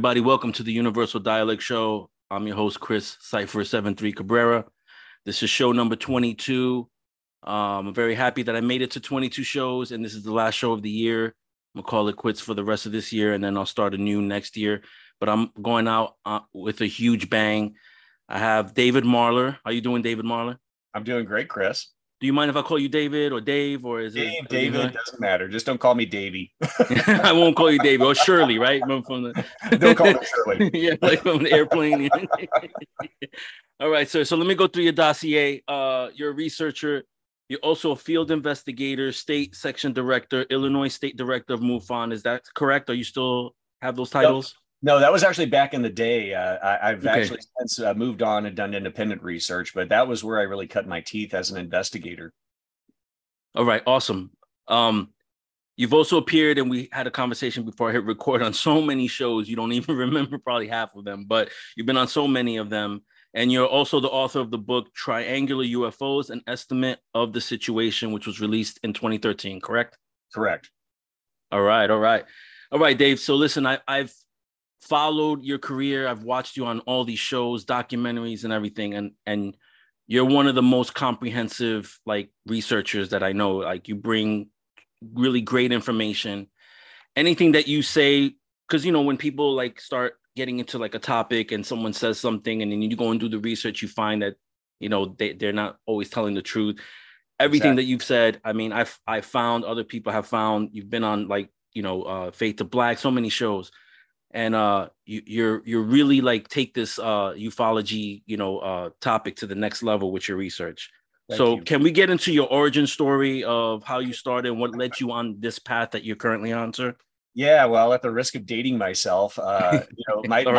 Everybody. Welcome to the Universal Dialect Show. I'm your host, Chris Cipher73 Cabrera. This is show number 22. Um, I'm very happy that I made it to 22 shows, and this is the last show of the year. I'm gonna call it quits for the rest of this year, and then I'll start a new next year. But I'm going out uh, with a huge bang. I have David Marler. How you doing, David Marler? I'm doing great, Chris. Do you mind if I call you David or Dave or is Dave, it David? Doesn't matter. Just don't call me Davey. I won't call you David or Shirley, right? From the... don't call me Shirley. yeah, like from the airplane. All right, sir. So let me go through your dossier. Uh, you're a researcher. You're also a field investigator, state section director, Illinois state director of MUFON. Is that correct? Are you still have those titles? No, that was actually back in the day. Uh, I, have okay. actually since uh, moved on and done independent research, but that was where I really cut my teeth as an investigator. All right, awesome. Um, you've also appeared, and we had a conversation before I hit record on so many shows. You don't even remember probably half of them, but you've been on so many of them. And you're also the author of the book Triangular UFOs: An Estimate of the Situation, which was released in 2013. Correct? Correct. All right, all right, all right, Dave. So listen, I, I've followed your career. I've watched you on all these shows, documentaries, and everything, and and you're one of the most comprehensive like researchers that I know. Like you bring really great information. Anything that you say, because you know when people like start getting into like a topic and someone says something, and then you go and do the research, you find that you know they they're not always telling the truth. Everything exactly. that you've said, I mean, I've I found other people have found. You've been on like you know uh Fade to Black, so many shows and uh you, you're you're really like take this uh ufology you know uh topic to the next level with your research Thank so you. can we get into your origin story of how you started and what led you on this path that you're currently on sir yeah well at the risk of dating myself uh you know my right.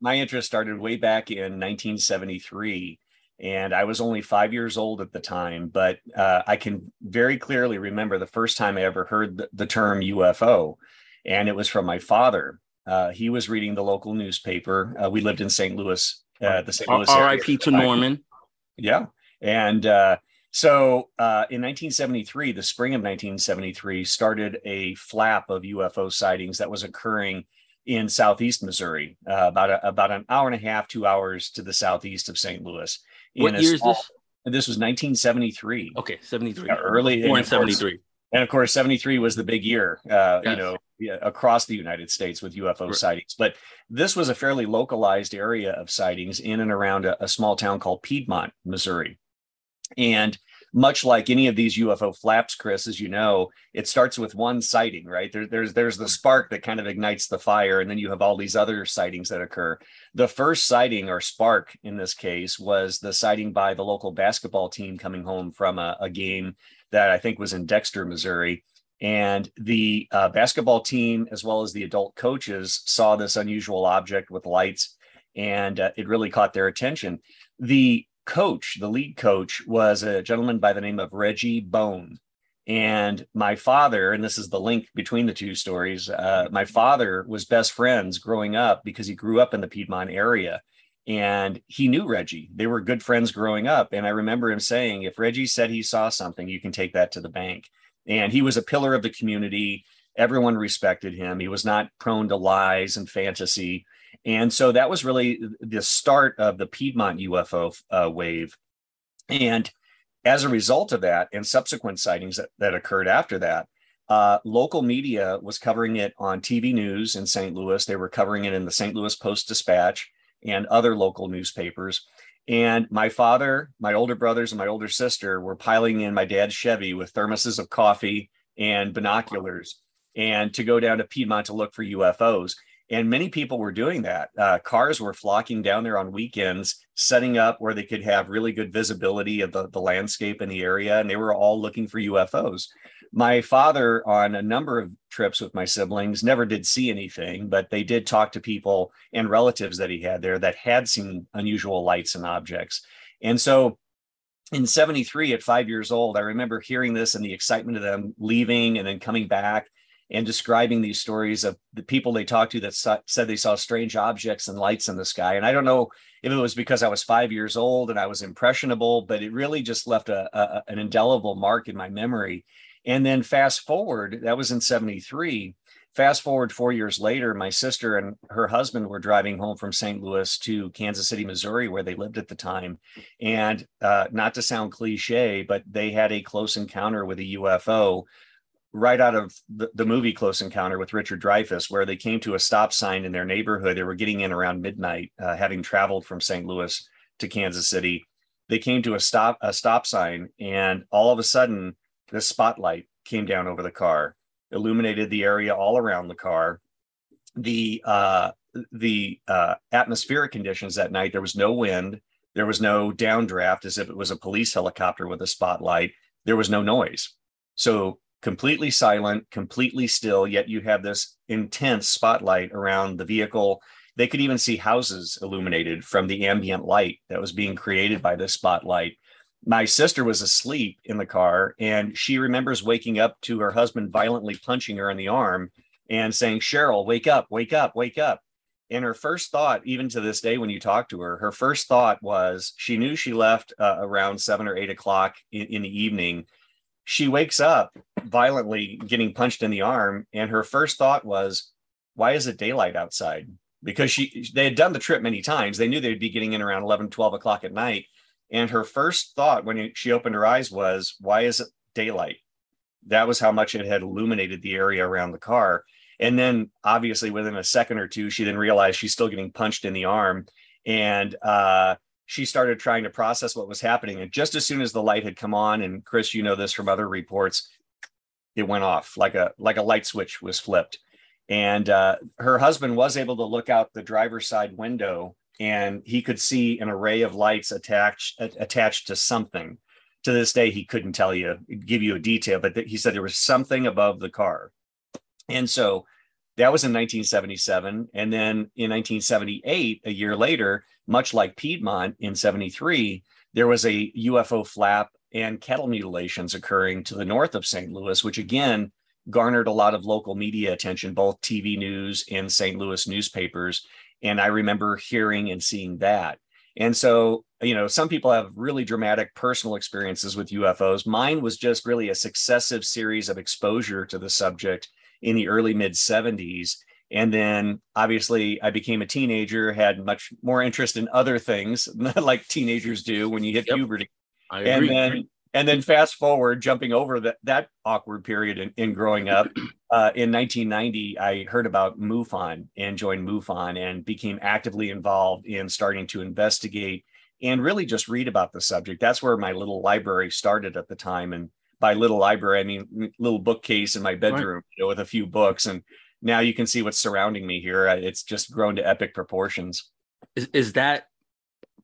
my, my interest started way back in 1973 and I was only five years old at the time, but uh, I can very clearly remember the first time I ever heard the, the term UFO, and it was from my father. Uh, he was reading the local newspaper. Uh, we lived in St. Louis, uh, the St. Louis. R.I.P. to Norman. Yeah, and uh, so uh, in 1973, the spring of 1973, started a flap of UFO sightings that was occurring in southeast Missouri, uh, about a, about an hour and a half, two hours to the southeast of St. Louis. What year is this? This was 1973. Okay, 73. Yeah, early. Born 73 and of course 73 was the big year uh, yes. you know across the united states with ufo right. sightings but this was a fairly localized area of sightings in and around a, a, small town called piedmont missouri and much like any of these ufo flaps chris as you know it starts with one sighting right there, there's there's the spark that kind of ignites the fire and then you have all these other sightings that occur the first sighting or spark in this case was the sighting by the local basketball team coming home from a, a game that I think was in Dexter, Missouri. And the uh, basketball team, as well as the adult coaches, saw this unusual object with lights, and uh, it really caught their attention. The coach, the lead coach, was a gentleman by the name of Reggie Bone. And my father, and this is the link between the two stories, uh, my father was best friends growing up because he grew up in the Piedmont area and he knew Reggie. They were good friends growing up. And I remember him saying, if Reggie said he saw something, you can take that to the bank. And he was a pillar of the community. Everyone respected him. He was not prone to lies and fantasy. And so that was really the start of the Piedmont UFO uh, wave. And as a result of that and subsequent sightings that, that occurred after that, uh, local media was covering it on TV news in St. Louis. They were covering it in the St. Louis Post Dispatch and other local newspapers. And my father, my older brothers, and my older sister were piling in my dad's Chevy with thermoses of coffee and binoculars and to go down to Piedmont to look for UFOs. And many people were doing that. Uh, cars were flocking down there on weekends, setting up where they could have really good visibility of the, the landscape in the area. And they were all looking for UFOs my father on a number of trips with my siblings never did see anything but they did talk to people and relatives that he had there that had seen unusual lights and objects. And so in 73 at five years old i remember hearing this and the excitement of them leaving and then coming back and describing these stories of the people they talked to that saw, said they saw strange objects and lights in the sky. And i don't know if it was because i was five years old and i was impressionable but it really just left a, a an indelible mark in my memory and then fast forward, that was in 73. Fast forward four years later, my sister and her husband were driving home from St. Louis to Kansas City, Missouri, where they lived at the time. And uh, not to sound cliche, but they had a close encounter with a UFO right out of the, the movie Close Encounter with Richard Dreyfuss, where they came to a stop sign in their neighborhood. They were getting in around midnight, uh, having traveled from St. Louis to Kansas City. They came to a stop a stop sign, and all of a sudden, the spotlight came down over the car illuminated the area all around the car. The uh, the uh, atmospheric conditions that night, there was no wind, there was no downdraft as if it was a police helicopter with a spotlight. There was no noise. So completely silent, completely still, yet you have this intense spotlight around the vehicle. They could even see houses illuminated from the ambient light that was being created by this spotlight my sister was asleep in the car and she remembers waking up to her husband violently punching her in the arm and saying cheryl wake up wake up wake up. And her first thought even to this day when you talk to her her first thought was she knew she left uh, around seven or eight o'clock in, in the evening. She wakes up violently getting punched in the arm and her first thought was why is it daylight outside? Because she they had done the trip many times. They knew they'd be getting in around 11 12 o'clock at night and her first thought when she opened her eyes was, why is it daylight? That was how much it had illuminated the area around the car. And then, obviously, within a second or two, she then realized she's still getting punched in the arm. And uh, she started trying to process what was happening. And just as soon as the light had come on, and Chris, you know this from other reports, it went off like a like a light switch was flipped. And uh, her husband was able to look out the driver's side window and he could see an array of lights attached attached to something. To this day, he couldn't tell you, give you a detail, but he said there was something above the car. And so that was in 1977. And then in 1978, a year later, much like Piedmont in 73, there was a UFO flap and cattle mutilations occurring to the north of St. Louis, which again garnered a lot of local media attention, both TV news and St. Louis newspapers. And I remember hearing and seeing that. And so, you know, some people have really dramatic personal experiences with UFOs. Mine was just really a successive series of exposure to the subject in the early mid 70s. And then obviously I became a teenager, had much more interest in other things like teenagers do when you hit yep. puberty. and then and then fast forward, jumping over that that awkward period in, in growing up, uh, in 1990, I heard about MUFON and joined MUFON and became actively involved in starting to investigate and really just read about the subject. That's where my little library started at the time. And by little library, I mean little bookcase in my bedroom right. you know, with a few books. And now you can see what's surrounding me here. It's just grown to epic proportions. Is, is that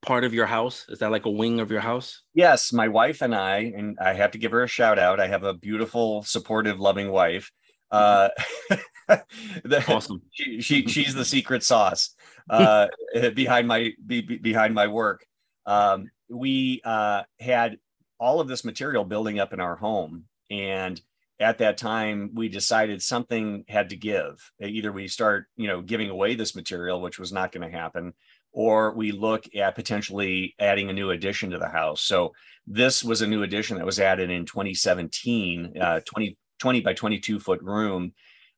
part of your house? Is that like a wing of your house? Yes, my wife and I, and I have to give her a shout out. I have a beautiful, supportive, loving wife. Uh, the, awesome. She, she, she's the secret sauce uh, behind my be, behind my work. Um, we uh, had all of this material building up in our home, and at that time we decided something had to give. Either we start, you know, giving away this material, which was not going to happen, or we look at potentially adding a new addition to the house. So this was a new addition that was added in 2017, uh, 20, 20 by 22 foot room.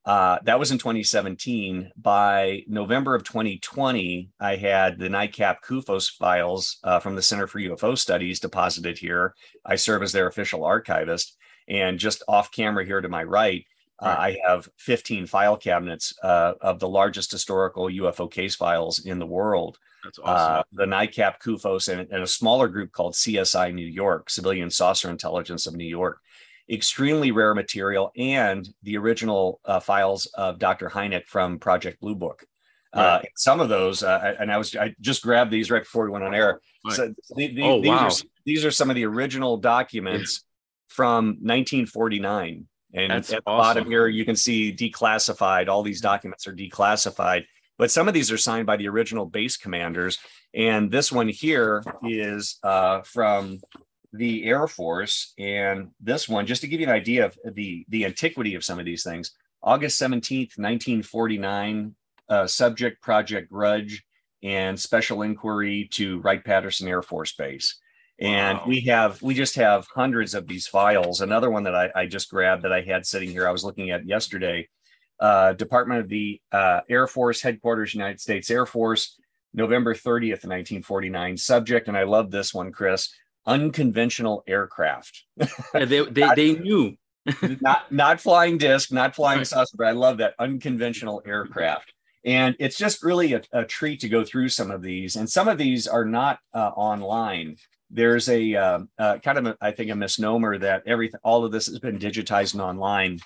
Uh, that was in 2017. By November of 2020, I had the NICAP CUFOS files uh, from the Center for UFO Studies deposited here. I serve as their official archivist. And just off camera here to my right, uh, I have 15 file cabinets uh, of the largest historical UFO case files in the world. That's uh, awesome. Uh, the NICAP, CUFOS, and, and, a smaller group called CSI New York, Civilian Saucer Intelligence of New York. Extremely rare material, and the original uh, files of Dr. Hynek from Project Blue Book. Uh, some of those, and I was I just grabbed these right before we went on air. Right. So the, the, oh, these, wow. are, these are some of the original documents from 1949 and That's at the awesome. bottom here, you can see declassified. All these documents are declassified, but some of these are signed by the original base commanders. And this one here is uh, from the Air Force. And this one, just to give you an idea of the, the antiquity of some of these things, August 17th, 1949, uh, subject Project Grudge and special inquiry to Wright Patterson Air Force Base and wow. we have we just have hundreds of these files another one that I, I, just grabbed that i had sitting here i was looking at yesterday uh, Department of the uh, Air Force Headquarters, United States Air Force, November 30th, 1949. Subject, and I love this one, Chris unconventional aircraft. yeah, they, they, not, they knew. not, not flying disc, not flying saucer, but I love that unconventional aircraft. And it's just really a, a, treat to go through some of these. And some of these are not uh, online. There's a uh, uh, kind of, a, I think, a misnomer that everything, all of this has been digitized and online.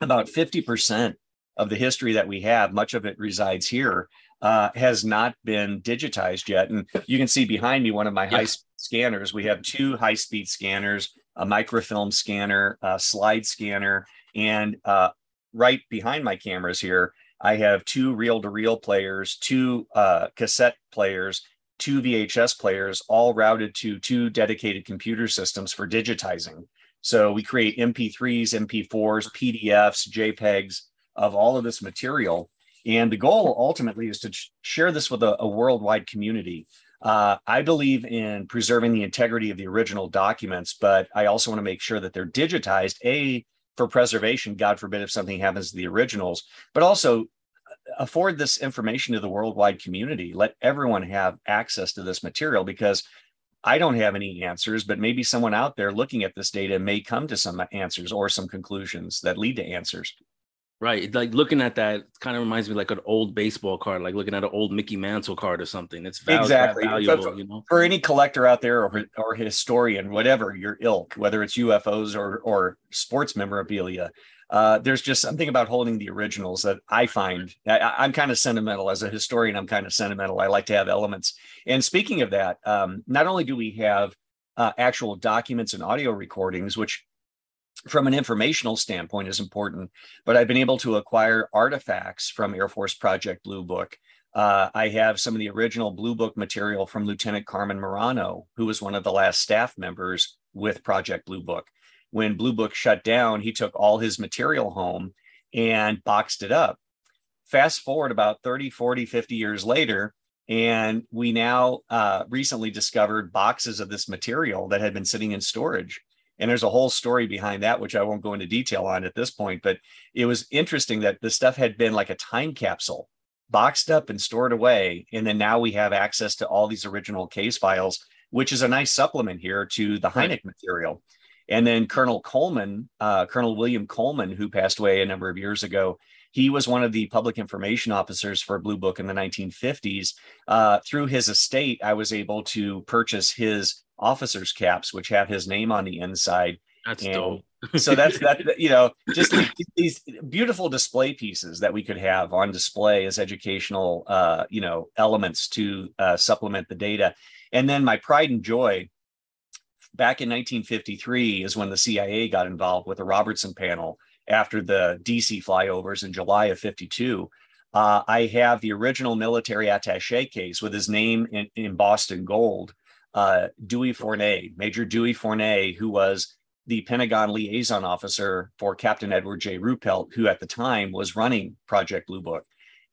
About 50% of the history that we have, much of it resides here, uh, has not been digitized yet. And you can see behind me one of my high speed scanners. We have two high speed scanners, a microfilm scanner, a slide scanner, and uh, right behind my cameras here, I have two reel to reel players, two uh, cassette players, two VHS players, all routed to two dedicated computer systems for digitizing. So we create MP3s, MP4s, PDFs, JPEGs of all of this material. And the goal ultimately is to share this with a, a worldwide community. Uh, I believe in preserving the integrity of the original documents, but I also want to make sure that they're digitized, A, for preservation, God forbid if something happens to the originals, but also afford this information to the worldwide community. Let everyone have access to this material because I don't have any answers, but maybe someone out there looking at this data may come to some answers or some conclusions that lead to answers. Right. Like looking at that kind of reminds me like an old baseball card, like looking at an old Mickey Mantle card or something. It's val- exactly valuable, for, you know. For any collector out there or, or historian, whatever your ilk, whether it's UFOs or or sports memorabilia, uh, there's just something about holding the originals that I find I, am kind of sentimental as a historian. I'm kind of sentimental. I like to have elements. And speaking of that, um, not only do we have uh, actual documents and audio recordings, which from an informational standpoint is important, but I've been able to acquire artifacts from Air Force Project Blue Book. Uh, I have some of the original Blue Book material from Lieutenant Carmen Marano, who was one of the last staff members with Project Blue Book. When Blue Book shut down, he took all his material home and boxed it up. Fast forward about 30, 40, 50 years later, and we now uh, recently discovered boxes of this material that had been sitting in storage and there's a whole story behind that, which I won't go into detail on at this point. But it was interesting that the stuff had been like a time capsule, boxed up and stored away. And then now we have access to all these original case files, which is a nice supplement here to the Hynek material. And then Colonel Coleman, uh, Colonel William Coleman, who passed away a number of years ago, he was one of the public information officers for Blue Book in the 1950s. Uh, through his estate, I was able to purchase his officers caps, which have his name on the inside. That's and dope. so that's that. You know, just these beautiful display pieces that we could have on display as educational, uh, you know, elements to uh, supplement the data. And then my pride and joy. Back in 1953 is when the CIA got involved with the Robertson panel after the DC flyovers in July of 52. Uh, I have the original military attache case with his name in, in gold uh, Dewey Fournet, Major Dewey Fournet, who was the Pentagon liaison officer for Captain Edward J. Ruppelt, who at the time was running Project Blue Book.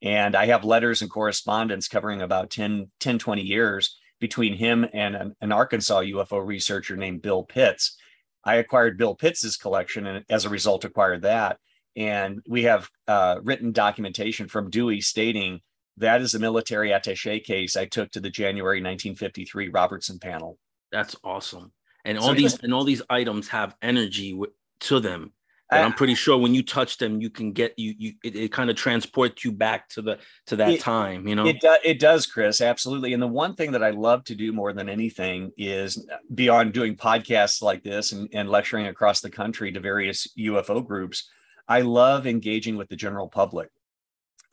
And I have letters and correspondence covering about 10, 10 20 years between him and an, an Arkansas UFO researcher named Bill Pitts. I acquired Bill Pitts's collection and as a result acquired that. And we have uh, written documentation from Dewey stating that is a military attache case I took to the January 1953 Robertson panel. That's awesome. And all so these and all these items have energy w- to them. And I'm pretty sure when you touch them, you can get you you it, it kind of transports you back to the to that it, time. You know, it do, it does, Chris, absolutely. And the one thing that I love to do more than anything is beyond doing podcasts like this and, and lecturing across the country to various UFO groups. I love engaging with the general public.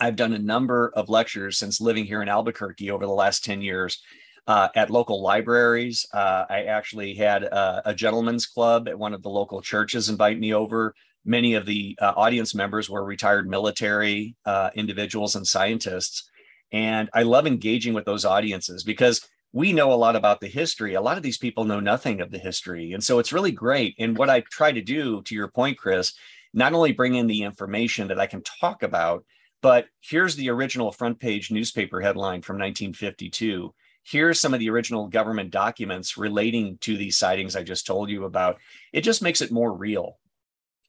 I've done a number of lectures since living here in Albuquerque over the last 10 years uh, at local libraries. Uh, I actually had a, a, gentleman's club at one of the local churches invite me over. Many of the uh, audience members were retired military uh, individuals and scientists. And I love engaging with those audiences because we know a lot about the history. A lot of these people know nothing of the history. And so it's really great. And what I try to do, to your point, Chris, not only bring in the information that I can talk about, but here's the original front page newspaper headline from 1952. Here's some of the original government documents relating to these sightings I just told you about. It just makes it more real.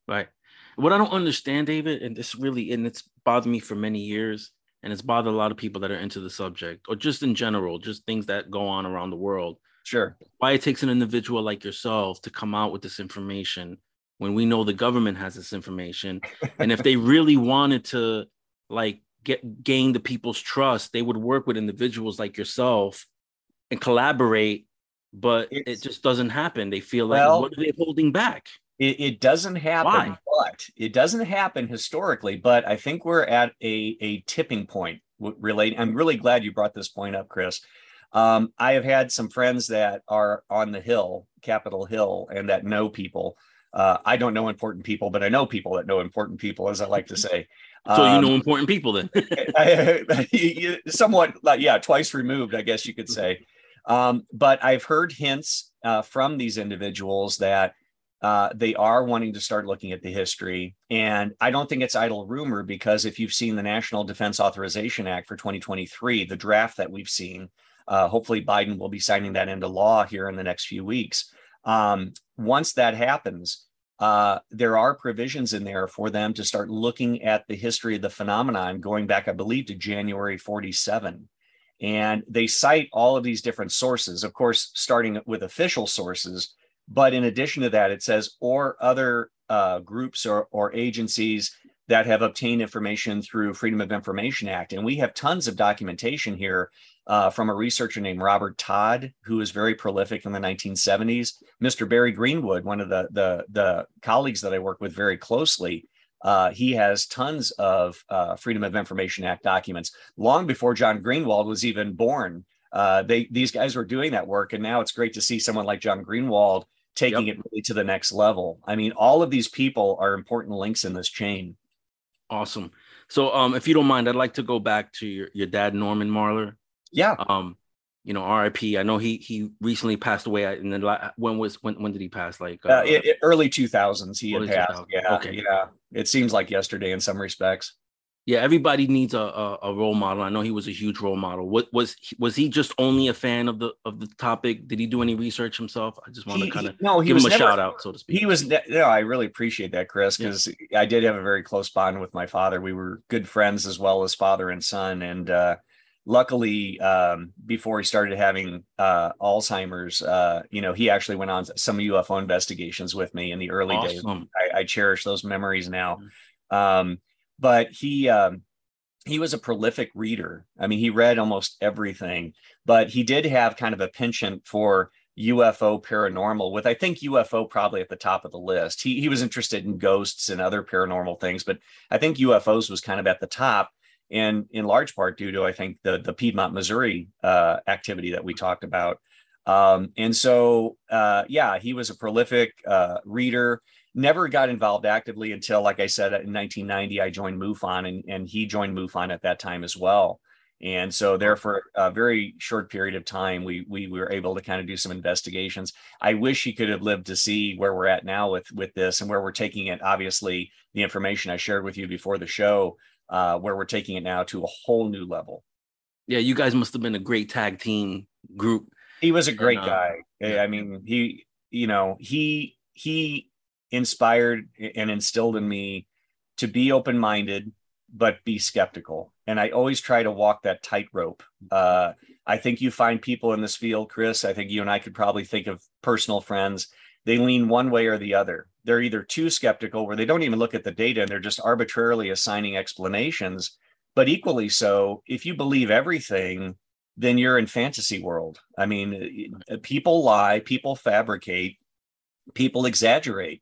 Right. What I don't understand, David, and this really, and it's bothered me for many years, and it's bothered a lot of people that are into the subject, or just in general, just things that go on around the world. Sure. Why it takes an individual like yourself to come out with this information when we know the government has this information, and if they really wanted to, like, get gain the people's trust, they would work with individuals like yourself and collaborate. But it's, it just doesn't happen. They feel like well, what are they holding back? It, it doesn't happen, Why? but it doesn't happen historically. But I think we're at a, a tipping point relating. I'm really glad you brought this point up, Chris. Um, I have had some friends that are on the Hill, Capitol Hill, and that know people. Uh, I don't know important people, but I know people that know important people, as I like to say. So um, you know important people then? I, somewhat, yeah, twice removed, I guess you could say. Um, but I've heard hints uh, from these individuals that uh, they are wanting to start looking at the history. And I don't think it's idle rumor because if you've seen the National Defense Authorization Act for 2023, the draft that we've seen, uh, hopefully Biden will be signing that into law here in the next few weeks. Um, once that happens, uh, there are provisions in there for them to start looking at the history of the phenomenon going back, I believe, to January 47. And they cite all of these different sources, of course, starting with official sources but in addition to that, it says, or other uh, groups or, or agencies that have obtained information through Freedom of Information Act. And we have tons of documentation here uh, from a researcher named Robert Todd, who was very prolific in the 1970s. Mr. Barry Greenwood, one of the, the, the colleagues that I work with very closely, uh, he has tons of uh, Freedom of Information Act documents long before John Greenwald was even born. Uh, they these guys were doing that work, and now it's great to see someone like John Greenwald taking yep. it really to the next level. I mean, all of these people are important links in this chain. Awesome. So, um, if you don't mind, I'd like to go back to your, your dad, Norman Marler. Yeah. Um, you know, R.I.P. I know he he recently passed away. And then when was when when did he pass? Like uh, uh, it, it, early two thousands. He had passed. 2000. Yeah. Okay. Yeah. It seems like yesterday in some respects yeah everybody needs a, a, a, role model i know he was a huge role model what was was he just only a fan of the of the topic did he do any research himself i just want to kind of no he give him a never, shout out so to speak he was ne- no i really appreciate that chris because yeah. i did have a very close bond with my father we were good friends as well as father and son and uh luckily um, before he started having uh, alzheimer's uh, you know he actually went on some ufo investigations with me in the early awesome. days I, I, cherish those memories now mm-hmm. um, but he um, he was a prolific reader. I mean, he read almost everything, but he did have kind of a penchant for UFO paranormal, with I think UFO probably at the top of the list. He he was interested in ghosts and other paranormal things, but I think UFOs was kind of at the top, and in large part due to I think the the Piedmont, Missouri uh, activity that we talked about. Um, and so, uh, yeah, he was a prolific uh, reader never got involved actively until, like I said, in 1990, I joined MUFON and, and he joined MUFON at that time as well. And so there for a very short period of time, we, we were able to kind of do some investigations. I wish he could have lived to see where we're at now with, with this and where we're taking it. Obviously, the information I shared with you before the show, uh, where we're taking it now to a whole new level. Yeah, you guys must have been a great tag team group. He was a great and, uh, guy. Yeah. I mean, he, you know, he, he inspired and instilled in me to be open minded, but be skeptical. And I always try to walk that tightrope. Uh, I think you find people in this field, Chris. I think you and I could probably think of personal friends. They lean one way or the other. They're either too skeptical, where they don't even look at the data and they're just arbitrarily assigning explanations. But equally so, if you believe everything, then you're in fantasy world. I mean, uh, people lie, people fabricate, people exaggerate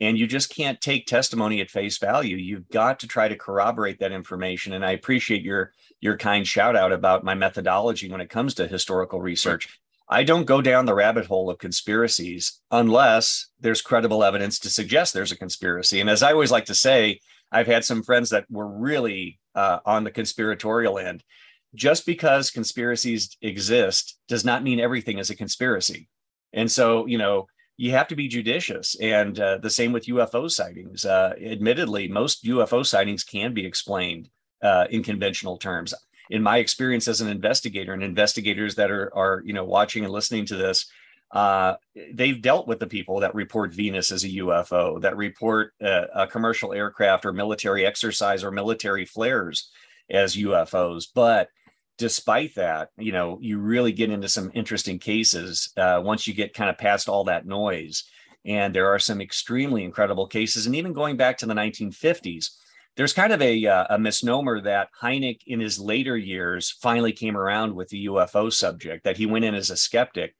and you just can't take testimony at face value you've got to try to corroborate that information and i appreciate your your kind shout out about my methodology when it comes to historical research i don't go down the rabbit hole of conspiracies unless there's credible evidence to suggest there's a conspiracy and as i always like to say i've had some friends that were really uh, on the conspiratorial end just because conspiracies exist does not mean everything is a conspiracy and so you know you have to be judicious. And uh, the same with UFO sightings. Uh, admittedly, most UFO sightings can be explained uh, in conventional terms. In my experience as an investigator and investigators that are, are you know, watching and listening to this, uh, they've dealt with the people that report Venus as a UFO, that report uh, a commercial aircraft or military exercise or military flares as UFOs. But despite that, you know, you really get into some interesting cases uh, once you get kind of past all that noise. And there are some extremely incredible cases. And even going back to the 1950s, there's kind of a, uh, a misnomer that Hynek in his later years finally came around with the UFO subject, that he went in as a skeptic.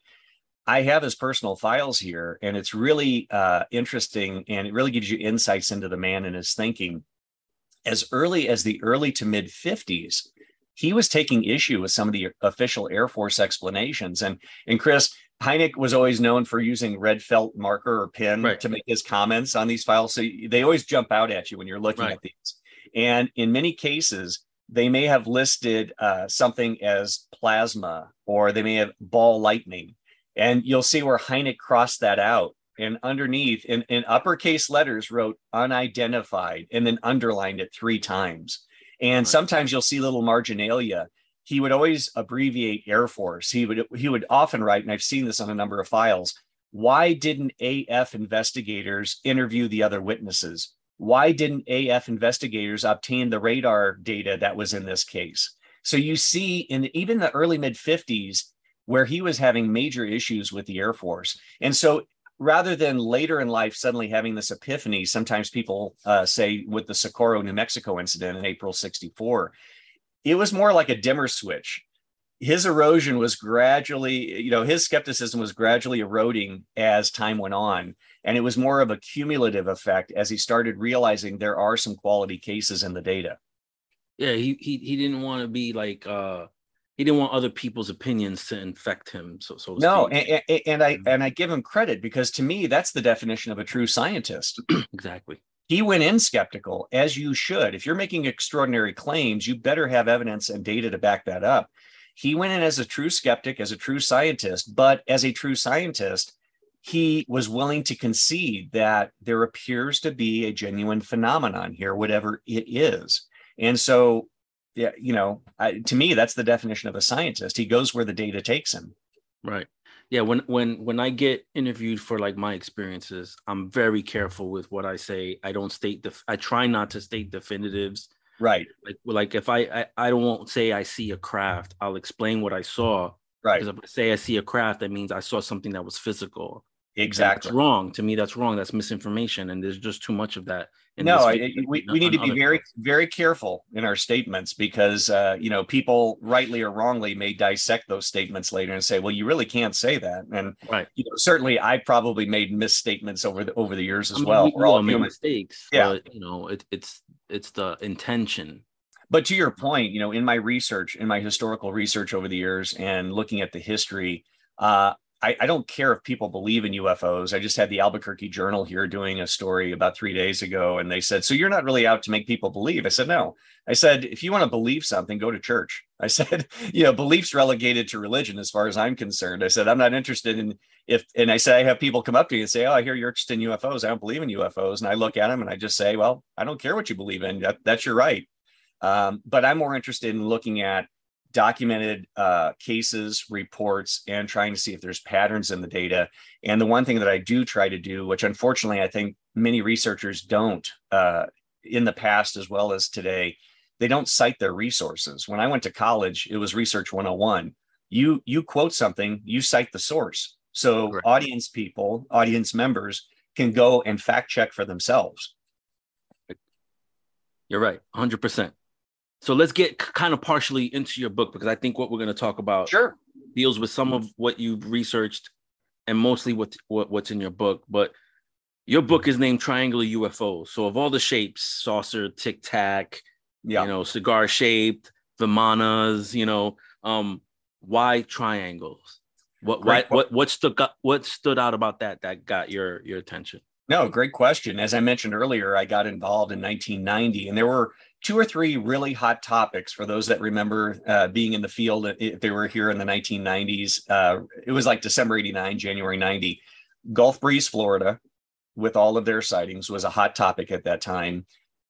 I have his personal files here, and it's really uh, interesting and it really gives you insights into the man and his thinking. As early as the early to mid 50s, he was taking issue with some of the official Air Force explanations. And, and Chris, Hynek was always known for using red felt marker or pen right. to make his comments on these files. So they always jump out at you when you're looking right. at these. And in many cases, they may have listed uh, something as plasma or they may have ball lightning. And you'll see where Hynek crossed that out. And underneath, in, in uppercase letters, wrote unidentified and then underlined it three times. And right. sometimes you'll see little marginalia he would always abbreviate Air Force. He would he would often write, and I've seen this on a number of files. Why didn't AF investigators interview the other witnesses? Why didn't AF investigators obtain the radar data that was in this case? So you see, in even the early mid 50s, where he was having major issues with the Air Force. And so rather than later in life suddenly having this epiphany, sometimes people uh, say with the Socorro, New Mexico incident in April 64, it was more like a dimmer switch. His erosion was gradually, you know, his skepticism was gradually eroding as time went on. And it was more of a cumulative effect as he started realizing there are some quality cases in the data. Yeah, he he, he didn't want to be like uh he didn't want other people's opinions to infect him. So, so no, and, and, and, I mm-hmm. and I give him credit because to me that's the definition of a true scientist. exactly he went in skeptical, as you should. If you're making extraordinary claims, you better have evidence and data to back that up. He went in as a true skeptic, as a true scientist, but as a true scientist, he was willing to concede that there appears to be a genuine phenomenon here, whatever it is. And so, yeah, you know, I, to me, that's the definition of a scientist. He goes where the data takes him. Right yeah when when when i get interviewed for like my experiences i'm very careful with what i say. I don't state the i try not to state definitives. Right. Like like if I, I i don't want say i see a craft i'll explain what i saw. Right. Because if i say i see a craft that means i saw something that was physical. Exactly. that's wrong. To me that's wrong. That's misinformation. And there's just too much of that no I, we, we need to be very very careful in our statements because uh, you know people rightly or wrongly may dissect those statements later and say well you really can't say that. And right. you know certainly i probably made misstatements over the over the years as I mean, well we, we all make mistakes yeah. but, you know it, it's it's the intention. But to your point you know in my research in my historical research over the years and looking at the history uh, I, I, don't care if people believe in UFOs. I just had the Albuquerque Journal here doing a story about three days ago, and they said, So you're not really out to make people believe? I said, No. I said, If you want to believe something, go to church. I said, You know, belief's relegated to religion as far as I'm concerned. I said, I'm not interested in if, and I said, I have people come up to me and say, Oh, I hear you're interested in UFOs. I don't believe in UFOs. And I look at them and I just say, Well, I don't care what you believe in. That, that's your right. Um, but I'm more interested in looking at documented uh, cases, reports, and trying to see if there's patterns in the data. And the one thing that I do try to do, which unfortunately I think many researchers don't uh, in the past as well as today, they don't cite their resources. When I went to college, it was Research 101. You you quote something, you cite the source. So right. audience people, audience members can go and fact check for themselves. You're right, 100%. So let's get kind of partially into your book because I think what we're going to talk about sure deals with some of what you've researched and mostly what, what what's in your book. But your book is named Triangular UFO. So of all the shapes, saucer, tic tac, yeah. you know, cigar shaped, Vimanas, you know, um, why triangles? What why, what what stood what stood out about that that got your your attention? No, great question. As I mentioned earlier, I got involved in 1990, and there were two or three really hot topics for those that remember uh, being in the field. If they were here in the 1990s, uh, it was like December 89, January 90. Gulf Breeze, Florida, with all of their sightings, was a hot topic at that time.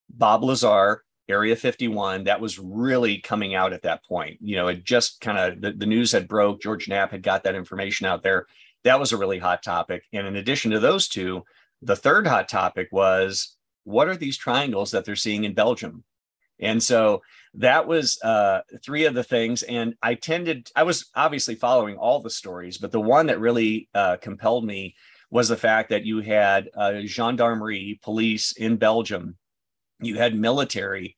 Bob Lazar, Area 51, that was really coming out at that point. You know, it just kind of the, the news had broke. George Knapp had got that information out there. that was a really hot topic. And in addition to those two, the third hot topic was what are these triangles that they're seeing in Belgium? And so that was uh, three of the things. And I tended, I was obviously following all the stories, but the one that really uh, compelled me was the fact that you had uh, gendarmerie, police in Belgium, you had military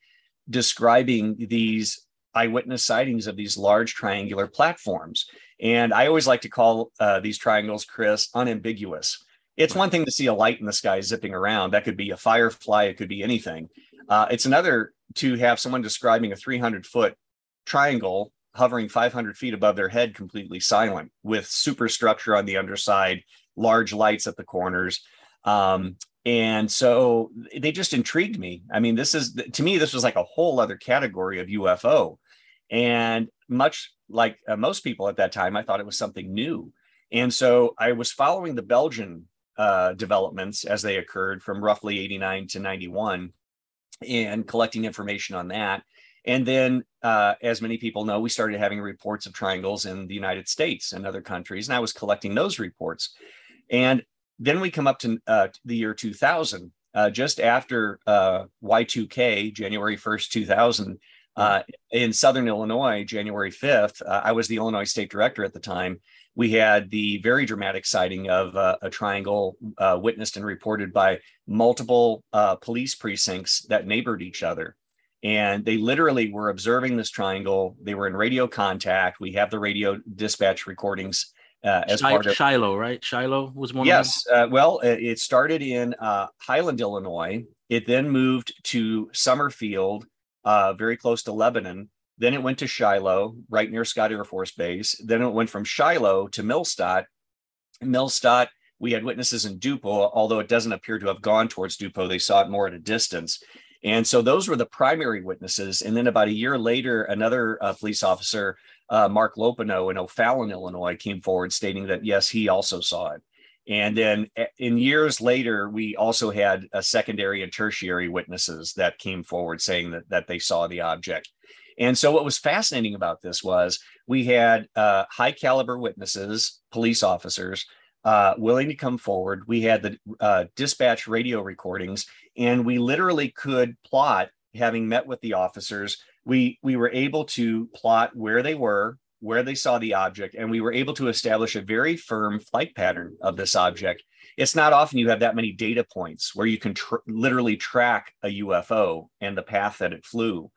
describing these eyewitness sightings of these large triangular platforms. And I always like to call uh, these triangles, Chris, unambiguous. It's one thing to see a light in the sky zipping around. That could be a firefly, it could be anything. Uh, it's another to have someone describing a 300 foot triangle hovering 500 feet above their head, completely silent, with superstructure on the underside, large lights at the corners. Um, and so they just intrigued me. I mean, this is to me, this was like a whole other category of UFO. And much like uh, most people at that time, I thought it was something new. And so I was following the Belgian uh, developments as they occurred from roughly 89 to 91 and collecting information on that. And then, uh, as many people know, we started having reports of triangles in the United States and other countries, and I was collecting those reports. And then we come up to uh, the year 2000, uh, just after uh, Y2K, January 1st, 2000, uh, in Southern Illinois, January 5th. Uh, I was the Illinois state director at the time. We had the very dramatic sighting of uh, a triangle uh, witnessed and reported by multiple uh, police precincts that neighbored each other. And they literally were observing this triangle. They were in radio contact. We have the radio dispatch recordings uh, as part of Shiloh, right? Shiloh was one. Yes. Uh, well, it started in uh, Highland, Illinois. It then moved to Summerfield, uh, very close to Lebanon. Then it went to Shiloh, right near Scott Air Force Base. Then it went from Shiloh to Millstadt. Millstadt, we had witnesses in Dupo, although it doesn't appear to have gone towards Dupo. They saw it more at a distance. And so those were the primary witnesses. And then about a year later, another uh, police officer, uh, Mark Lopino in O'Fallon, Illinois, came forward stating that, yes, he also saw it. And then eh, in years later, we also had a secondary and tertiary witnesses that came forward saying that, that they saw the object. And so what was fascinating about this was we had uh, high caliber witnesses, police officers, uh, willing to come forward. We had the uh, dispatch radio recordings, and we literally could plot. Having met with the officers, we we were able to plot where they were, where they saw the object, and we were able to establish a very firm flight pattern of this object. It's not often you have that many data points where you can tr- literally track a UFO and the path that it flew.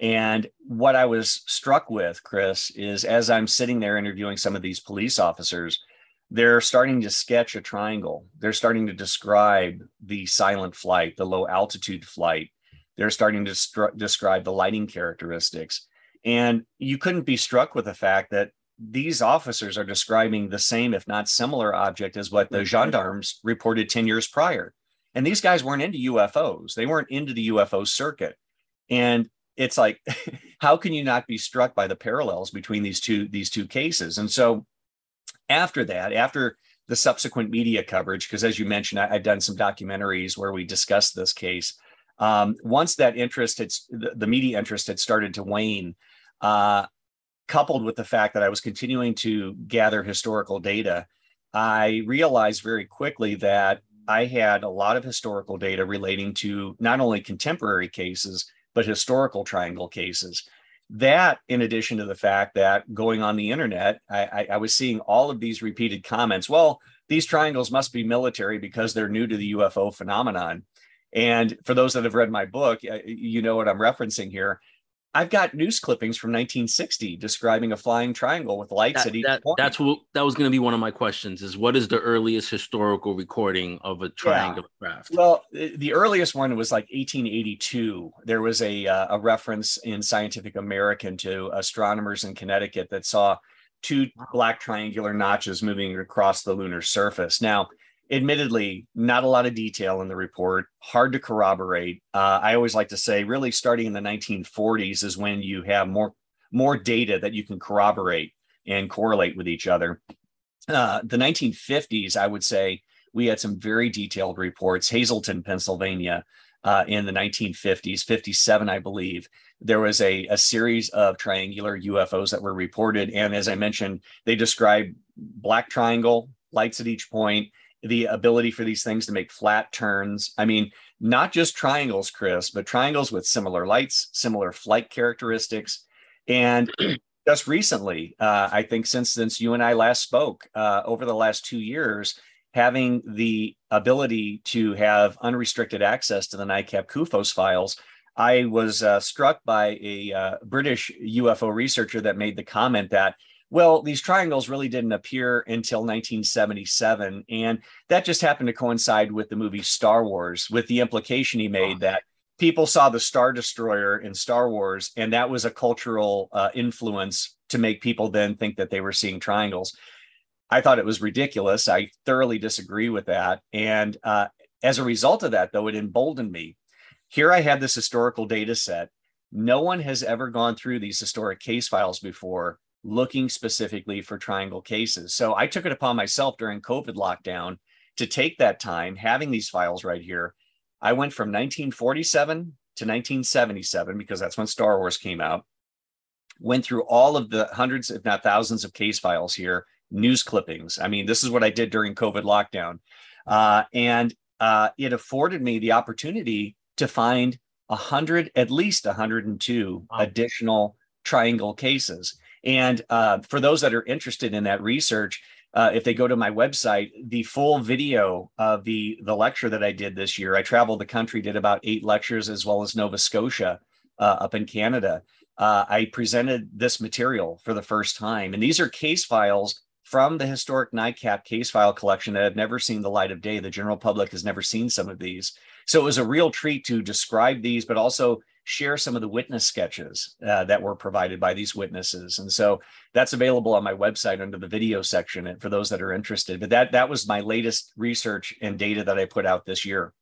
And what I was struck with, Chris, is as I'm sitting there interviewing some of these police officers, they're starting to sketch a triangle. They're starting to describe the silent flight, the low altitude flight. They're starting to stru- describe the lighting characteristics. And you couldn't be struck with the fact that these officers are describing the same, if not similar, object as what the mm-hmm. gendarmes reported 10 years prior. And these guys weren't into UFOs, they weren't into the UFO circuit. And it's like how can you not be struck by the parallels between these two these two cases? And so after that after the subsequent media coverage because as you mentioned I, have done some documentaries where we discussed this case. Um, once that interest had the, the, media interest had started to wane uh, coupled with the fact that i was continuing to gather historical data i realized very quickly that i had a lot of historical data relating to not only contemporary cases but historical triangle cases. That, in addition to the fact that going on the internet, I, I, I was seeing all of these repeated comments. Well, these triangles must be military because they're new to the UFO phenomenon. And for those that have read my book, you know what I'm referencing here. I've got news clippings from 1960 describing a flying triangle with lights that, at each that, point. That's what that was going to be one of my questions: is what is the earliest historical recording of a triangular yeah. craft? Well, the earliest one was like 1882. There was a uh, a reference in Scientific American to astronomers in Connecticut that saw two black triangular notches moving across the lunar surface. Now, admittedly not a lot of detail in the report hard to corroborate. Uh, i always like to say really starting in the 1940s is when you have more more data that you can corroborate and correlate with each other. Uh, the 1950s i would say we had some very detailed reports. Hazleton pennsylvania uh, in the 1950s 57 i believe there was a, a series of triangular ufos that were reported. And as i mentioned they described black triangle lights at each point, the ability for these things to make flat turns. I mean, not just triangles, Chris, but triangles with similar lights, similar flight characteristics. And just recently, uh, I think since since you and I last spoke uh, over the last two years, having the ability to have unrestricted access to the NICAP CUFOS files, I was uh, struck by a uh, British UFO researcher that made the comment that well, these triangles really didn't appear until 1977. And that just happened to coincide with the movie Star Wars, with the implication he made that people saw the Star Destroyer in Star Wars, and that was a cultural uh, influence to make people then think that they were seeing triangles. I thought it was ridiculous. I thoroughly disagree with that. And uh, as a result of that, though, it emboldened me. Here I had this historical data set. No one has ever gone through these historic case files before looking specifically for triangle cases. So I took it upon myself during COVID lockdown to take that time, having these files right here. I went from 1947 to 1977 because that's when Star Wars came out. Went through all of the hundreds, if not thousands, of case files here, news clippings. I mean, this is what I did during COVID lockdown. Uh, and uh, it afforded me the opportunity to find 100, at least 102 wow. additional triangle cases. And uh, for those that are interested in that research, uh, if they go to my website, the full video of the the lecture that I did this year, I traveled the country, did about eight lectures, as well as Nova Scotia uh, up in Canada. Uh, I presented this material for the first time, and these are case files from the historic NICAP case file collection that have never seen the light of day. The general public has never seen some of these, so it was a real treat to describe these, but also share some of the witness sketches uh, that were provided by these witnesses. And so that's available on my website under the video section for those that are interested. But that that was my latest research and data that I put out this year.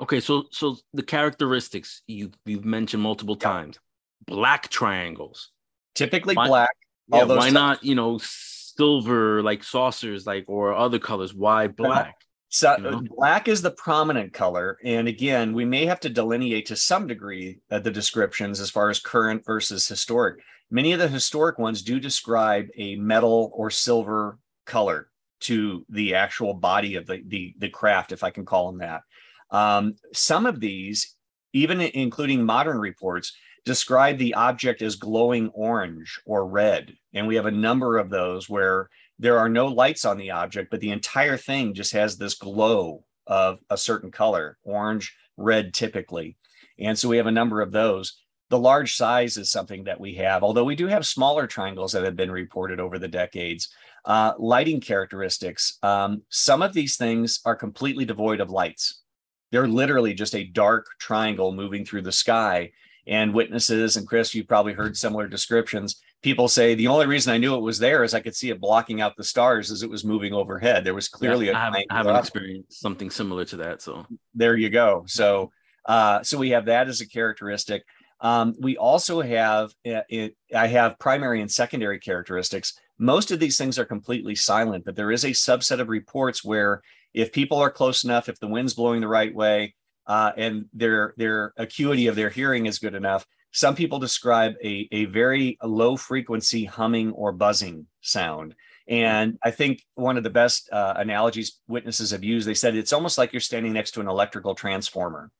Okay, so so the characteristics you you've mentioned multiple times. Black triangles. Typically why, black. Yeah, why not, you know, silver like saucers like or other colors? Why black? So you know? black is the prominent color, and again, we may have to delineate to some degree uh, the descriptions as far as current versus historic. Many of the historic ones do describe a metal or silver color to the actual body of the the, the craft, if I can call them that. Um, some of these, even including modern reports, describe the object as glowing orange or red, and we have a number of those where there are no lights on the object, but the entire thing just has this glow of a certain color, orange, red typically. And so we have a number of those. The large size is something that we have, although we do have smaller triangles that have been reported over the decades. Uh, lighting characteristics. Um, some of these things are completely devoid of lights. They're literally just a dark triangle moving through the sky. And witnesses, and Chris, you've probably heard similar descriptions people say the only reason I knew it was there is I could see it blocking out the stars as it was moving overhead. There was clearly yeah, I, have, I haven't experienced something similar to that. So there you go. So uh, so we have that as a characteristic. Um, we also have uh, it, I have primary and secondary characteristics. Most of these things are completely silent, but there is a subset of reports where if people are close enough, if the wind's blowing the right way, uh, and their their acuity of their hearing is good enough, some people describe a, a very low frequency humming or buzzing sound. And I think one of the best uh, analogies witnesses have used, they said it's almost like you're standing next to an electrical transformer,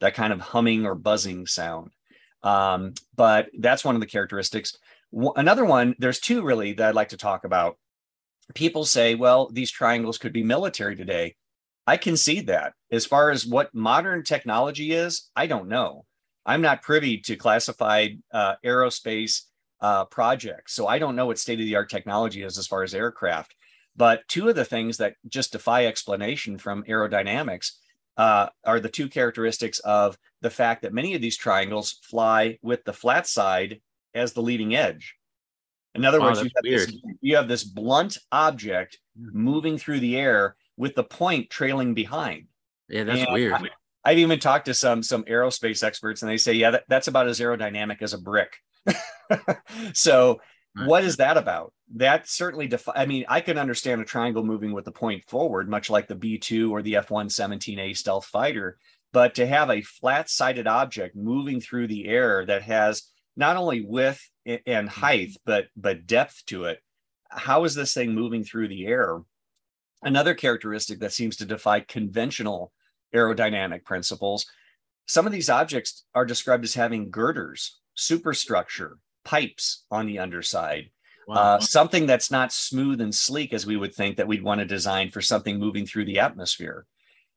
that kind of humming or buzzing sound. Um, but that's one of the characteristics. W- another one, there's two really that I'd like to talk about. People say, well, these triangles could be military today. I concede that. As far as what modern technology is, I don't know. I'm not privy to classified uh, aerospace uh, projects, so I don't know what state of the art technology is as far as aircraft. But two of the things that just defy explanation from aerodynamics uh, are the two characteristics of the fact that many of these triangles fly with the flat side as the leading edge. In other words, you have, this, you have, this, blunt object hmm. moving through the air with the point trailing behind. Yeah, that's and weird. I, I've even talked to some some aerospace experts, and they say, yeah, that, that's about as aerodynamic as a brick. so, right. what is that about? That certainly defi- I mean, I can understand a triangle moving with the point forward, much like the B two or the F one seventeen A stealth fighter. But to have a flat sided object moving through the air that has not only width and mm-hmm. height, but but depth to it, how is this thing moving through the air? Another characteristic that seems to defy conventional aerodynamic principles some of these objects are described as having girders, superstructure, pipes on the underside. Wow. Uh, something that's not smooth and sleek as we would think that we'd want to design for something moving through the atmosphere.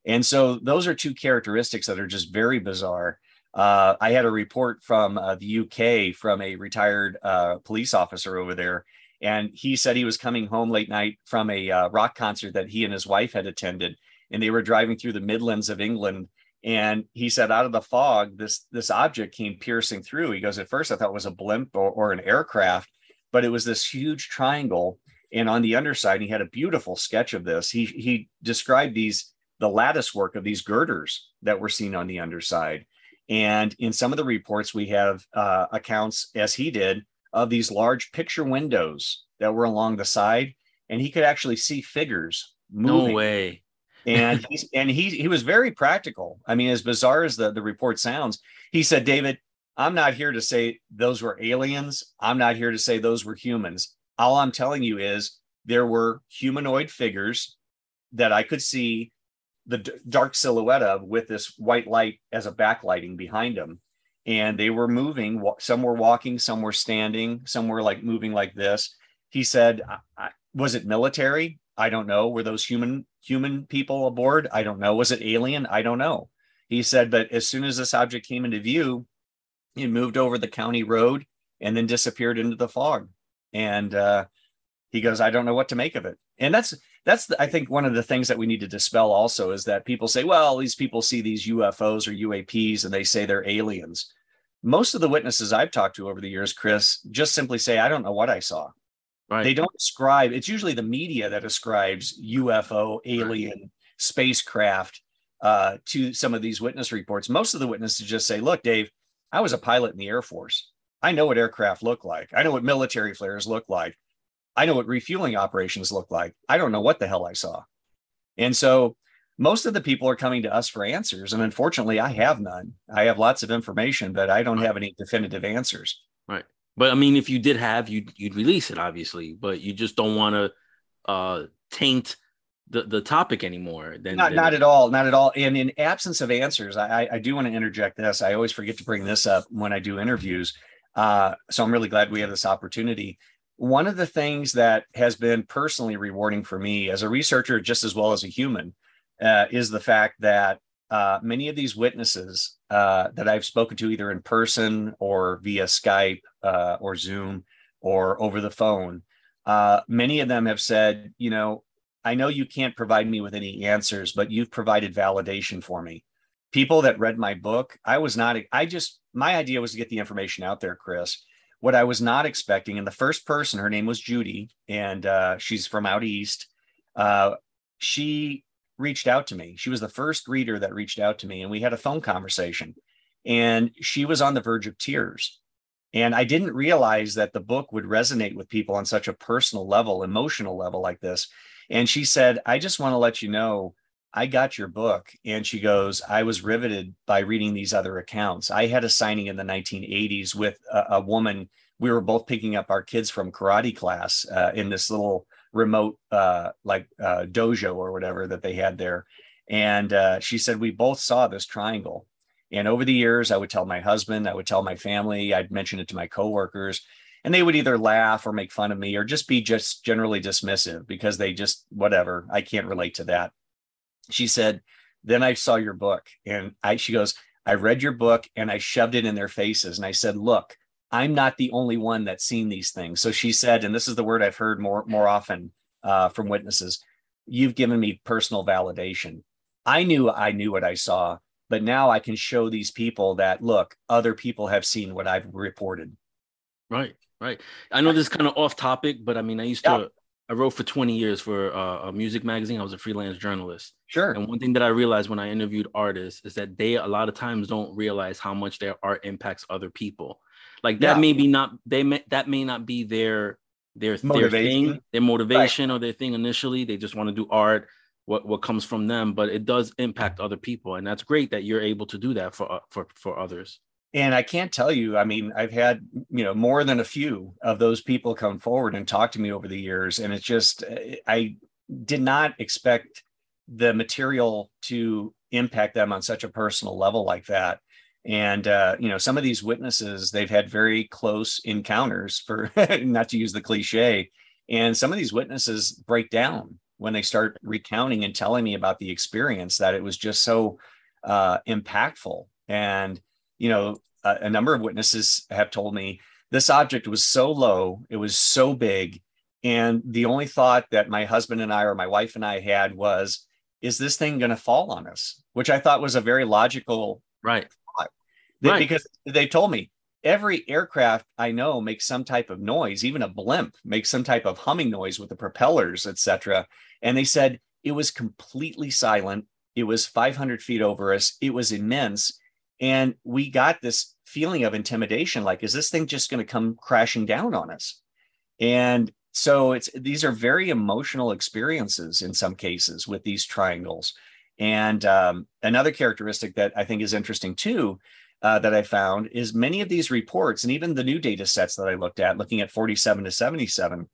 And so those are two characteristics that are just very bizarre. Uh, I had a report from uh, the UK from a retired uh, police officer over there, and he said he was coming home late night from a uh, rock concert that he and his wife had attended, and they were driving through the Midlands of England. And he said, out of the fog, this this object came piercing through. He goes, at first I thought it was a blimp or, or an aircraft, but it was this huge triangle. And on the underside, he had a beautiful sketch of this. He he described these the lattice work of these girders that were seen on the underside. And in some of the reports, we have uh, accounts, as he did, of these large picture windows that were along the side, and he could actually see figures moving. No way. And he's, and he he was very practical. I mean, as bizarre as the, the report sounds, he said, David, I'm not here to say those were aliens. I'm not here to say those were humans. All I'm telling you is there were humanoid figures that I could see the d- dark silhouette of with this white light as a backlighting behind them and they were moving some were walking some were standing some were like moving like this he said I, I, was it military i don't know were those human human people aboard? I don't know. Was it alien? I don't know. He said but as soon as this object came into view it moved over the county road and then disappeared into the fog. And uh, he goes i don't know what to make of it. And that's that's I think one of the things that we need to dispel also is that people say, well, these people see these UFOs or UAPs and they say they're aliens. Most of the witnesses I've talked to over the years, Chris, just simply say, I don't know what I saw. Right. They don't describe, it's usually the media that ascribes UFO, alien, right. spacecraft uh, to some of these witness reports. Most of the witnesses just say, look, Dave, I was a pilot in the Air Force. I know what aircraft look like. I know what military flares look like. I know what refueling operations look like. I don't know what the hell I saw. And so most of the people are coming to us for answers. And unfortunately, I have none. I have lots of information, but I don't have any definitive answers. Right. But I mean, if you did have, you'd, you'd release it, obviously, but you just don't want to uh, taint the, the topic anymore. Then, not, not at all. Not at all. And in absence of answers, I, I do want to interject this. I always forget to bring this up when I do interviews. Uh, so I'm really glad we have this opportunity one of the things that has been personally rewarding for me as a researcher, just as well as a human, uh, is the fact that uh, many of these witnesses uh, that I've spoken to either in person or via Skype uh, or Zoom or over the phone, uh, many of them have said, you know, I know you can't provide me with any answers, but you've provided validation for me. People that read my book, I was not, I just, my idea was to get the information out there, Chris what I was not expecting. And the first person, her name was Judy, and uh, she's from out east. Uh, she reached out to me. She was the first reader that reached out to me, and we had a phone conversation. And she was on the verge of tears. And I didn't realize that the book would resonate with people on such a personal level, emotional level like this. And she said, I just want to let you know I got your book. And she goes, I was riveted by reading these other accounts. I had a signing in the 1980s with a, a woman. We were both picking up our kids from karate class uh, in this little remote, uh, like uh, dojo or whatever that they had there. And uh, she said, We both saw this triangle. And over the years, I would tell my husband, I would tell my family, I'd mention it to my coworkers, and they would either laugh or make fun of me or just be just generally dismissive because they just, whatever, I can't relate to that she said, then I saw your book. And I, she goes, I read your book and I shoved it in their faces. And I said, look, I'm not the only one that's seen these things. So she said, and this is the word I've heard more, more often uh, from witnesses, you've given me personal validation. I knew I knew what I saw, but now I can show these people that look, other people have seen what I've reported. Right, right. I know this is kind of off topic, but I mean, I used to I wrote for 20 years for uh, a music magazine. I was a freelance journalist. Sure. And one thing that I realized when I interviewed artists is that they a lot of times don't realize how much their art impacts other people. Like that yeah. may be not they may that may not be their their their thing, their motivation right. or their thing initially. They just want to do art, what what comes from them, but it does impact other people, and that's great that you're able to do that for uh, for for others and i can't tell you i mean i've had you know more than a few of those people come forward and talk to me over the years and it's just i did not expect the material to impact them on such a personal level like that. And uh, you know, some of these witnesses they've had very close encounters, for not to use the cliche, and some of these witnesses break down when they start recounting and telling me about the experience that it was just so uh, impactful. And you know, a, a number of witnesses have told me this object was so low, it was so big, and the only thought that my husband and I, or my wife and I, had was, "Is this thing going to fall on us?" Which I thought was a very logical right right. because they told me every aircraft I know makes some type of noise, even a blimp makes some type of humming noise with the propellers, etc. And they said it was completely silent. It was 500 feet over us. It was immense. And we got this feeling of intimidation like, is this thing just going to come crashing down on us? And so it's these are very emotional experiences in some cases with these triangles. And um, another characteristic that I think is interesting too uh, that I found is many of these reports, and even the new data sets that I looked at, looking at 47 to 77,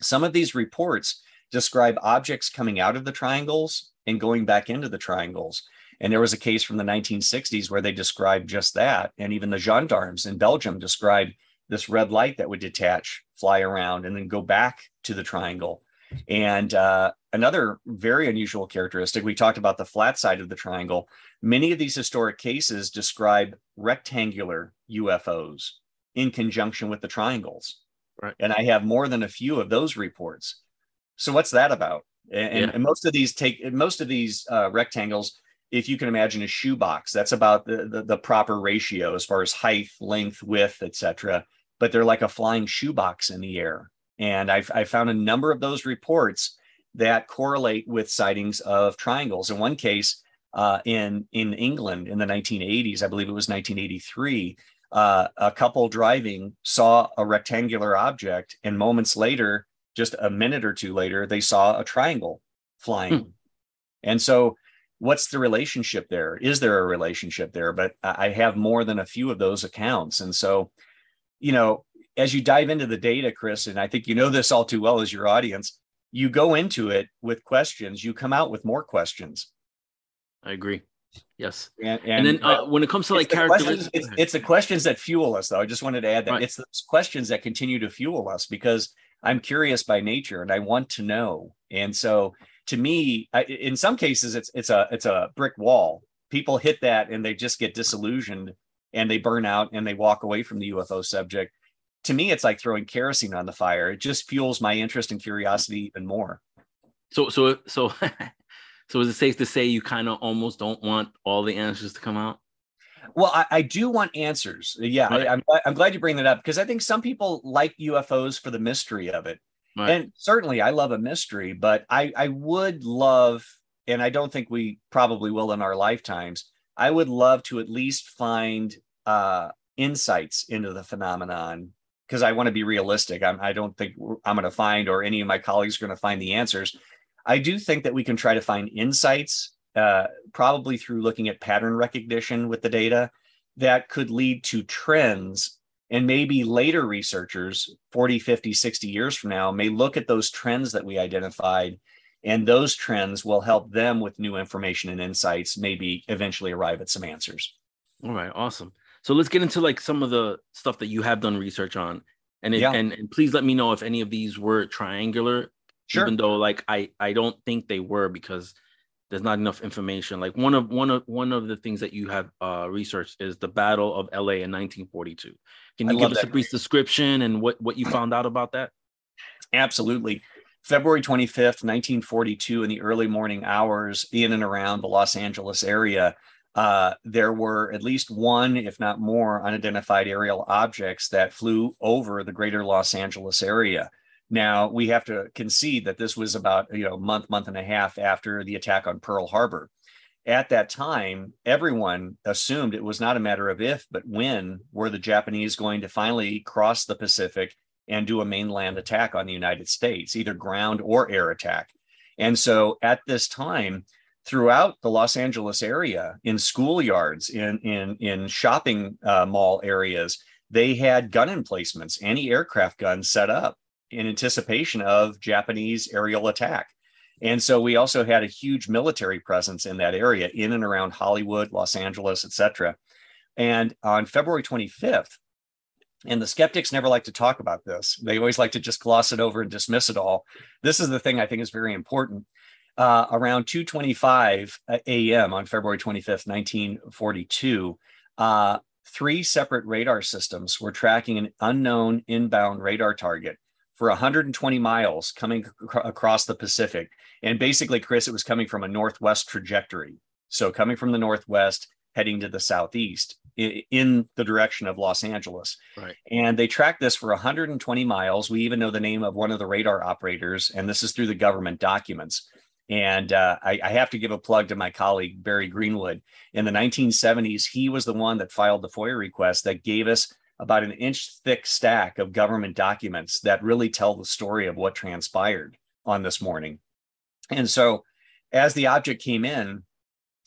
some of these reports describe objects coming out of the triangles and going back into the triangles. And there was a case from the 1960s where they described just that. And even the gendarmes in Belgium described this red light that would detach, fly around, and then go back to the triangle. And uh, another very unusual characteristic, we talked about the flat side of the triangle. Many of these historic cases describe rectangular UFOs in conjunction with the triangles. Right. And I have more than a few of those reports. So what's that about? And, yeah. and most of these take most of these uh, rectangles, if you can imagine a shoebox, that's about the, the, the proper ratio as far as height, length, width, etc. But they're like a flying shoebox in the air. And I've, I found a number of those reports that correlate with sightings of triangles. In one case, uh, in in England in the 1980s, I believe it was 1983, uh, a couple driving saw a rectangular object, and moments later, just a minute or two later, they saw a triangle flying. Hmm. And so, what's the relationship there? Is there a relationship there? But I have more than a few of those accounts, and so, you know, as you dive into the data, Chris, and I think you know this all too well as your audience you go into it with questions, you come out with more questions. I agree. Yes. And, and, and then uh, when it comes to like characteristics, it's, it's, the questions that fuel us, though. I just wanted to add that right. it's those questions that continue to fuel us because I'm curious by nature and I want to know. And so, to me, I, in some cases, it's it's a it's a brick wall. People hit that and they just get disillusioned and they burn out and they walk away from the UFO subject to me, it's like throwing kerosene on the fire. It just fuels my interest and curiosity even more. So, so, so, so is it safe to say you kind of almost don't want all the answers to come out? Well, I, I do want answers. Yeah, right. I, am I'm, I'm glad you bring that up because I think some people like UFOs for the mystery of it. Right. And certainly I love a mystery, but I, I would love, and I don't think we probably will in our lifetimes, I would love to at least find uh, insights into the phenomenon because I want to be realistic. I'm, I do not think I'm going to find, or any of my colleagues are going to find the answers. I do think that we can try to find insights, uh, probably through looking at pattern recognition with the data, that could lead to trends. And maybe later researchers, 40, 50, 60 years from now, may look at those trends that we identified. And those trends will help them with new information and insights, maybe eventually arrive at some answers. All right, awesome. So let's get into like some of the stuff that you have done research on, and it, yeah. and and please let me know if any of these were triangular. Sure. Even though like I I don't think they were because there's not enough information. Like one of one of one of the things that you have uh, researched is the Battle of LA in 1942. Can you give us a brief description and what what you found out about that? Absolutely. February 25th, 1942, in the early morning hours in and around the Los Angeles area, uh, there were at least one, if not more, unidentified aerial objects that flew over the greater Los Angeles area. Now, we have to concede that this was about you know month, month and a half after the attack on Pearl Harbor. At that time, everyone assumed it was not a matter of if, but when were the Japanese going to finally cross the Pacific and do a mainland attack on the United States, either ground or air attack. And so at this time, throughout the Los Angeles area in schoolyards, in in in shopping uh, mall areas. They had gun emplacements, anti-aircraft guns set up in anticipation of Japanese aerial attack. And so we also had a huge military presence in that area, in and around Hollywood, Los Angeles, etc. And on February 25th, and the skeptics never like to talk about this. They always like to just gloss it over and dismiss it all. This is the thing I think is very important. Uh, around 2:25 a.m. on February 25th, 1942, uh, three separate radar systems were tracking an unknown inbound radar target for 120 miles coming ac- across the Pacific. And basically, Chris, it was coming from a northwest trajectory. So coming from the northwest, heading to the southeast in the direction of Los Angeles. Right. And they tracked this for 120 miles. We even know the name of one of the radar operators, and this is through the government documents. And uh, I, I, have to give a plug to my colleague, Barry Greenwood. In the 1970s, he was the one that filed the FOIA request that gave us about an inch thick stack of government documents that really tell the story of what transpired on this morning. And so, as the object came in,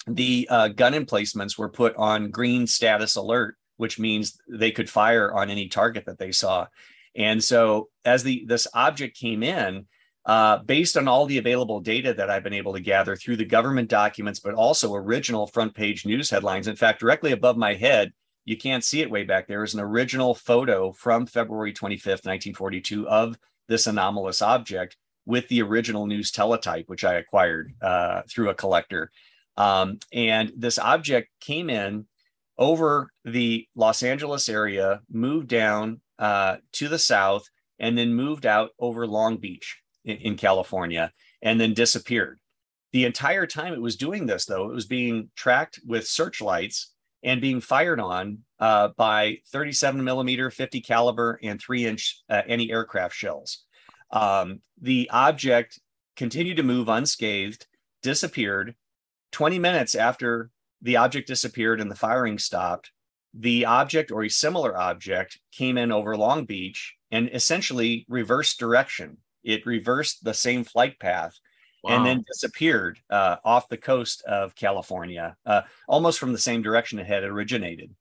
the uh, gun emplacements were put on green status alert, which means they could fire on any target that they saw. And so, as the this object came in, uh, based on all the available data that I've been able to gather through the government documents, but also original front page news headlines. In fact, directly above my head, you can't see it way back there, is an original photo from February 25th, 1942, of this anomalous object with the original news teletype, which I acquired uh, through a collector. Um, and this object came in over the Los Angeles area, moved down uh, to the south, and then moved out over Long Beach in, in California, and then disappeared. The entire time it was doing this, though, it was being tracked with searchlights and being fired on uh, by 37 millimeter, 50 caliber, and three inch uh, anti aircraft shells. Um, the object continued to move unscathed, disappeared, 20 minutes after the object disappeared and the firing stopped, the object or a similar object came in over Long Beach and essentially reversed direction. It reversed the same flight path wow. and then disappeared uh, off the coast of California, uh, almost from the same direction it had originated.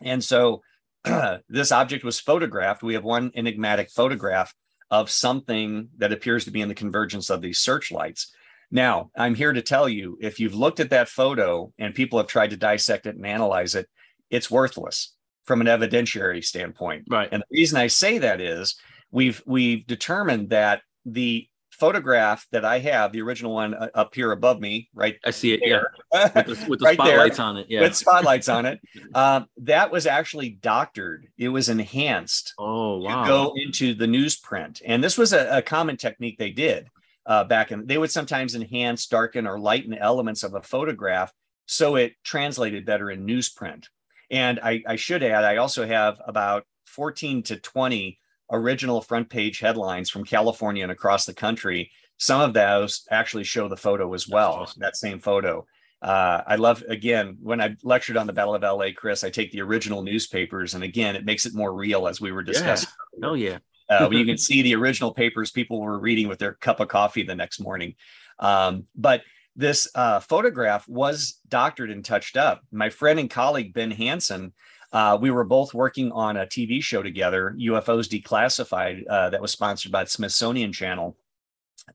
And so this object was photographed. We have one enigmatic photograph of something that appears to be in the convergence of these searchlights. Now, I'm here to tell you if you've looked at that photo and people have tried to dissect it and analyze it, it's worthless from an evidentiary standpoint. Right. And the reason I say that is we've we've determined that the photograph that I have, the original one uh, up here above me, right? I see it. There, yeah, with the, with the right spotlights there, on it. Yeah, with spotlights on it. Uh, that was actually doctored. It was enhanced. Oh wow! To go into the newsprint, and this was a, a common technique they did uh, back in they would sometimes enhance darken or lighten elements of a photograph so it translated better in newsprint and I, I should add i also have about 14 to 20 original front page headlines from california and across the country some of those actually show the photo as well awesome. that same photo uh, I love again when I lectured on the Battle of LA, Chris. I take the original newspapers, and again, it makes it more real as we were discussing. Yeah. Oh yeah, uh, when you can see the original papers people were reading with their cup of coffee the next morning. Um, but this uh, photograph was doctored and touched up. My friend and colleague Ben Hansen, uh, we were both working on a TV show together, UFOs Declassified, uh, that was sponsored by the Smithsonian Channel.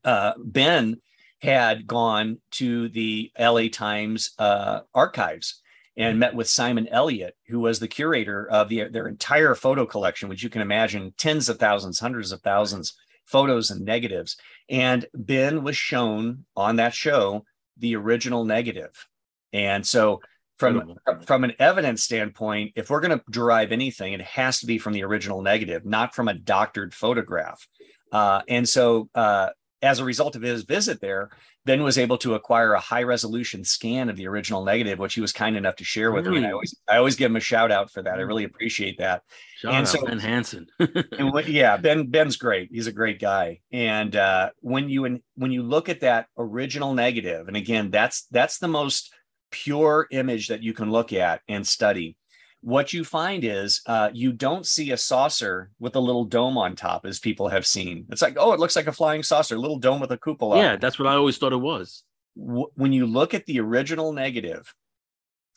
Uh, ben had gone to the LA Times uh, archives and met with Simon Elliott, who was the curator of the, their entire photo collection, which you can imagine tens of thousands, hundreds of thousands photos and negatives. And Ben was shown on that show the original negative. And so from from an evidence standpoint, if we're going to derive anything, it has to be from the original negative, not from a doctored photograph. Uh, and so, uh, as a result of his visit there, Ben was able to acquire a high resolution scan of the original negative, which he was kind enough to share with really? me. And I always, I always give him a shout out for that. I really appreciate that. Shout and so, Ben Hansen. and what, yeah, Ben, Ben's great. He's a great guy. And uh, when you when you look at that original negative, and again, that's that's the most pure image that you can look at and study what you find is uh, you don't see a saucer with a little dome on top as people have seen. It's like, oh, it looks like a flying saucer, a little dome with a cupola. Yeah, that's what I always thought it was. When you look at the original negative,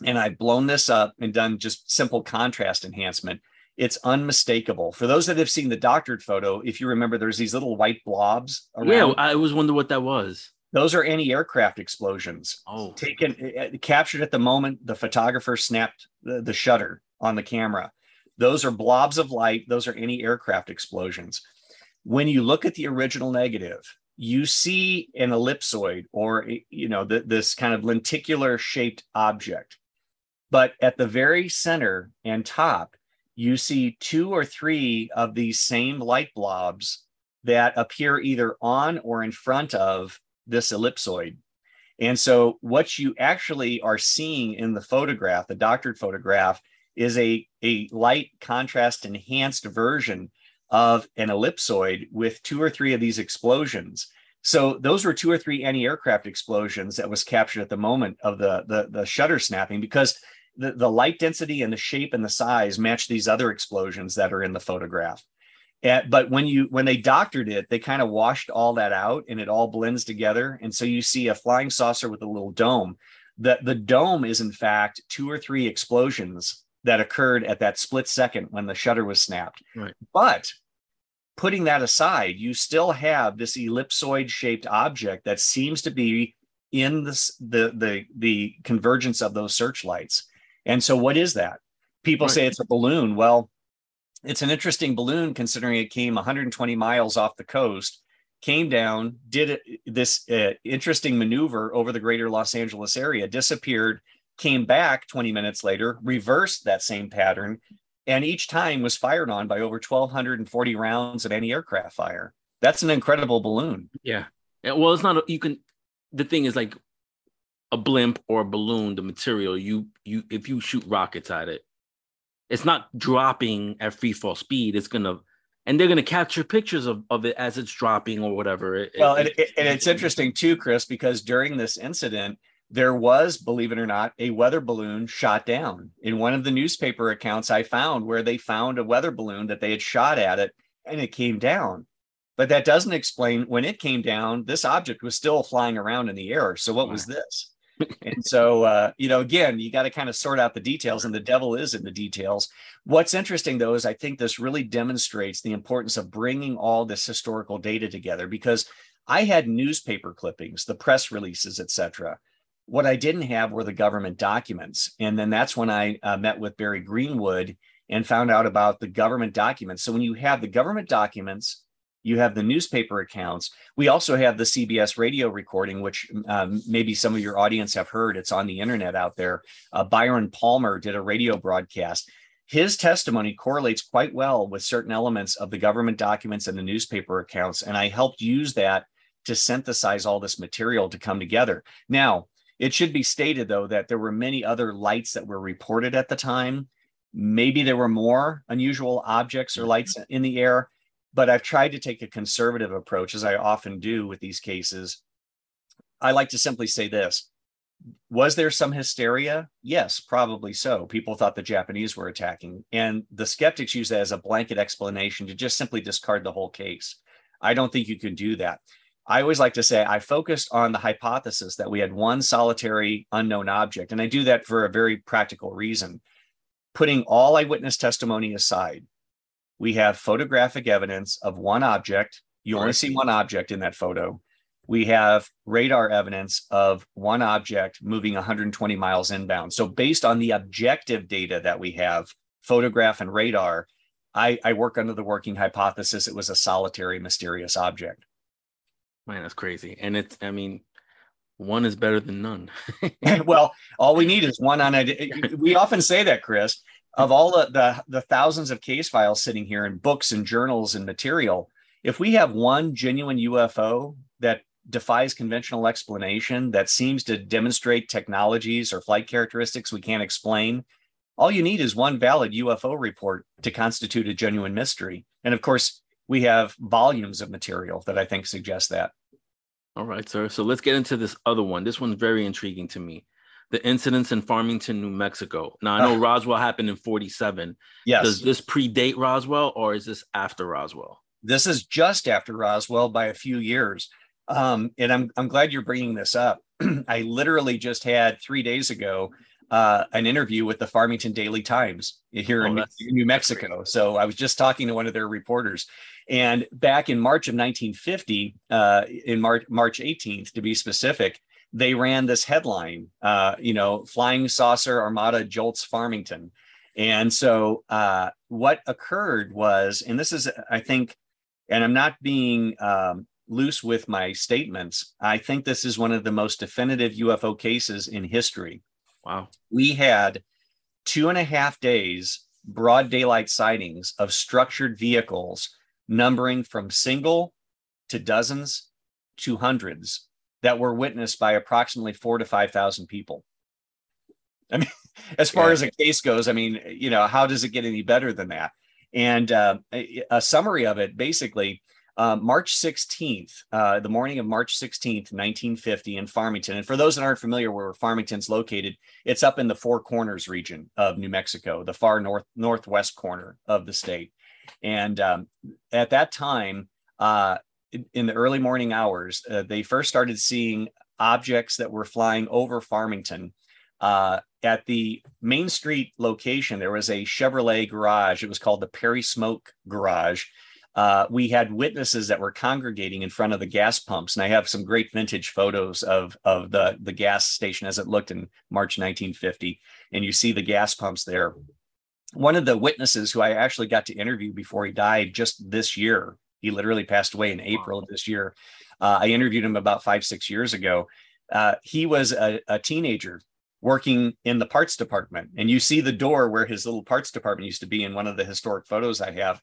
and I've blown this up and done just simple contrast enhancement, it's unmistakable. For those that have seen the doctored photo, if you remember, there's these little white blobs. Around. Yeah, I always wonder what that was. Those are anti-aircraft explosions. Oh, taken uh, captured at the moment the photographer snapped the, the shutter on the camera. Those are blobs of light. Those are anti-aircraft explosions. When you look at the original negative, you see an ellipsoid or you know the, this kind of lenticular shaped object but at the very center and top you see two or three of these same light blobs that appear either on or in front of this ellipsoid and so what you actually are seeing in the photograph the doctored photograph is a, a light contrast enhanced version of an ellipsoid with two or three of these explosions. So those were two or three anti-aircraft explosions that was captured at the moment of the, the, the shutter snapping because the, the light density and the shape and the size match these other explosions that are in the photograph. And, but when you when they doctored it, they kind of washed all that out and it all blends together. And so you see a flying saucer with a little dome. The, the dome is in fact two or three explosions that occurred at that split second when the shutter was snapped. Right. But putting that aside, you still have this ellipsoid shaped object that seems to be in this, the, the, the convergence of those searchlights. And so, what is that? People right. say it's a balloon. Well, it's an interesting balloon considering it came 120 miles off the coast, came down, did this uh, interesting maneuver over the greater Los Angeles area, disappeared, came back 20 minutes later, reversed that same pattern, and each time was fired on by over 1,240 rounds of anti-aircraft fire. That's an incredible balloon. Yeah. yeah well, it's not. A, you can. The thing is, like a blimp or a balloon, the material you you if you shoot rockets at it, it's not dropping at free fall speed. It's gonna and they're going to capture pictures of, of it as it's dropping or whatever. It, well, it, and, and it's interesting too, Chris, because during this incident, there was, believe it or not, a weather balloon shot down. In one of the newspaper accounts I found where they found a weather balloon that they had shot at it and it came down. But that doesn't explain when it came down, this object was still flying around in the air. So what was this? And so, uh, you know, again, you got to kind of sort out the details, and the devil is in the details. What's interesting, though, is I think this really demonstrates the importance of bringing all this historical data together because I had newspaper clippings, the press releases, et cetera what I didn't have were the government documents. And then that's when I uh, met with Barry Greenwood and found out about the government documents. So when you have the government documents, you have the newspaper accounts. We also have the CBS radio recording, which um, maybe some of your audience have heard. It's on the internet out there. Uh, Byron Palmer did a radio broadcast. His testimony correlates quite well with certain elements of the government documents and the newspaper accounts. And I helped use that to synthesize all this material to come together. Now, it should be stated, though, that there were many other lights that were reported at the time. Maybe there were more unusual objects or lights mm-hmm. in the air, but I've tried to take a conservative approach, as I often do with these cases. I like to simply say this Was there some hysteria? Yes, probably so. People thought the Japanese were attacking. And the skeptics use that as a blanket explanation to just simply discard the whole case. I don't think you can do that. I always like to say I focused on the hypothesis that we had one solitary unknown object. And I do that for a very practical reason. Putting all eyewitness testimony aside, we have photographic evidence of one object. You only see one object in that photo. We have radar evidence of one object moving 120 miles inbound. So, based on the objective data that we have, photograph and radar, I, I work under the working hypothesis it was a solitary mysterious object. Man, that's crazy. And it's, I mean, one is better than none. well, all we need is one on it. We often say that, Chris. Of all the, the, the thousands of case files sitting here in books and journals and material, if we have one genuine UFO that defies conventional explanation, that seems to demonstrate technologies or flight characteristics we can't explain, all you need is one valid UFO report to constitute a genuine mystery. And of course, we have volumes of material that I think suggest that. All right, sir. So let's get into this other one. This one's very intriguing to me. The incidents in Farmington, New Mexico. Now I know uh, Roswell happened in 47. Yes. Does this predate Roswell or is this after Roswell? This is just after Roswell by a few years. Um, and I'm, I'm glad you're bringing this up. I literally just had three days ago uh, an interview with the Farmington Daily Times here oh, in New Mexico. So I was just talking to one of their reporters. And back in March of 1950, uh, in March, March 18th, to be specific, they ran this headline, uh, you know, Flying Saucer Armada Jolts Farmington. And so uh, what occurred was, and this is, I think, and I'm not being um, loose with my statements, I think this is one of the most definitive UFO cases in history. Wow. We had two and a half days broad daylight sightings of structured vehicles numbering from single to dozens to hundreds that were witnessed by approximately four to 5,000 people. I mean, as far yeah. as a case goes, I mean, you know, how does it get any better than that? And uh, a, a, summary of it basically, uh, March 16th, uh, the morning of March 16th, 1950, in Farmington. And for those that aren't familiar where Farmington's located, it's up in the Four Corners region of New Mexico, the far north northwest corner of the state. And um, at that time, in the early morning hours, uh, they first started seeing objects that were flying over Farmington. Uh, at the Main Street location, there was a Chevrolet garage. It was called the Perry Smoke Garage. Uh, we had witnesses that were congregating in front of the gas pumps, and I have some great vintage photos of of the the gas station as it looked in March 1950. And you see the gas pumps there. One of the witnesses who I actually got to interview before he died just this year he literally passed away in April of this year. Uh, I interviewed him about five, six years ago. Uh, he was a, a, teenager working in the parts department. And you see the door where his little parts department used to be in one of the historic photos I have.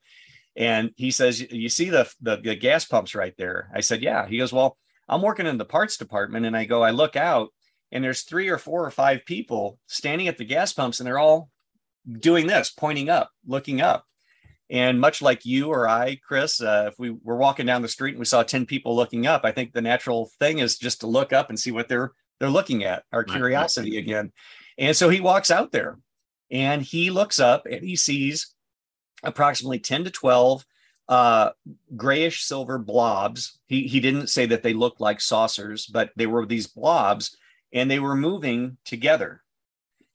And he says, You see the, the, the gas pumps right there? I said, Yeah. He goes, Well, I'm working in the parts department. And I go, I look out and there's three or four or five people standing at the gas pumps and they're all doing this, pointing up, looking up. And much like you or I, Chris, uh, if we were walking down the street and we saw 10 people looking up, I think the natural thing is just to look up and see what they're they're looking at, our curiosity again. And so he walks out there and he looks up and he sees approximately 10 to 12 uh, grayish silver blobs. He, he didn't say that they looked like saucers, but they were these blobs and they were moving together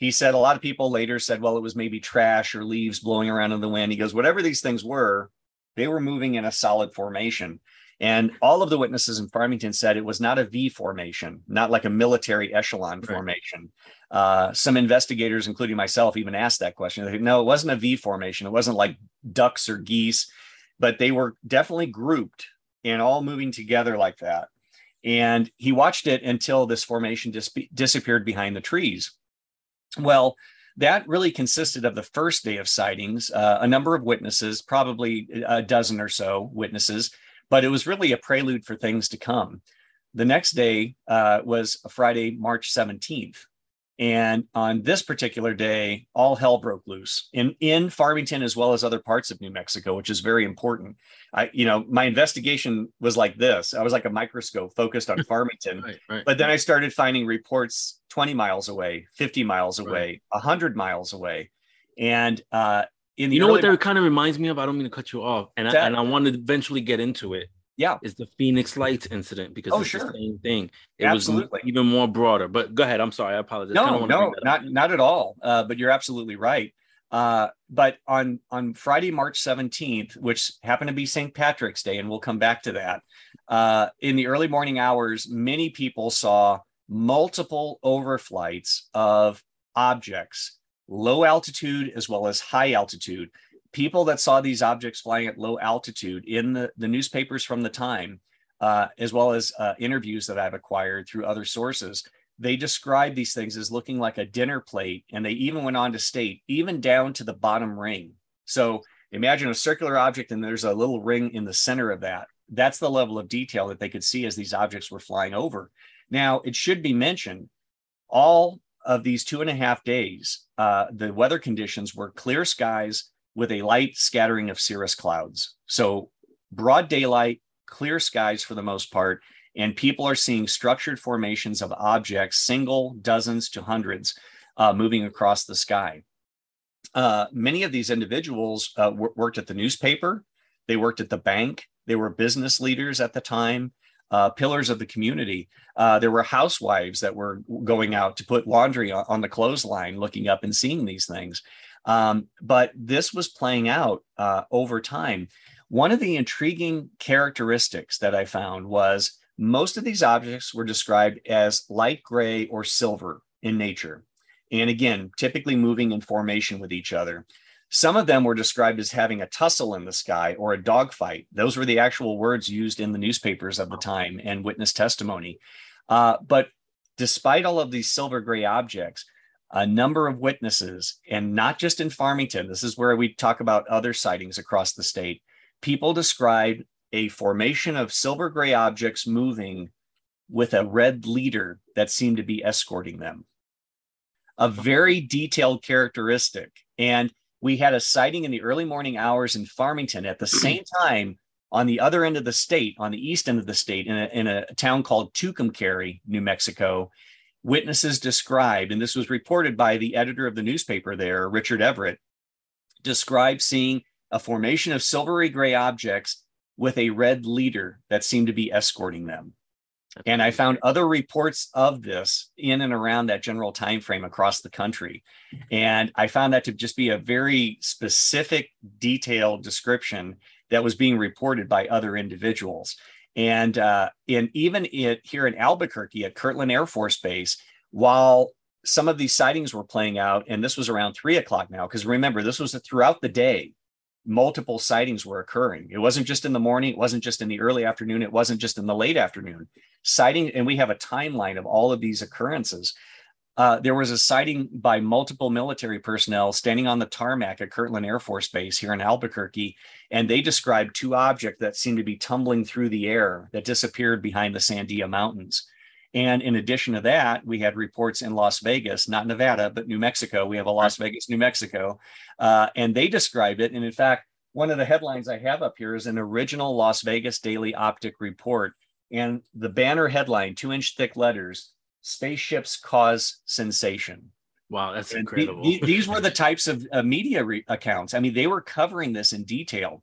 he said a lot of people later said, well, it was maybe trash or leaves blowing around in the wind. He goes, whatever these things were, they were moving in a solid formation. And all of the witnesses in Farmington said it was not a V formation, not like a military echelon right. formation. Uh, some investigators, including myself, even asked that question. They, no, it wasn't a V formation. It wasn't like ducks or geese, but they were definitely grouped and all moving together like that. And he watched it until this formation dis- disappeared behind the trees. Well, that really consisted of the first day of sightings, uh, a number of witnesses, probably a dozen or so witnesses, but it was really a prelude for things to come. The next day uh, was Friday, March 17th. And on this particular day, all hell broke loose in, in Farmington as well as other parts of New Mexico, which is very important. I, you know, my investigation was like this. I was like a microscope focused on Farmington. right, right. But then I started finding reports 20 miles away, 50 miles away, right. 100 miles away. And uh, in the You know what that kind of reminds me of? I don't mean to cut you off. And, that, I, and I want to eventually get into it yeah. is the phoenix lights incident because oh, it's sure. the same thing. It absolutely. was even more broader but go ahead i'm sorry i apologize. No no not not at all uh, but you're absolutely right. Uh, but on on friday march 17th which happened to be st patrick's day and we'll come back to that uh, in the early morning hours many people saw multiple overflights of objects low altitude as well as high altitude people that saw these objects flying at low altitude in the, the newspapers from the time, uh, as well as uh, interviews that I've acquired through other sources, they described these things as looking like a dinner plate. And they even went on to state, even down to the bottom ring. So imagine a circular object and there's a little ring in the center of that. That's the level of detail that they could see as these objects were flying over. Now, it should be mentioned all of these two and a half days, uh, the weather conditions were clear skies with a light scattering of cirrus clouds. So broad daylight, clear skies for the most part, and people are seeing structured formations of objects, single, dozens to hundreds, uh, moving across the sky. Uh, many of these individuals uh, w- worked at the newspaper, they worked at the bank, they were business leaders at the time. uh, pillars of the community. Uh, there were housewives that were going out to put laundry on, on the clothesline, looking up and seeing these things. Um, but this was playing out uh, over time. One of the intriguing characteristics that I found was most of these objects were described as light gray or silver in nature. And again, typically moving in formation with each other. Some of them were described as having a tussle in the sky or a dogfight. Those were the actual words used in the newspapers of the time and witness testimony. Uh, but despite all of these silver gray objects, a number of witnesses, and not just in Farmington, this is where we talk about other sightings across the state, people described a formation of silver gray objects moving with a red leader that seemed to be escorting them. A very detailed characteristic. And we had a sighting in the early morning hours in Farmington at the same time on the other end of the state, on the east end of the state, in a, in a town called Tucumcari, New Mexico. Witnesses described, and this was reported by the editor of the newspaper there, Richard Everett, described seeing a formation of silvery gray objects with a red leader that seemed to be escorting them. And I found other reports of this in and around that general time frame across the country. And I found that to just be a very specific, detailed description that was being reported by other individuals. And uh, in even it here in Albuquerque at Kirtland Air Force Base, while some of these sightings were playing out, and this was around three o'clock now, because remember, this was throughout the day multiple sightings were occurring. It wasn't just in the morning, it wasn't just in the early afternoon, it wasn't just in the late afternoon. Sighting, and we have a timeline of all of these occurrences. Uh, there was a sighting by multiple military personnel standing on the tarmac at Kirtland Air Force Base here in Albuquerque, and they described two objects that seemed to be tumbling through the air that disappeared behind the Sandia Mountains. And in addition to that, we had reports in Las Vegas, not Nevada, but New Mexico. We have a Las Vegas, New Mexico, uh, and they described it. And in fact, one of the headlines I have up here is an original Las Vegas Daily Optic report. And the banner headline, two inch thick letters Spaceships Cause Sensation. Wow, that's incredible. The, the, these were the types of uh, media re- accounts. I mean, they were covering this in detail.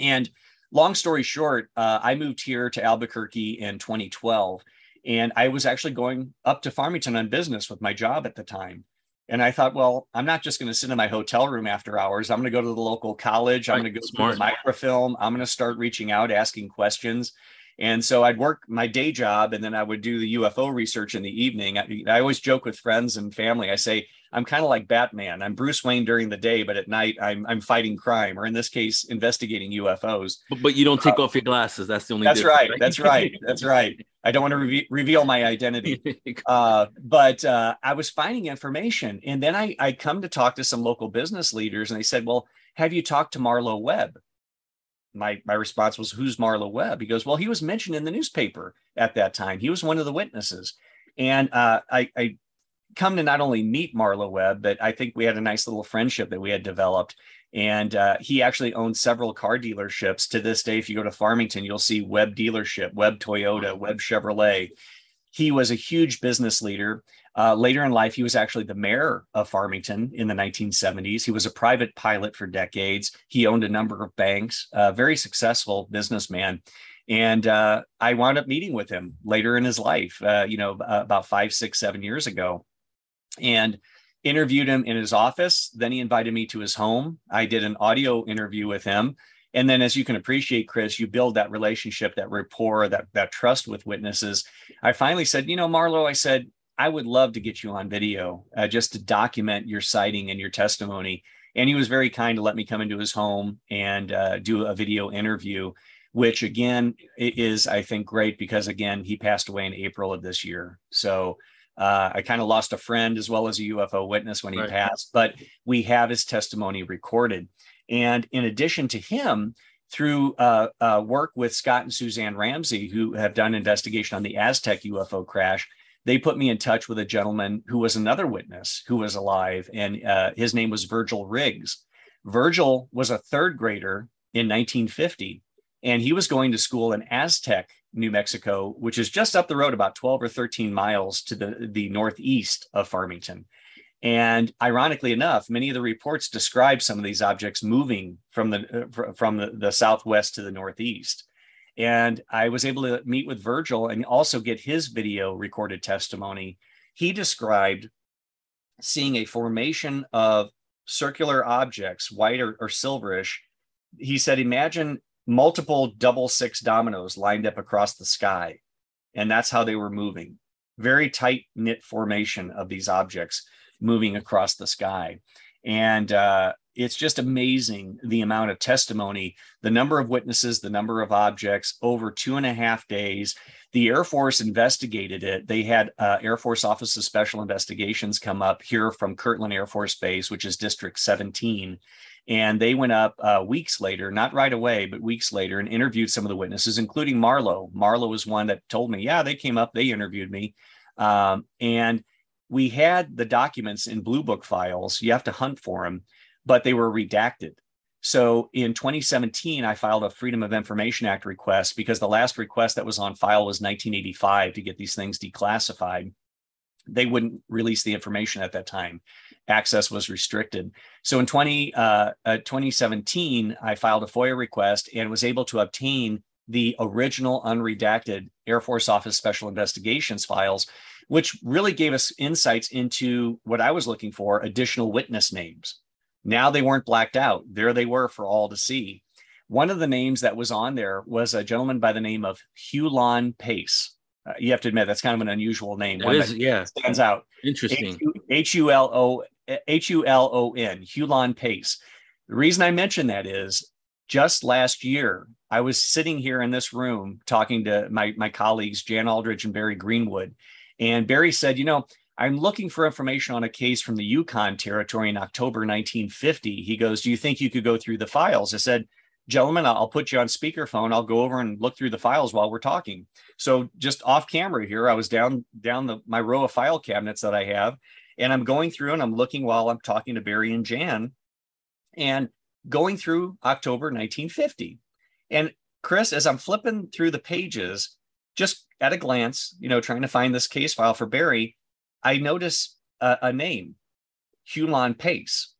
And long story short, uh, I moved here to Albuquerque in 2012 and I was actually going up to Farmington on business with my job at the time. And I thought, well, I'm not just going to sit in my hotel room after hours. I'm going to go to the local college. I'm going to go to the microfilm. I'm going to start reaching out, asking questions. And so I'd work my day job and then I would do the UFO research in the evening. I, I always joke with friends and family. I say, I'm kind of like Batman. I'm Bruce Wayne during the day, but at night I'm I'm fighting crime, or in this case, investigating UFOs. But, but you don't take uh, off your glasses. That's the only. That's right. right. That's right. That's right. I don't want to re- reveal my identity. Uh, but uh, I was finding information, and then I I come to talk to some local business leaders, and they said, "Well, have you talked to Marlowe Webb?" My my response was, "Who's Marlowe Webb?" He goes, "Well, he was mentioned in the newspaper at that time. He was one of the witnesses." And uh, I, I come to not only meet Marlowe Webb, but I think we had a nice little friendship that we had developed. And uh, he actually owns several car dealerships. To this day, if you go to Farmington, you'll see Webb dealership, Webb Toyota, Webb Chevrolet. He was a huge business leader. Uh, later in life, he was actually the mayor of Farmington in the 1970s. He was a private pilot for decades. He owned a number of banks, a very successful businessman. And uh, I wound up meeting with him later in his life, uh, you know, about five, six, seven years ago and interviewed him in his office. Then he invited me to his home. I did an audio interview with him. And then, as you can appreciate, Chris, you build that relationship, that rapport, that, that trust with witnesses. I finally said, You know, Marlowe, I said, I would love to get you on video uh, just to document your sighting and your testimony. And he was very kind to let me come into his home and uh, do a video interview, which again is, I think, great because, again, he passed away in April of this year. So, uh, I kind of lost a friend as well as a UFO witness when he right. passed, but we have his testimony recorded. And in addition to him, through uh, uh, work with Scott and Suzanne Ramsey, who have done investigation on the Aztec UFO crash, they put me in touch with a gentleman who was another witness who was alive, and uh, his name was Virgil Riggs. Virgil was a third grader in 1950, and he was going to school in Aztec New Mexico, which is just up the road about 12 or 13 miles to the, the northeast of Farmington. And ironically enough, many of the reports describe some of these objects moving from the uh, from the, the southwest to the northeast. And I was able to meet with Virgil and also get his video recorded testimony. He described seeing a formation of circular objects, white or, or silverish. He said, imagine multiple double six dominoes lined up across the sky. And that's how they were moving. Very tight knit formation of these objects moving across the sky. And uh, it's just amazing the amount of testimony, the number of witnesses, the number of objects over two and a half days. The Air Force investigated it. They had uh, Air Force Office of Special Investigations come up here from Kirtland Air Force Base, which is District 17. And they went up uh, weeks later, not right away, but weeks later, and interviewed some of the witnesses, including Marlowe. Marlowe was one that told me, Yeah, they came up, they interviewed me. Um, and we had the documents in Blue Book files. You have to hunt for them, but they were redacted. So in 2017, I filed a Freedom of Information Act request because the last request that was on file was 1985 to get these things declassified. They wouldn't release the information at that time. Access was restricted. So in 20, uh, uh, 2017, I filed a FOIA request and was able to obtain the original unredacted Air Force Office Special Investigations files which really gave us insights into what I was looking for additional witness names. Now they weren't blacked out. There they were for all to see. One of the names that was on there was a gentleman by the name of Hulon Pace. Uh, you have to admit that's kind of an unusual name. It is, yeah. Stands out. Interesting. H U L O H U L O N, Hulon Pace. The reason I mention that is just last year, I was sitting here in this room talking to my, my colleagues, Jan Aldridge and Barry Greenwood, and Barry said, you know, I'm looking for information on a case from the Yukon Territory in October 1950. He goes, Do you think you could go through the files? I said, Gentlemen, I'll put you on speakerphone. I'll go over and look through the files while we're talking. So just off camera here, I was down down the my row of file cabinets that I have, and I'm going through and I'm looking while I'm talking to Barry and Jan, and going through October 1950. And Chris, as I'm flipping through the pages, just at a glance, you know, trying to find this case file for Barry, I notice a, a name, Hulon Pace,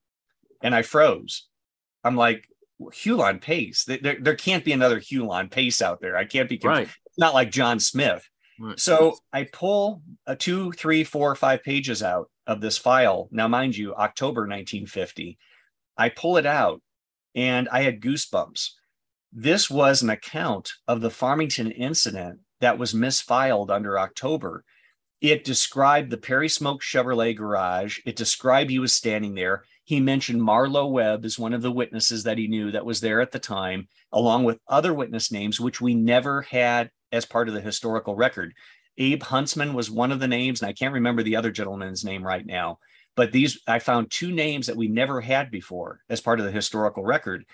and I froze. I'm like, Hulon Pace. There, there can't be another Hulon Pace out there. I can't be right. It's not like John Smith. Right. So I pull a two, three, four, five pages out of this file. Now, mind you, October 1950. I pull it out and I had goosebumps. This was an account of the Farmington incident that was misfiled under October. It described the Perry Smoke Chevrolet garage. It described he was standing there. He mentioned Marlowe Webb as one of the witnesses that he knew that was there at the time, along with other witness names, which we never had as part of the historical record. Abe Huntsman was one of the names, and I can't remember the other gentleman's name right now. But these, I found two names that we never had before as part of the historical record.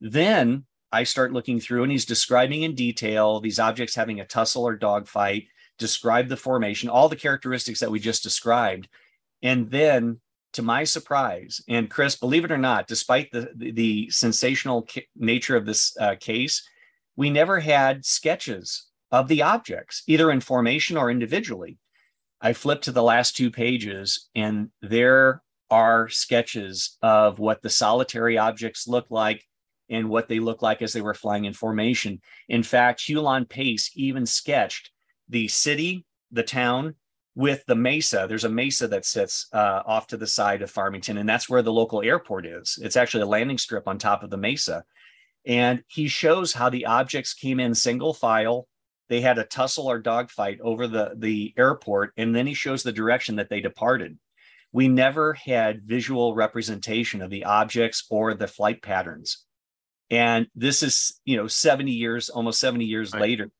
Then I start looking through and he's describing in detail these objects having a tussle or dogfight, describe the formation, all the characteristics that we just described. And then to my surprise, and Chris, believe it or not, despite the, the, the sensational ca- nature of this uh, case, we never had sketches of the objects, either in formation or individually. I flipped to the last two pages, and there are sketches of what the solitary objects look like and what they look like as they were flying in formation. In fact, Hulon Pace even sketched the city, the town, with the mesa. There's a mesa that sits uh, off to the side of Farmington, and that's where the local airport is. It's actually a landing strip on top of the mesa. And he shows how the objects came in single file. They had a tussle or dogfight over the, the airport, and then he shows the direction that they departed. We never had visual representation of the objects or the flight patterns. And this is, you know, 70 years, almost 70 years right. later.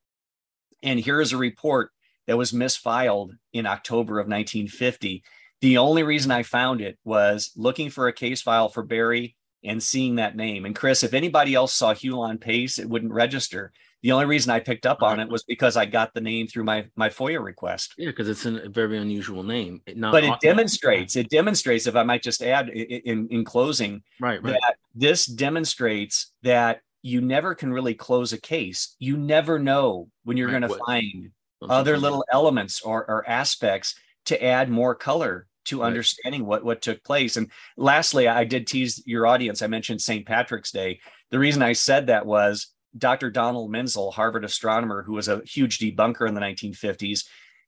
And here is a report that was misfiled in October of 1950. The only reason I found it was looking for a case file for Barry and seeing that name. And Chris, if anybody else saw Hulon Pace, it wouldn't register. The only reason I picked up on uh-huh. it was because I got the name through my my FOIA request. Yeah, because it's a very unusual name. Not, but it demonstrates, it demonstrates, if I might just add in, in closing, right, right. that this demonstrates that you never can really close a case. You never know when you're right. going to find other little elements or, or aspects to add more color to right. understanding what what took place. And lastly, I did tease your audience. I mentioned St. Patrick's Day. The reason I said that was Dr. Donald Menzel, Harvard astronomer, who was a huge debunker in the 1950s,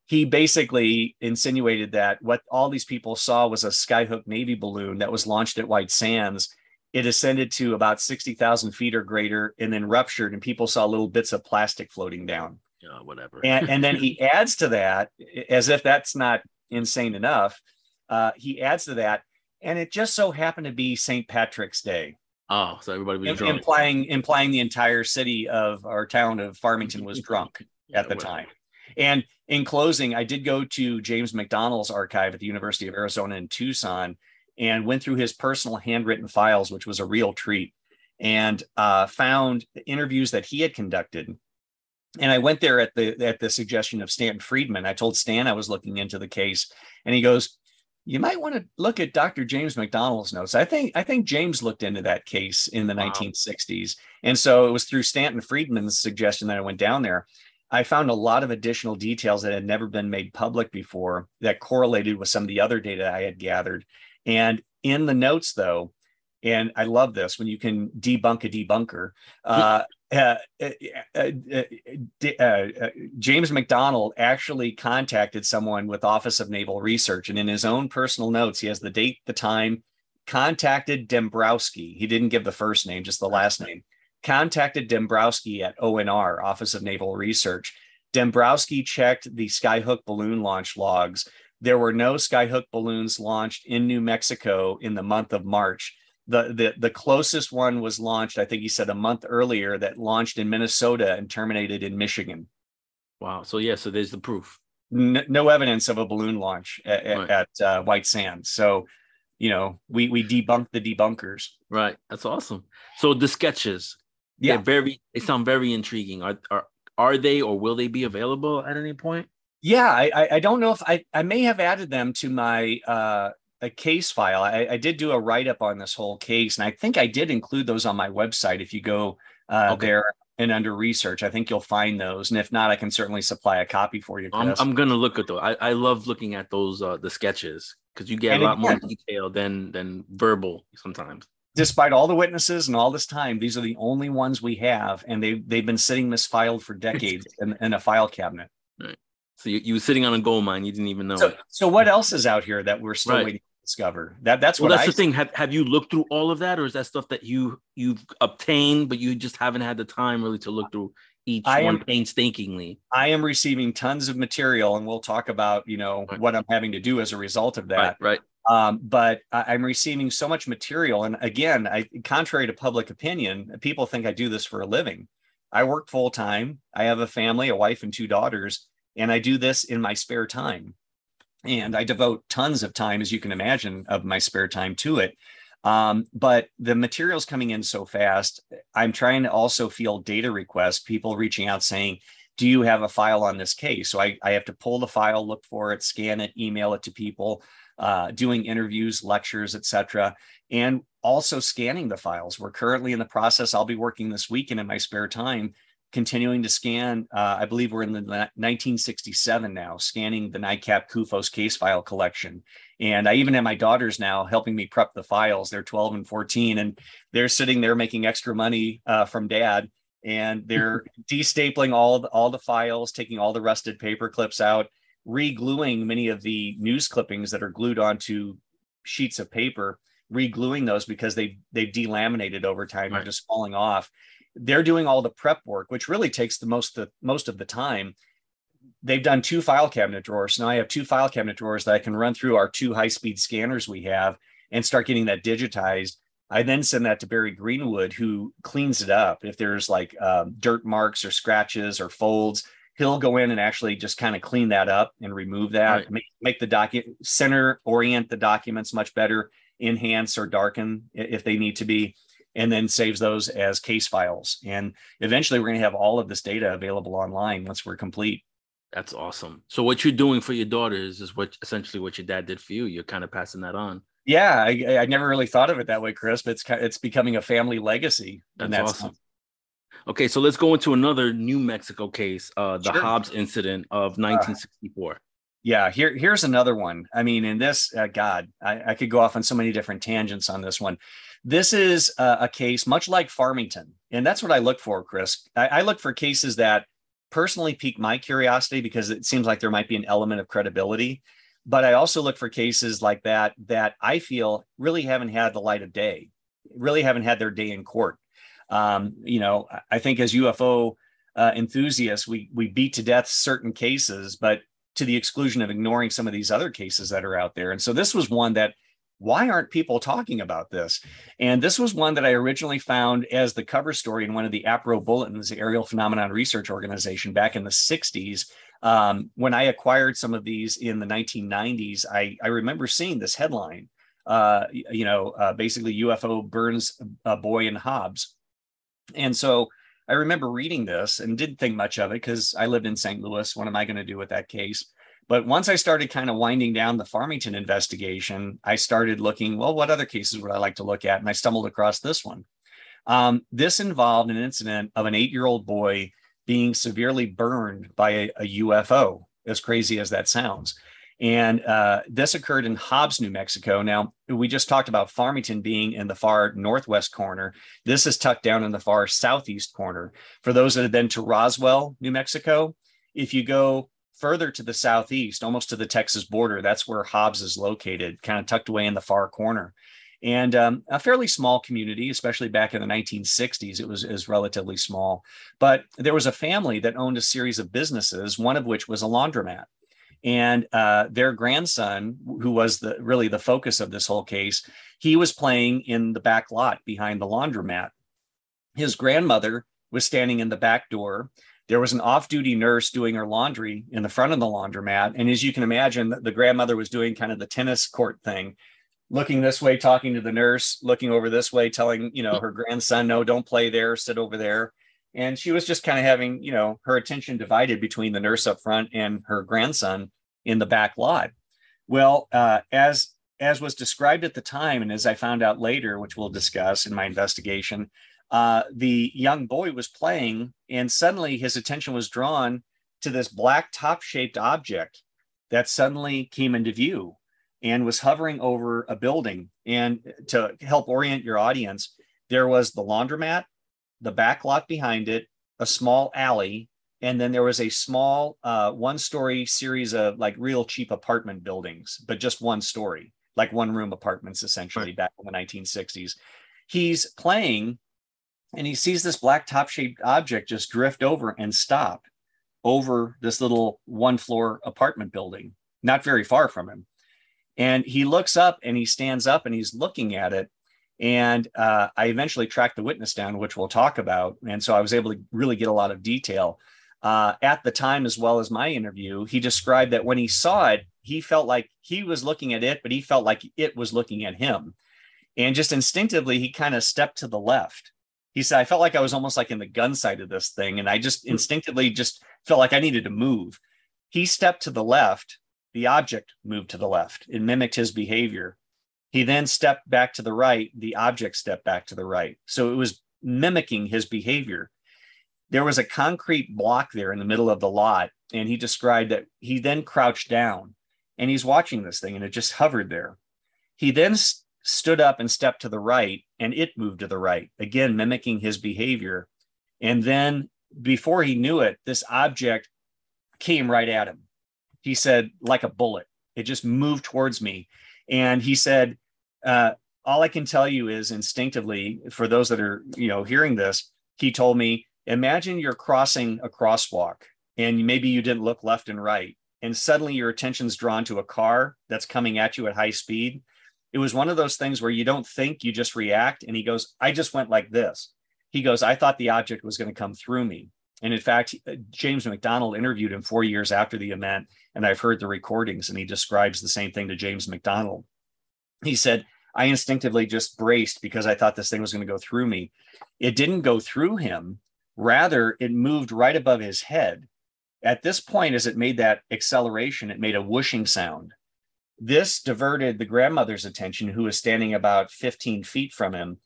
he basically insinuated that what all these people saw was a skyhook Navy balloon that was launched at White Sands. It ascended to about 60,000 feet or greater and then ruptured, and people saw little bits of plastic floating down. Yeah, whatever. and, and then he adds to that, as if that's not insane enough, uh, he adds to that, and it just so happened to be St. Patrick's Day. Oh, so everybody was drunk. Implying implying the entire city of our town of Farmington was drunk yeah, at the whatever. time. And in closing, I did go to James McDonald's archive at the University of Arizona in Tucson and went through his personal handwritten files, which was a real treat, and uh, found interviews that he had conducted. And I went there at the at the suggestion of Stan Friedman. I told Stan I was looking into the case, and he goes, you might want to look at Dr. James McDonald's notes. I think I think James looked into that case in the wow. 1960s, and so it was through Stanton Friedman's suggestion that I went down there. I found a lot of additional details that had never been made public before that correlated with some of the other data I had gathered. And in the notes, though, and I love this when you can debunk a debunker. Uh, uh, uh, James McDonald actually contacted someone with Office of Naval Research, and in his own personal notes, he has the date, the time. Contacted Dembrowski. He didn't give the first name, just the last name. Contacted Dembrowski at ONR, Office of Naval Research. Dembrowski checked the Skyhook balloon launch logs. There were no Skyhook balloons launched in New Mexico in the month of March. The the the closest one was launched i think he said a month earlier that launched in minnesota and terminated in michigan. Wow. So yeah so there's the proof. No, no evidence of a balloon launch at, right. at uh, white sands. So you know we we debunked the debunkers. Right. That's awesome. So the sketches yeah. very they sound very intriguing. Are, are are they or will they be available at any point yeah i i don't know if i i may have added them to my uh a case file. I, I did do a write up on this whole case, and I think I did include those on my website. If you go uh, okay. there and under research, I think you'll find those. And if not, I can certainly supply a copy for you. I'm, I'm, gonna look at those. I, I love looking at those uh, the sketches because you get and a lot again, more detail than than verbal sometimes. Despite all the witnesses and all this time, these are the only ones we have, and they they've been sitting misfiled for decades in, in a file cabinet. Right. So you, you were sitting on a gold mine, you didn't even know. So, so what else is out here that we're still right. waiting to discover. That that's well, what that's I the thing. Have have you looked through all of that, or is that stuff that you you've obtained, but you just haven't had the time really to look through each I one am, painstakingly? I am receiving tons of material, and we'll talk about you know right. what I'm having to do as a result of that. Right. right. Um, but I'm receiving so much material, and again, I contrary to public opinion, people think I do this for a living. I work full time. I have a family, a wife, and two daughters, and I do this in my spare time and I devote tons of time, as you can imagine, of my spare time to it. Um, but the material's coming in so fast. I'm trying to also field data requests, people reaching out saying, do you have a file on this case? So I, I have to pull the file, look for it, scan it, email it to people, uh, doing interviews, lectures, etc., and also scanning the files. We're currently in the process. I'll be working this weekend in my spare time continuing to scan. Uh, I believe we're in the 1967 now, scanning the NICAP CUFOS case file collection. And I even have my daughters now helping me prep the files. They're 12 and 14, and they're sitting there making extra money uh, from dad. And they're destapling all the, all the files, taking all the rusted paper clips out, re-gluing many of the news clippings that are glued onto sheets of paper, re-gluing those because they they've delaminated over time. Right. They're just falling off they're doing all the prep work, which really takes the most the most of the time. They've done two file cabinet drawers. Now I have two file cabinet drawers that I can run through our two high speed scanners we have and start getting that digitized. I then send that to Barry Greenwood, who cleans it up. If there's like um, dirt marks or scratches or folds, he'll go in and actually just kind of clean that up and remove that, right. make, make the document center orient the documents much better, enhance or darken if they need to be and then saves those as case files. And eventually we're going to have all of this data available online once we're complete. That's awesome. So what you're doing for your daughters is what essentially what your dad did for you. You're kind of passing that on. Yeah, I, I never really thought of it that way, Chris. But it's it's becoming a family legacy. That's, that's awesome. Okay, so let's go into another New Mexico case, uh, the sure. Hobbs incident of 1964. Uh, yeah, here here's another one. I mean, in this, uh, God, I, I could go off on so many different tangents on this one This is a, a, case much like Farmington. And that's what I look for, Chris. I, I look for cases that personally pique my curiosity because it seems like there might be an element of credibility. But I also look for cases like that that I feel really haven't had the light of day, really haven't had their day in court. Um, you know, I think as UFO uh, enthusiasts, we we beat to death certain cases, but to the exclusion of ignoring some of these other cases that are out there. And so this was one that why aren't people talking about this? And this was one that I originally found as the cover story in one of the APRO bulletins, the Aerial Phenomenon Research Organization, back in the 60s. Um, when I acquired some of these in the 1990s, I, I remember seeing this headline, uh, you know, uh, basically UFO burns a boy in Hobbs. And so I remember reading this and didn't think much of it because I lived in St. Louis. What am I going to do with that case? But once I started kind of winding down the Farmington investigation, I started looking, well, what other cases would I like to look at? And I stumbled across this one. Um, this involved an incident of an eight year old boy being severely burned by a, a, UFO, as crazy as that sounds. And uh, this occurred in Hobbs, New Mexico. Now, we just talked about Farmington being in the far northwest corner. This is tucked down in the far southeast corner. For those that have been to Roswell, New Mexico, if you go further to the southeast, almost to the Texas border. That's where Hobbs is located, kind of tucked away in the far corner. And um, a fairly small community, especially back in the 1960s, it was, it was relatively small. But there was a family that owned a series of businesses, one of which was a laundromat. And uh, their grandson, who was the really the focus of this whole case, he was playing in the back lot behind the laundromat. His grandmother was standing in the back door there was an off-duty nurse doing her laundry in the front of the laundromat. And as you can imagine the grandmother was doing kind of the tennis court thing looking this way talking to the nurse looking over this way telling you know her grandson no don't play there sit over there. And she was just kind of having you know her attention divided between the nurse up front and her grandson in the back lot. Well uh, as as was described at the time and as i found out later which we'll discuss in my investigation uh, the young boy was playing, and suddenly his attention was drawn to this black top shaped object that suddenly came into view and was hovering over a building. And to help orient your audience, there was the laundromat, the back lot behind it, a small alley, and then there was a small uh, one story series of like real cheap apartment buildings, but just one story, like one room apartments essentially right. back in the 1960s. He's playing and he sees this black top shaped object just drift over and stop over this little one floor apartment building, not very far from him. And he looks up and he stands up and he's looking at it. And uh, I eventually tracked the witness down, which we'll talk about. And so I was able to really get a lot of detail. Uh, at the time, as well as my interview, he described that when he saw it, he felt like he was looking at it, but he felt like it was looking at him. And just instinctively, he kind of stepped to the left he said i felt like i was almost like in the gun side of this thing and i just hmm. instinctively just felt like i needed to move. He stepped to the left. The object moved to the left. It mimicked his behavior. He then stepped back to the right. The object stepped back to the right. So it was mimicking his behavior. There was a concrete block there in the middle of the lot and he described that he then crouched down and he's watching this thing and it just hovered there. He then stood up and stepped to the right, and it moved to the right, again, mimicking his behavior. And then before he knew it, this object came right at him. He said, like a bullet, it just moved towards me. And he said, uh, all I can tell you is instinctively, for those that are, you know, hearing this, he told me, imagine you're crossing a crosswalk and maybe you didn't look left and right. And suddenly your attention's drawn to a car that's coming at you at high speed it was one of those things where you don't think, you just react. And he goes, I just went like this. He goes, I thought the object was going to come through me. And in fact, uh, James McDonald interviewed him four years after the event. And I've heard the recordings, and he describes the same thing to James McDonald. He said, I instinctively just braced because I thought this thing was going to go through me. It didn't go through him. Rather, it moved right above his head. At this point, as it made that acceleration, it made a whooshing sound. This diverted the grandmother's attention, who was standing about 15 feet from him,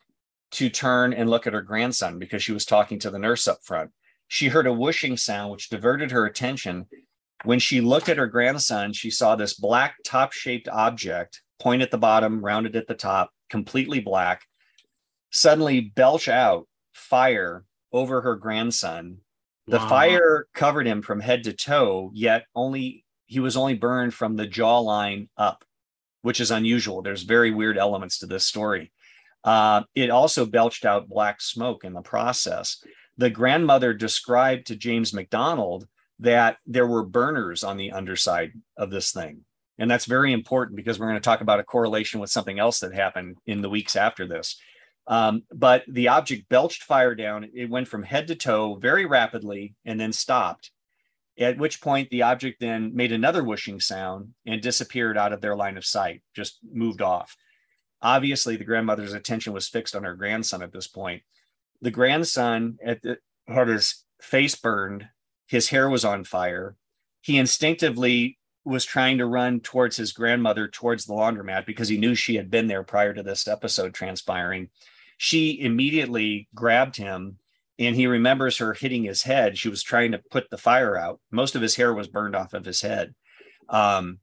to turn and look at her grandson because she was talking to the nurse up front. She heard a whooshing sound, which diverted her attention. When she looked at her grandson, she saw this black top shaped object, point at the bottom, rounded at the top, completely black, suddenly belch out fire over her grandson. The wow. fire covered him from head to toe, yet only he was only burned from the jawline up, which is unusual. There's very weird elements to this story. Uh, it also belched out black smoke in the process. The grandmother described to James McDonald that there were burners on the underside of this thing. And that's very important because we're going to talk about a correlation with something else that happened in the weeks after this. Um, but the object belched fire down. It went from head to toe very rapidly and then stopped. At which point the object then made another whooshing sound and disappeared out of their line of sight, just moved off. Obviously, the grandmother's attention was fixed on her grandson at this point. The grandson at the, had his face burned, his hair was on fire. He instinctively was trying to run towards his grandmother towards the laundromat because he knew she had been there prior to this episode transpiring. She immediately grabbed him and he remembers her hitting his head. She was trying to put the fire out. Most of his hair was burned off of his head. Um,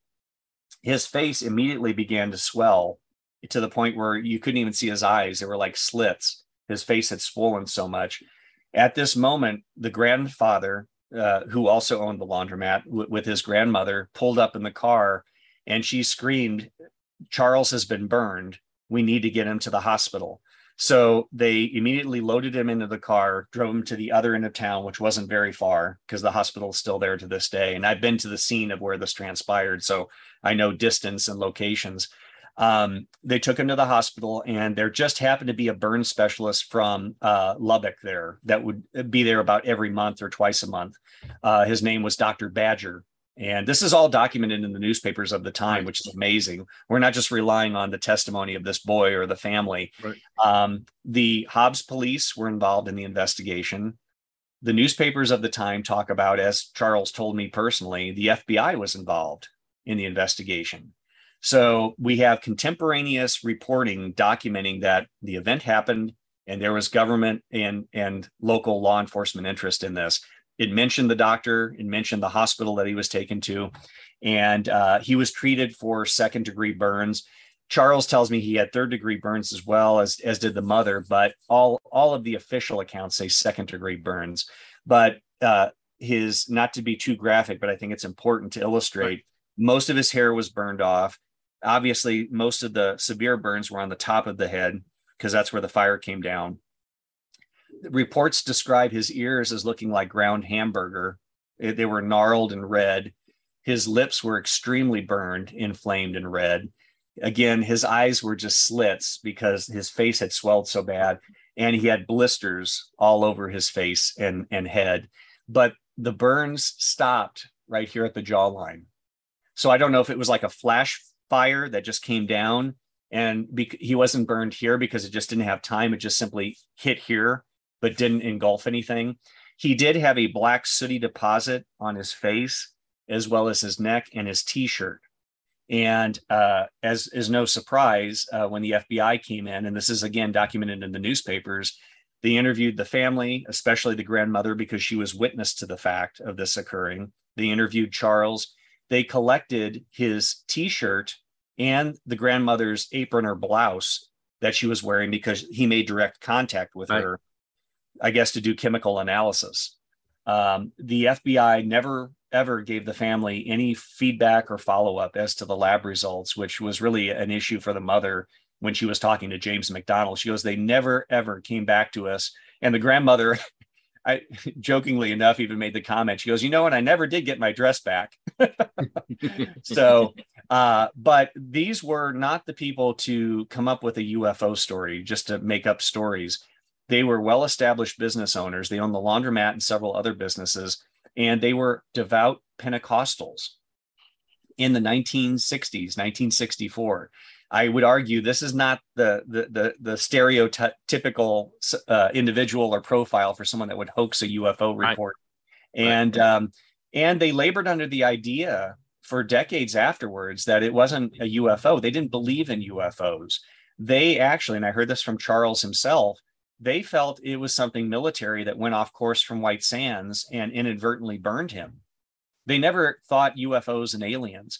his face immediately began to swell to the point where you couldn't even see his eyes. They were like slits. His face had swollen so much. At this moment, the grandfather uh, who also owned the laundromat w- with his grandmother, pulled up in the car and she screamed, Charles has been burned. We need to get him to the hospital. So they immediately loaded him into the car, drove him to the other end of town, which wasn't very far because the hospital is still there to this day. And I've been to the scene of where this transpired. So I know distance and locations. Um, they took him to the hospital, and there just happened to be a burn specialist from uh, Lubbock there that would be there about every month or twice a month. Uh, his name was Dr. Badger. And this is all documented in the newspapers of the time, which is amazing. We're not just relying on the testimony of this boy or the family. Right. Um, the Hobbs police were involved in the investigation. The newspapers of the time talk about, as Charles told me personally, the FBI was involved in the investigation. So we have contemporaneous reporting documenting that the event happened and there was government and, and local law enforcement interest in this. It mentioned the doctor, it mentioned the hospital that he was taken to, and uh, he was treated for second degree burns. Charles tells me he had third degree burns as well as as did the mother, but all all of the official accounts say second degree burns. But uh, his not to be too graphic, but I think it's important to illustrate. Right. Most of his hair was burned off. Obviously, most of the severe burns were on the top of the head because that's where the fire came down. Reports describe his ears as looking like ground hamburger. They were gnarled and red. His lips were extremely burned, inflamed, and red. Again, his eyes were just slits because his face had swelled so bad, and he had blisters all over his face and, and head. But the burns stopped right here at the jawline. So I don't know if it was like a flash fire that just came down and be- he wasn't burned here because it just didn't have time it just simply hit here but didn't engulf anything. He did have a black sooty deposit on his face as well as his neck and his t-shirt. And uh, as is no surprise uh, when the fbi came in and this is again documented in the newspapers they interviewed the family especially the grandmother because she was witness to the fact of this occurring. They interviewed charles. They collected his t-shirt and the grandmother's apron or blouse that she was wearing because he made direct contact with right. her i guess to do chemical analysis um, the fbi never ever gave the family any feedback or follow-up as to the lab results which was really an issue for the mother when she was talking to james mcdonald she goes they never ever came back to us and the grandmother I jokingly enough even made the comment. She goes, "You know what? I never did get my dress back." so, uh, but these were not the people to come up with a UFO story just to make up stories. They were well-established business owners. They owned the laundromat and several other businesses, and they were devout Pentecostals in the 1960s, 1964. I would argue this is not the the the, the stereotypical uh, individual or profile for someone that would hoax a UFO report, right. and right. Um, and they labored under the idea for decades afterwards that it wasn't a UFO. They didn't believe in UFOs. They actually, and I heard this from Charles himself, they felt it was something military that went off course from White Sands and inadvertently burned him. They never thought UFOs and aliens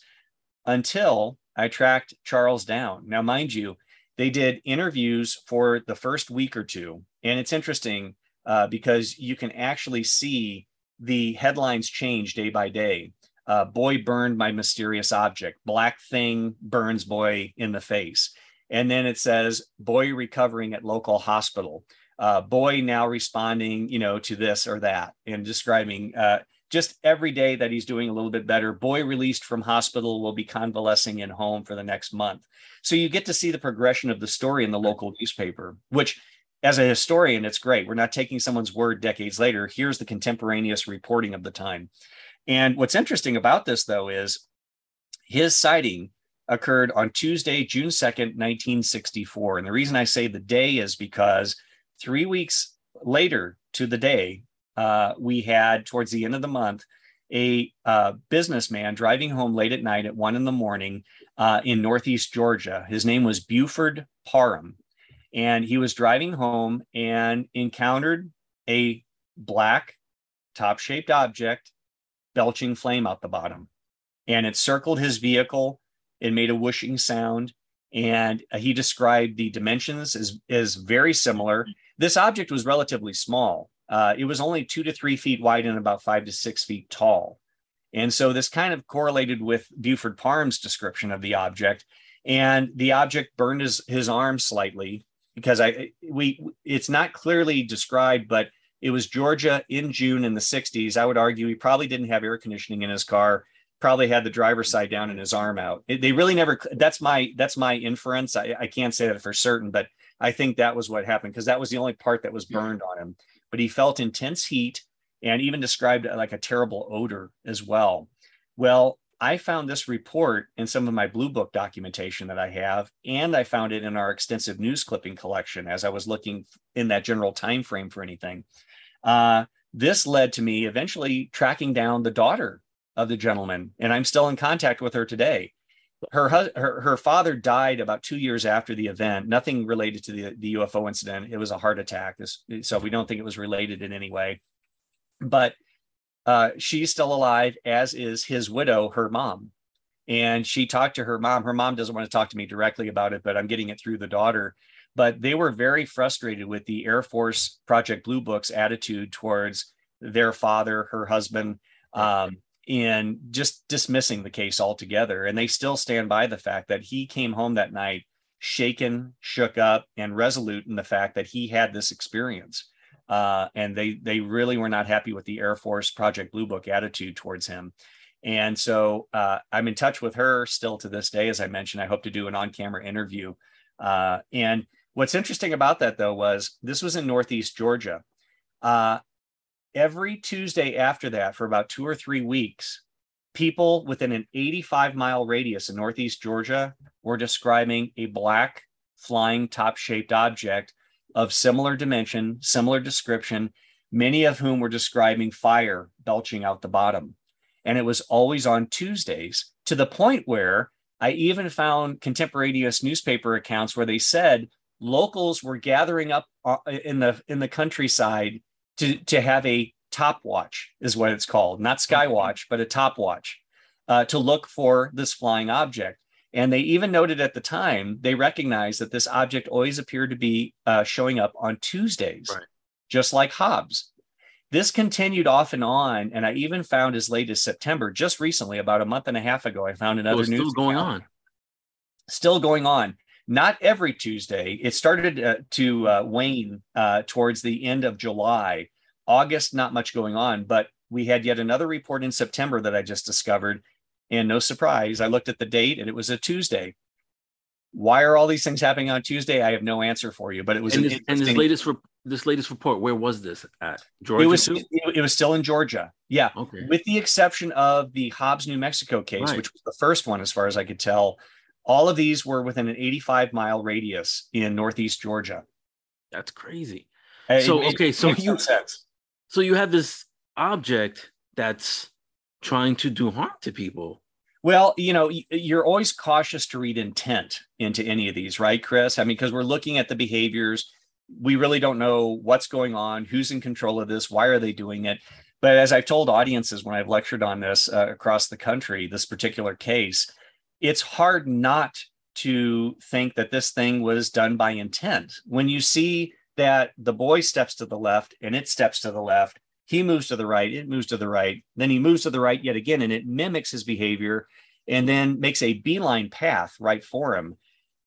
until I tracked Charles down. Now, mind you, they did interviews for the first week or two. And it's interesting uh, because you can actually see the headlines change day by day. Uh, boy burned by mysterious object. Black thing burns boy in the face. And then it says boy recovering at local hospital. Uh, boy now responding, you know, to this or that and describing uh, just every day that he's doing a little bit better. Boy released from hospital will be convalescing in home for the next month. So you get to see the progression of the story in the local newspaper, which as a historian, it's great. We're not taking someone's word decades later. Here's the contemporaneous reporting of the time. And what's interesting about this, though, is his sighting occurred on Tuesday, June 2nd, 1964. And the reason I say the day is because three weeks later to the day, uh, we had towards the end of the month a uh, businessman driving home late at night at one in the morning uh, in Northeast Georgia. His name was Buford Parham. And he was driving home and encountered a black top shaped object belching flame out the bottom. And it circled his vehicle. It made a whooshing sound. And he described the dimensions as, as very similar. This object was relatively small. Uh, it was only two to three feet wide and about five to six feet tall. And so this kind of correlated with Buford Parham's description of the object. And the object burned his, his arm slightly because I we it's not clearly described, but it was Georgia in June in the 60s. I would argue he probably didn't have air conditioning in his car, probably had the driver's side down and his arm out. They really never that's my that's my inference. I, I can't say that for certain, but I think that was what happened because that was the only part that was burned on him. But he felt intense heat and even described like a terrible odor as well. Well, I found this report in some of my Blue Book documentation that I have, and I found it in our extensive news clipping collection as I was looking in that general time frame for anything. Uh, this led to me eventually tracking down the daughter of the gentleman, and I'm still in contact with her today. Her, her, her father died about two years after the event. Nothing related to the, the UFO incident. It was a heart attack. So we don't think it was related in any way. But uh, she's still alive, as is his widow, her mom. And she talked to her mom. Her mom doesn't want to talk to me directly about it, but I'm getting it through the daughter. But they were very frustrated with the Air Force Project Blue Book's attitude towards their father, her husband, um, and just dismissing the case altogether. And they still stand by the fact that he came home that night shaken, shook up, and resolute in the fact that he had this experience uh, and they they really were not happy with the Air Force Project Blue Book attitude towards him. And so uh, I'm in touch with her still to this day. As I mentioned, I hope to do an on-camera interview. Uh, and what's interesting about that though was this was in Northeast Georgia. Every Tuesday after that, for about two or three weeks, people within an 85 mile radius in Northeast Georgia were describing a black flying top shaped object of similar dimension, similar description, many of whom were describing fire belching out the bottom. And it was always on Tuesdays to the point where I even found contemporaneous newspaper accounts where they said locals were gathering up uh, in the in the countryside to to have a top watch is what it's called, not sky watch, but a top watch uh, to look for this flying object. And they even noted at the time, they recognized that this object always appeared to be uh, showing up on Tuesdays, right. just like Hobbs. This continued off and on. And I even found as late as September, just recently, about a month and a half ago, I found another news. Still going account. on. Still going on. Not every Tuesday. It started uh, to uh, wane uh, towards the end of July. August, not much going on, but we had yet another report in September that I just discovered and no surprise, I looked at the date and it was a Tuesday. Why are all these things happening on Tuesday? I have no answer for you, but it was and, this, and this latest re- this latest report. Where was this at? Georgia. It was it was still in Georgia. Yeah, okay. With the exception of the Hobbs, New Mexico case, right. which was the first one, as far as I could tell. All of these were within an 85 mile radius in Northeast Georgia. That's crazy. so okay, so you sense. so you have this object that's trying to do harm to people. Well, you know, you're always cautious to read intent into any of these, right, Chris? I mean, because we're looking at the behaviors. We really don't know what's going on, who's in control of this, why are they doing it. But as I've told audiences when I've lectured on this uh, across the country, this particular case, it's hard not to think that this thing was done by intent. When you see that the boy steps to the left and it steps to the left, he moves to the right, it moves to the right, then he moves to the right yet again, and it mimics his behavior and then makes a beeline path right for him.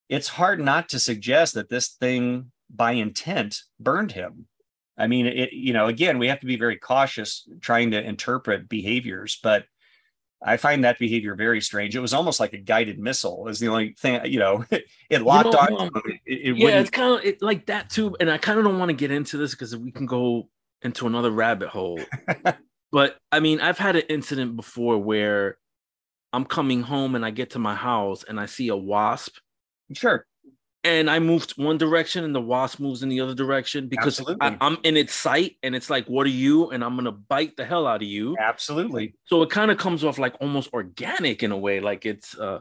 It's hard not to suggest that this thing by intent burned him. I mean, it, you know, again, we have to be very cautious trying to interpret behaviors, but I find that behavior very strange. It was almost like a guided missile. Is the only thing you know. It locked on. Um, it, it yeah, it's kind of it, like that too. And I kind of don't want to get into this because we can go into another rabbit hole. but I mean, I've had an incident before where I'm coming home and I get to my house and I see a wasp. Sure and I moved one direction and the wasp moves in the other direction because I, am in its sight and it's like, what are you? And I'm gonna bite the hell out of you. Absolutely. So it kind of comes off like almost organic in a way, like it's uh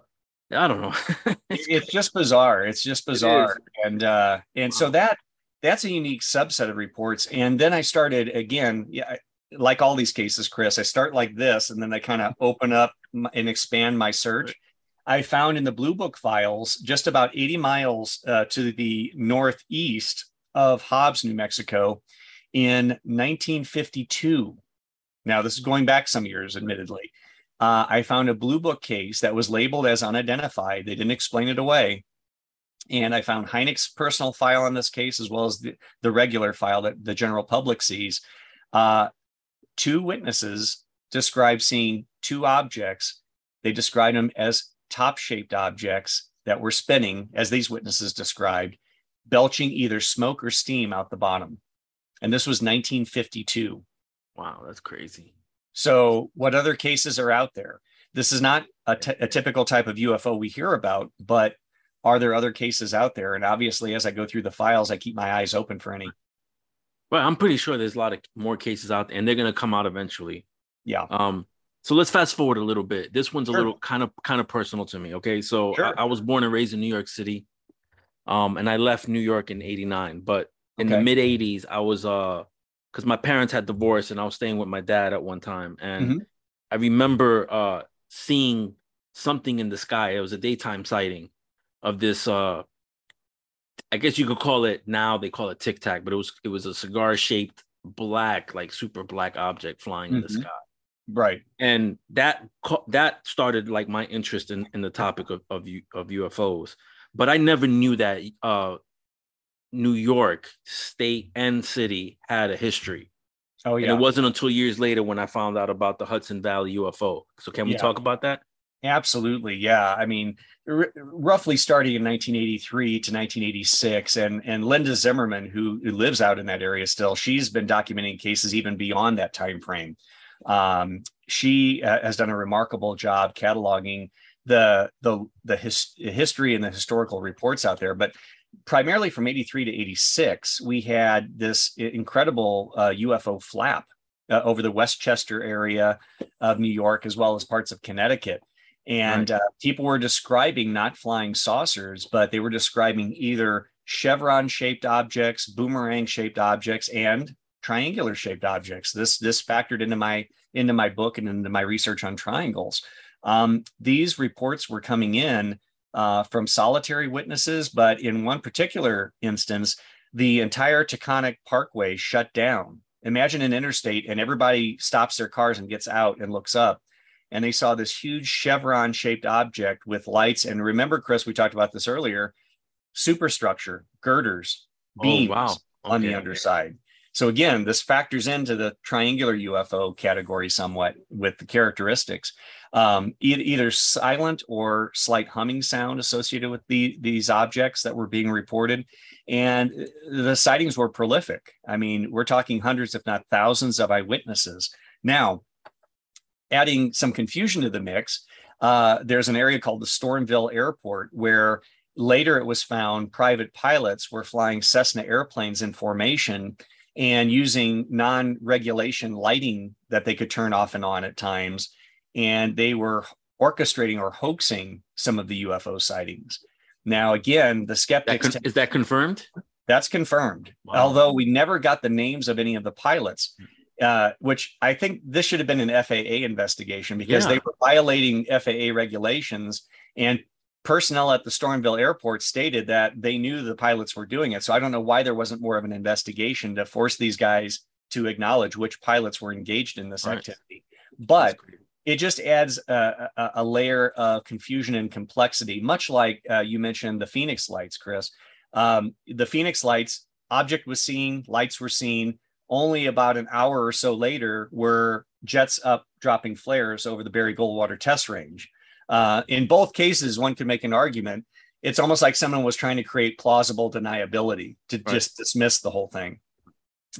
I don't know. it's, it's just bizarre. It's just bizarre. It and uh and so that that's a unique subset of reports. And then I started again, yeah, like all these cases, Chris, I start like this and then I kind of open up and expand my search. I found in the Blue Book files just about 80 miles uh, to the northeast of Hobbs, New Mexico in 1952. Now, this is going back some years, admittedly. Uh, I found a Blue Book case that was labeled as unidentified. They didn't explain it away. And I found Hynek's personal file on this case, as well as the, the regular file that the general public sees. Uh, two witnesses described seeing two objects. They described them as top shaped objects that were spinning, as these witnesses described, belching either smoke or steam out the bottom. And this was 1952. Wow, that's crazy. So, what other cases are out there? This is not a, t- a typical type of UFO we hear about, but are there other cases out there? And obviously, as I go through the files, I keep my eyes open for any. Well, I'm pretty sure there's a lot of more cases out there, and they're going to come out eventually. Yeah. Um, so let's fast forward a little bit. This one's a sure. little kind of kind of personal to me. Okay, so sure. I, I, was born and raised in New York City, um, and I left New York in '89. But in okay. the mid '80s, I was uh, because my parents had divorced, and I was staying with my dad at one time, and mm-hmm. I remember uh seeing something in the sky. It was a daytime sighting of this uh, I guess you could call it now they call it tic tac, but it was it was a cigar shaped black, like super black object flying mm-hmm. in the mm-hmm. sky right. And that that started like my interest in, in the topic of, of of ufos but i never knew that uh new york state and city had a history. Oh yeah and it wasn't until years later when i found out about the hudson valley ufo so can we yeah. talk about that? Absolutely yeah. I mean r- roughly starting in 1983 to 1986 and and linda zimmerman who, who lives out in that area still she's been documenting cases even beyond that time frame um, she uh, has done a remarkable job cataloging the the the his, history and the historical reports out there, but primarily from 83 to 86 we had this incredible uh, ufo flap uh, over the westchester area of new york as well as parts of connecticut and right. uh, people were describing not flying saucers but they were describing either chevron shaped objects boomerang shaped objects and triangular shaped objects. This this factored into my into my book and into my research on triangles. Um, these reports were coming in uh, from solitary witnesses, but in one particular instance, the entire Taconic Parkway shut down. Imagine an interstate, and everybody stops their cars and gets out and looks up. And they saw this huge chevron shaped object with lights. And remember, Chris, we talked about this earlier superstructure, girders, beams oh, wow. okay. on the underside. So again, this factors into the triangular UFO category somewhat with the characteristics, um, e- either silent or slight humming sound associated with the, these objects that were being reported. And the sightings were prolific. I mean, we're talking hundreds, if not thousands, of eyewitnesses. Now, adding some confusion to the mix, uh, there's an area called the Stormville Airport where later it was found private pilots were flying Cessna airplanes in formation and using non-regulation lighting that they could turn off and on at times. And they were orchestrating or hoaxing some of the ufo sightings. Now again the skeptics that con- is that confirmed? That's confirmed. Wow. although we never got the names of any of the pilots uh, which i think this should have been an faa investigation because yeah. they were violating faa regulations and personnel at the Stormville airport stated that they knew the pilots were doing it. So I don't know why there wasn't more of an investigation to force these guys to acknowledge which pilots were engaged in this right. activity. But it just adds a, a, a, layer of confusion and complexity, much like uh, you mentioned the Phoenix lights, Chris. Um, the Phoenix lights object was seen, lights were seen. Only about an hour or so later were jets up dropping flares over the Barry Goldwater test range. Uh, in both cases, one could make an argument. It's almost like someone was trying to create plausible deniability to right. just dismiss the whole thing.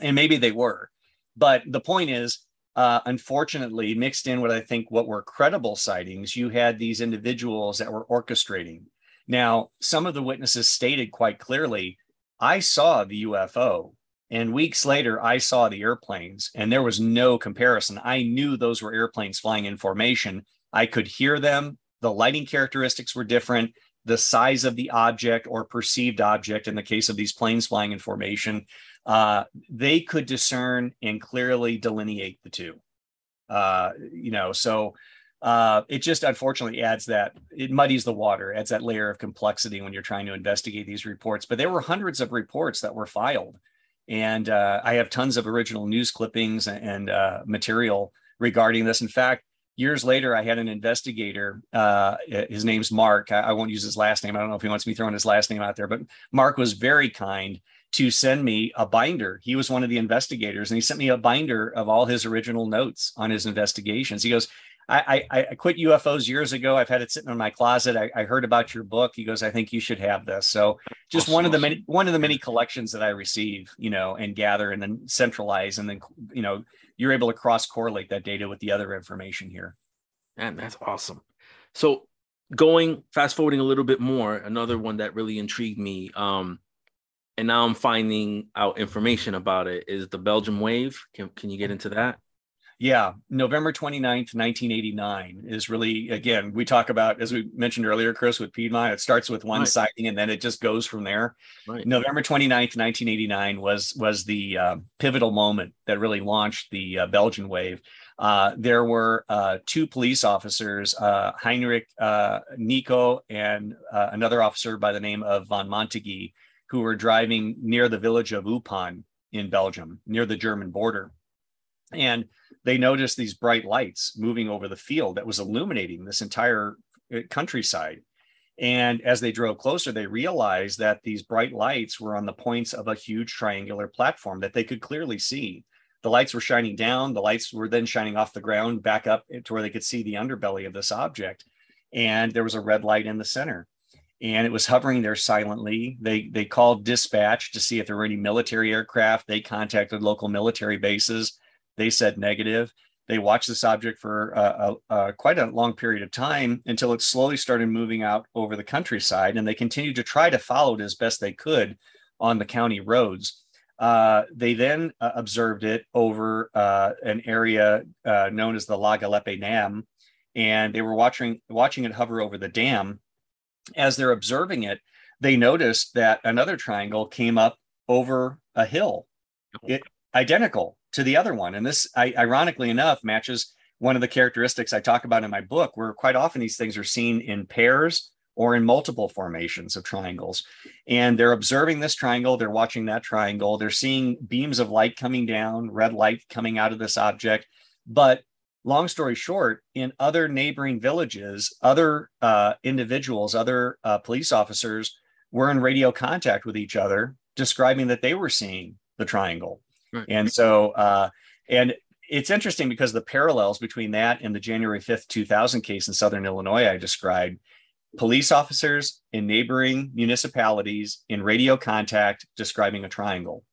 And maybe they were. But the point is, uh, unfortunately, mixed in with I think what were credible sightings, you had these individuals that were orchestrating. Now, some of the witnesses stated quite clearly, I saw the UFO. And weeks later, I saw the airplanes, and there was no comparison. I knew those were airplanes flying in formation I could hear them. The lighting characteristics were different. The size of the object or perceived object, in the case of these planes flying in formation, uh, they could discern and clearly delineate the two. Uh, you know, so uh, it just unfortunately adds that it muddies the water, adds that layer of complexity when you're trying to investigate these reports. But there were hundreds of reports that were filed, and uh, I have tons of original news clippings and uh, material regarding this. In fact, years later, I had an investigator. Uh, his name's Mark. I, I, won't use his last name. I don't know if he wants me throwing his last name out there, but Mark was very kind to send me a binder. He was one of the investigators, and he sent me a binder of all his original notes on his investigations. He goes, I, I, I quit UFOs years ago. I've had it sitting in my closet. I, I, heard about your book. He goes, I think you should have this. So just awesome. one of the many one of the many collections that I receive, you know, and gather and then centralize and then you know you're able to cross correlate that data with the other information here. Man, that's awesome. So going fast forwarding a little bit more, another one that really intrigued me, um, and now I'm finding out information about it is the Belgium wave. Can can you get into that? Yeah, November 29th, 1989 is really, again, we talk about, as we mentioned earlier, Chris, with Piedmont, it starts with one right. sighting and then it just goes from there. Right. November 29th, 1989 was, was the uh, pivotal moment that really launched the uh, Belgian wave. Uh, there were uh, two police officers, uh, Heinrich uh, Nicoll and another officer by the name of Von Montigny, who were driving near the village of Eupen in Belgium, near the German border. And they noticed these bright lights moving over the field that was illuminating this entire uh, countryside. And as they drove closer, they realized that these bright lights were on the points of a huge triangular platform that they could clearly see. The lights were shining down, the lights were then shining off the ground back up to where they could see the underbelly of this object. And there was a red light in the center. And it was hovering there silently. They they called dispatch to see if there were any military aircraft. They contacted local military bases they said negative. They watched this object for uh, uh, quite a long period of time until it slowly started moving out over the countryside, and they continued to try to follow it as best they could on the county roads. Uh, they then uh, observed it over uh, an area uh, known as the La Gileppe Dam, and they were watching watching it hover over the dam. As they're observing it, they noticed that another triangle came up over a hill, it identical to the other one. And this, I, ironically enough, matches one of the characteristics I talk about in my book, where quite often these things are seen in pairs or in multiple formations of triangles. And they're observing this triangle, they're watching that triangle, they're seeing beams of light coming down, red light coming out of this object. But long story short, in other neighboring villages, other uh, individuals, other uh, police officers were in radio contact with each other, describing that they were seeing the triangle. Right. And so, uh, and it's interesting because the parallels between that and the January 5th, 2000 case in Southern Illinois I described police officers in neighboring municipalities in radio contact describing a triangle.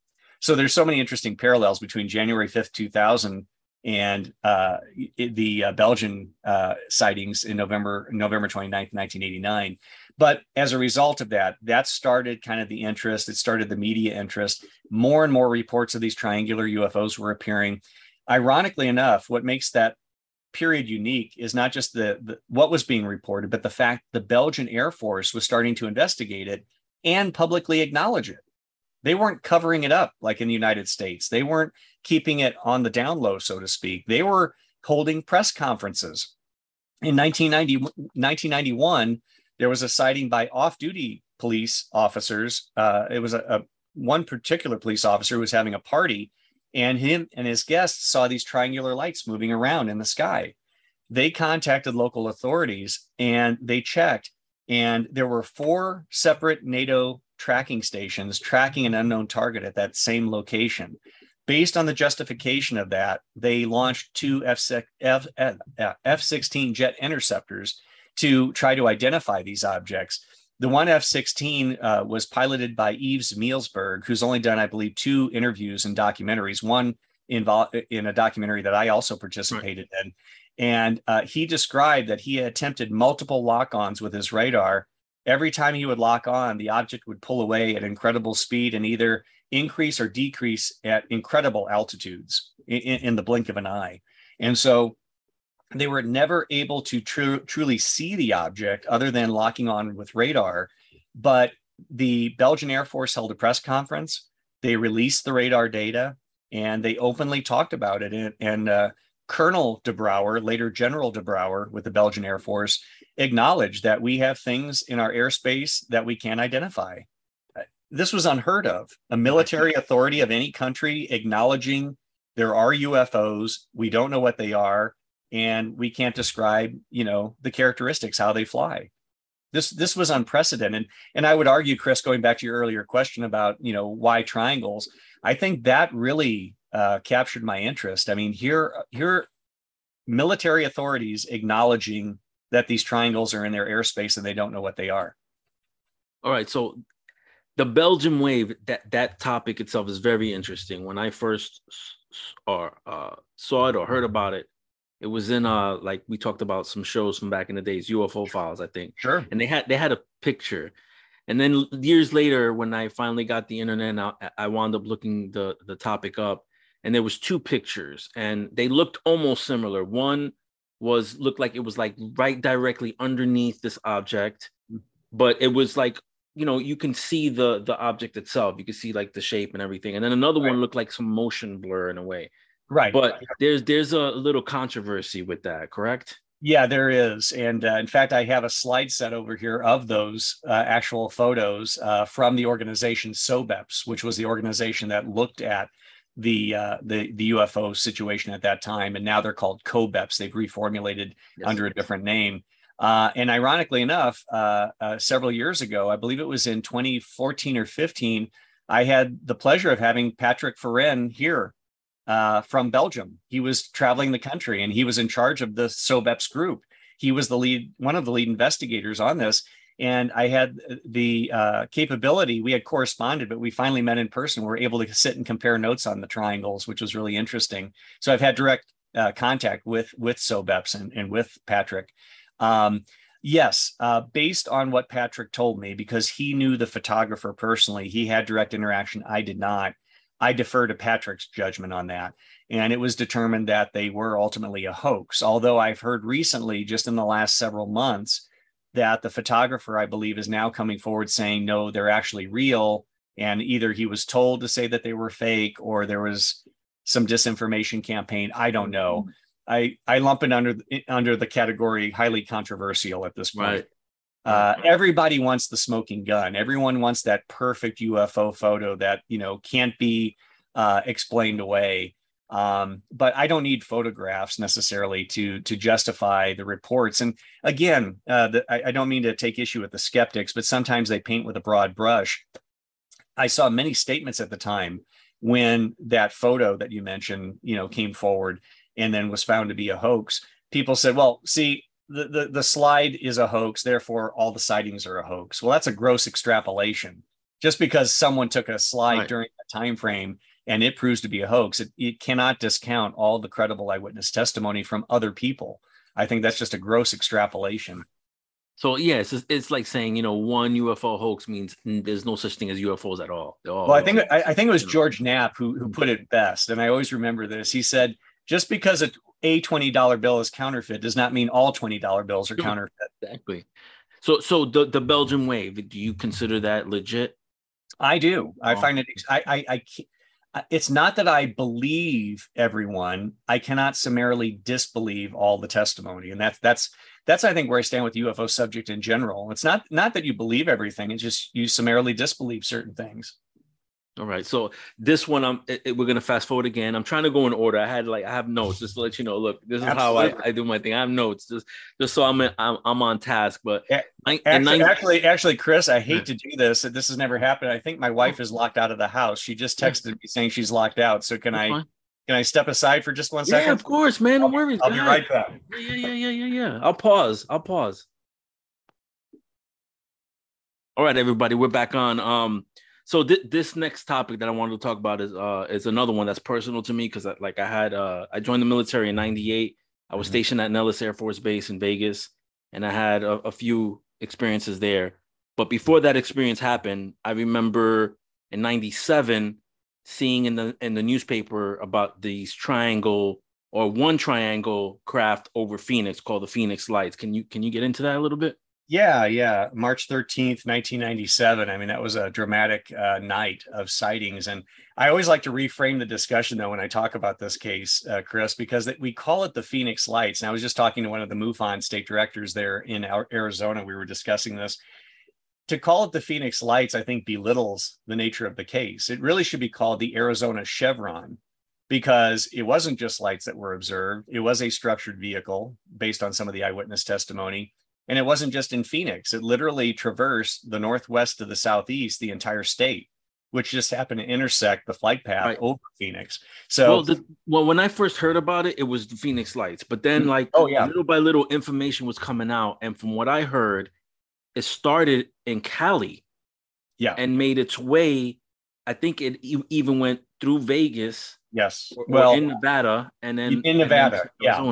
So there's so many interesting parallels between January 5th, 2000 and uh, the uh, Belgian uh, sightings in November, November 29th, 1989. But as a result of that, that started kind of the interest. It started the media interest. More and more reports of these triangular UFOs were appearing. Ironically enough, what makes that period unique is not just the, the what was being reported, but the fact the Belgian Air Force was starting to investigate it and publicly acknowledge it. They weren't covering it up like in the United States. They weren't keeping it on the down low, so to speak. They were holding press conferences. In 1990, 1991, there was a sighting by off-duty police officers. Uh, it was a, a one particular police officer who was having a party, and him and his guests saw these triangular lights moving around in the sky. They contacted local authorities and they checked, and there were four separate NATO tracking stations tracking an unknown target at that same location. Based on the justification of that, they launched two F 16 jet interceptors to try to identify these objects. The one F 16 uh, was piloted by Yves Meelsberg, who's only done, I believe, two interviews and documentaries, one involved in a documentary that I also participated right. in. And uh, he described that he attempted multiple lock ons with his radar. Every time he would lock on, the object would pull away at incredible speed and either increase or decrease at incredible altitudes in, in the blink of an eye. And so they were never able to tr- truly see the object other than locking on with radar. But the Belgian Air Force held a press conference. They released the radar data and they openly talked about it. And, and uh, Colonel de Brouwer, later General de Brouwer with the Belgian Air Force, acknowledged that we have things in our airspace that we can't identify. This was unheard of. A military authority of any country acknowledging there are UFOs, we don't know what they are, and we can't describe, you know, the characteristics, how they fly. This this was unprecedented. And I would argue, Chris, going back to your earlier question about, you know, why triangles, I think that really uh, captured my interest. I mean, here, here, military authorities acknowledging that these triangles are in their airspace and they don't know what they are. All right, so the Belgium wave that that topic itself is very interesting. When I first or uh, saw it or heard about it, it was in uh like we talked about some shows from back in the days, UFO Files, I think. Sure. And they had they had a picture, and then years later, when I finally got the internet, I, I wound up looking the the topic up, and there was two pictures and they looked almost similar. One was looked like it was like right directly underneath this object but it was like you know you can see the the object itself. You can see like the shape and everything. And then another right. one looked like some motion blur in a way right. But there's there's a little controversy with that correct? Yeah there is. And uh, in fact i have a slide set over here of those uh, actual photos uh, from the organization sobeps which was the organization that looked at the uh, the the UFO situation at that time, and now they're called COBEPS. They've reformulated yes, under a different name. Uh, and ironically enough, uh, uh, several years ago, I believe it was in 2014 or 15, I had the pleasure of having Patrick Ferryn here uh, from Belgium. He was traveling the country, and he was in charge of the SOBEPS group. He was the lead, one of the lead investigators on this, and I had the uh, capability. We had corresponded, but we finally met in person. We were able to sit and compare notes on the triangles, which was really interesting. So I've had direct uh, contact with with Sobeps and, and with Patrick. Um, yes, uh, based on what Patrick told me, because he knew the photographer personally, he had direct interaction. I did not. I defer to Patrick's judgment on that. And it was determined that they were ultimately a hoax. Although I've heard recently, just in the last several months, that the photographer, I believe, is now coming forward saying, no, they're actually real. And either he was told to say that they were fake or there was some disinformation campaign. I don't know. Mm-hmm. I, I lump it under under the category highly controversial at this point. Right. Uh, everybody wants the smoking gun. Everyone wants that perfect UFO photo that you know can't be uh, explained away. Um, but I don't need photographs necessarily to to justify the reports. And again, uh, the, I, I don't mean to take issue with the skeptics, but sometimes they paint with a broad brush. I saw many statements at the time when that photo that you mentioned, you know, came forward and then was found to be a hoax. People said, "Well, see, the, the, the slide is a hoax, therefore all the sightings are a hoax." Well, that's a gross extrapolation. Just because someone took a slide right. during that time frame and it proves to be a hoax, it, it cannot discount all the credible eyewitness testimony from other people. I think that's just a gross extrapolation. So yeah, it's, it's like saying you know one UFO hoax means there's no such thing as UFOs at all. all well, I think I, I, think it was George Knapp who who put it best, and I always remember this. He said, "Just because a, a twenty dollar bill is counterfeit does not mean all twenty dollar bills are counterfeit." Exactly. So so the the Belgian wave, do you consider that legit? I do. I oh. find it. I I I, it's not that I believe everyone. I cannot summarily disbelieve all the testimony, and that's that's that's I think where I stand with the UFO subject in general. It's not not that you believe everything; it's just you summarily disbelieve certain things. All right. So this one, I'm it, it, we're gonna fast forward again. I'm trying to go in order. I had like I have notes just to let you know. Look, this is Absolutely. how I, I do my thing. I have notes just just so I'm in, I'm, I'm on task. But actually, 90- actually, actually, Chris, I hate to do this. This has never happened. I think my wife is locked out of the house. She just texted me saying she's locked out. So can That's I? Fine. Can I step aside for just one second? Yeah, of course, man. Don't worry. I'll be right back. Yeah, yeah, yeah, yeah, yeah. I'll pause. I'll pause. All right, everybody, we're back on. Um, so th- this next topic that I wanted to talk about is uh is another one that's personal to me because like I had uh I joined the military in '98. I was mm-hmm. stationed at Nellis Air Force Base in Vegas, and I had a, a few experiences there. But before that experience happened, I remember in '97 seeing in the in the newspaper about these triangle or one triangle craft over Phoenix called the Phoenix Lights. Can you can you get into that a little bit? Yeah, yeah. March 13th, 1997. I mean, that was a dramatic uh, night of sightings. And I always like to reframe the discussion, though, when I talk about this case, uh, Chris, because we call it the Phoenix Lights. And I was just talking to one of the MUFON state directors there in Arizona. We were discussing this. To call it the Phoenix Lights, I think belittles the nature of the case. It really should be called the Arizona Chevron because it wasn't just lights that were observed, it was a structured vehicle based on some of the eyewitness testimony and it wasn't just in Phoenix, it literally traversed the northwest to the southeast, the entire state, which just happened to intersect the flight path right. over Phoenix. So, well, the, well, when I first heard about it, it was the Phoenix Lights, but then, mm-hmm. like, oh, yeah, little by little, information was coming out. And from what I heard, it started in Cali. Yeah. And made its way. I think it even went through Vegas. Yes. Well, in Nevada and then in Nevada. yeah.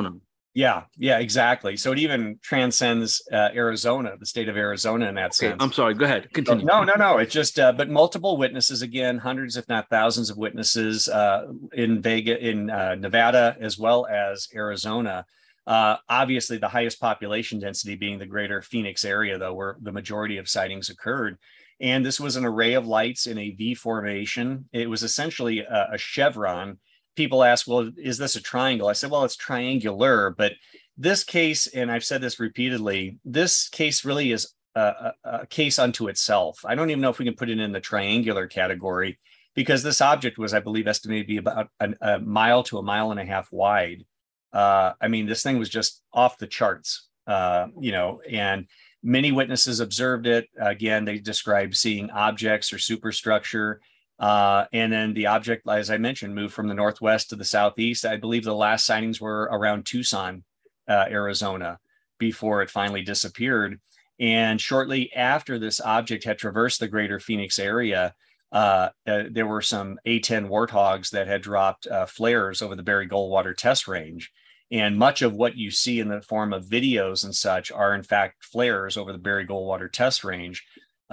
Yeah, yeah, exactly. So it even transcends uh, Arizona, the state of Arizona, in that okay, sense. I'm sorry. Go ahead. Continue. No, no, no. It's just, uh, but multiple witnesses again, hundreds, if not thousands, of witnesses uh, in Vegas, in uh, Nevada, as well as Arizona. Uh, obviously, the highest population density being the greater Phoenix area, though, where the majority of sightings occurred. And this was an array of lights in a V formation. It was essentially a, a chevron people ask, well, is this a triangle? I said, well, it's triangular, but this case, and I've said this repeatedly, this case really is a, a, a, case unto itself. I don't even know if we can put it in the triangular category because this object was, I believe, estimated to be about a, a mile to a mile and a half wide. Uh, I mean, this thing was just off the charts, uh, you know, and many witnesses observed it. Again, they described seeing objects or superstructure. Uh, and then the object, as I mentioned, moved from the northwest to the southeast. I believe the last sightings were around Tucson, uh, Arizona, before it finally disappeared. And shortly after this object had traversed the greater Phoenix area, uh, uh there were some A-10 warthogs that had dropped uh, flares over the Barry Goldwater test range. And much of what you see in the form of videos and such are, in fact, flares over the Barry Goldwater test range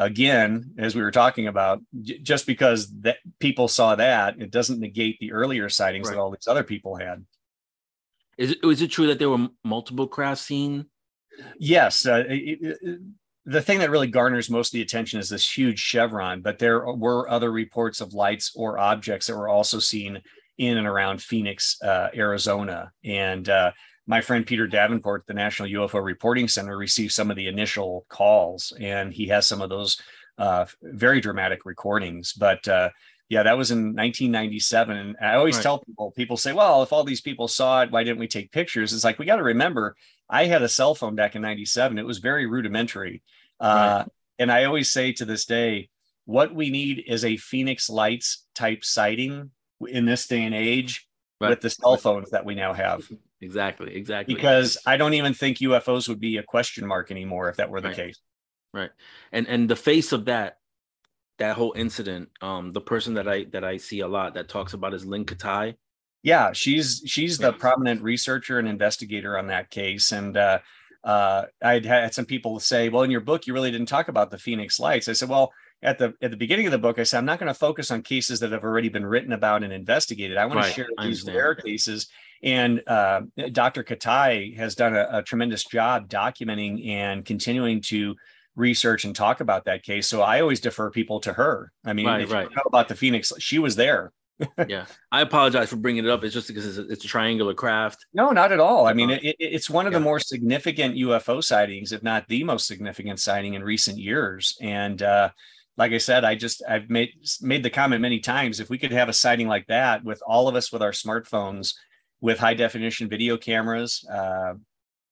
again, as we were talking about, j- just because that people saw that, it doesn't negate the earlier sightings right. that all these other people had. Is it, is it true that there were multiple craft seen? Yes. Uh, it, it, the thing that really garners most of the attention is this huge chevron, but there were other reports of lights or objects that were also seen in and around Phoenix, uh, Arizona. And uh, my friend Peter Davenport, the National UFO Reporting Center, received some of the initial calls, and he has some of those uh, very dramatic recordings. But uh, yeah, that was in 1997. And I always right. tell people, people say, well, if all these people saw it, why didn't we take pictures? It's like, we got to remember, I had a cell phone back in 97. It was very rudimentary. Uh, right. And I always say to this day, what we need is a Phoenix Lights type sighting in this day and age right. with the cell phones that we now have. Exactly, exactly. Because I don't even think UFOs would be a question mark anymore if that were the right. case. Right. And and the face of that that whole incident, um, the person that I that I see a lot that talks about is Lynne Kitei. Yeah, she's she's the prominent researcher and investigator on that case. And uh uh I'd had some people say, Well, in your book, you really didn't talk about the Phoenix lights. I said, Well, at the at the beginning of the book, I said I'm not going to focus on cases that have already been written about and investigated. I want right. to share these rare cases. And uh, Dr. Kitei has done a, a, tremendous job documenting and continuing to research and talk about that case. So I always defer people to her. I mean, right, if right. you know about the Phoenix, she was there. yeah, I apologize for bringing it up. It's just because it's a, it's a triangular craft. No, not at all. I mean, uh-huh. it, it's one of yeah. the more significant UFO sightings, if not the most significant sighting in recent years. And uh, like I said, I just I've made made the comment many times. If we could have a sighting like that with all of us with our smartphones, with high definition video cameras, uh,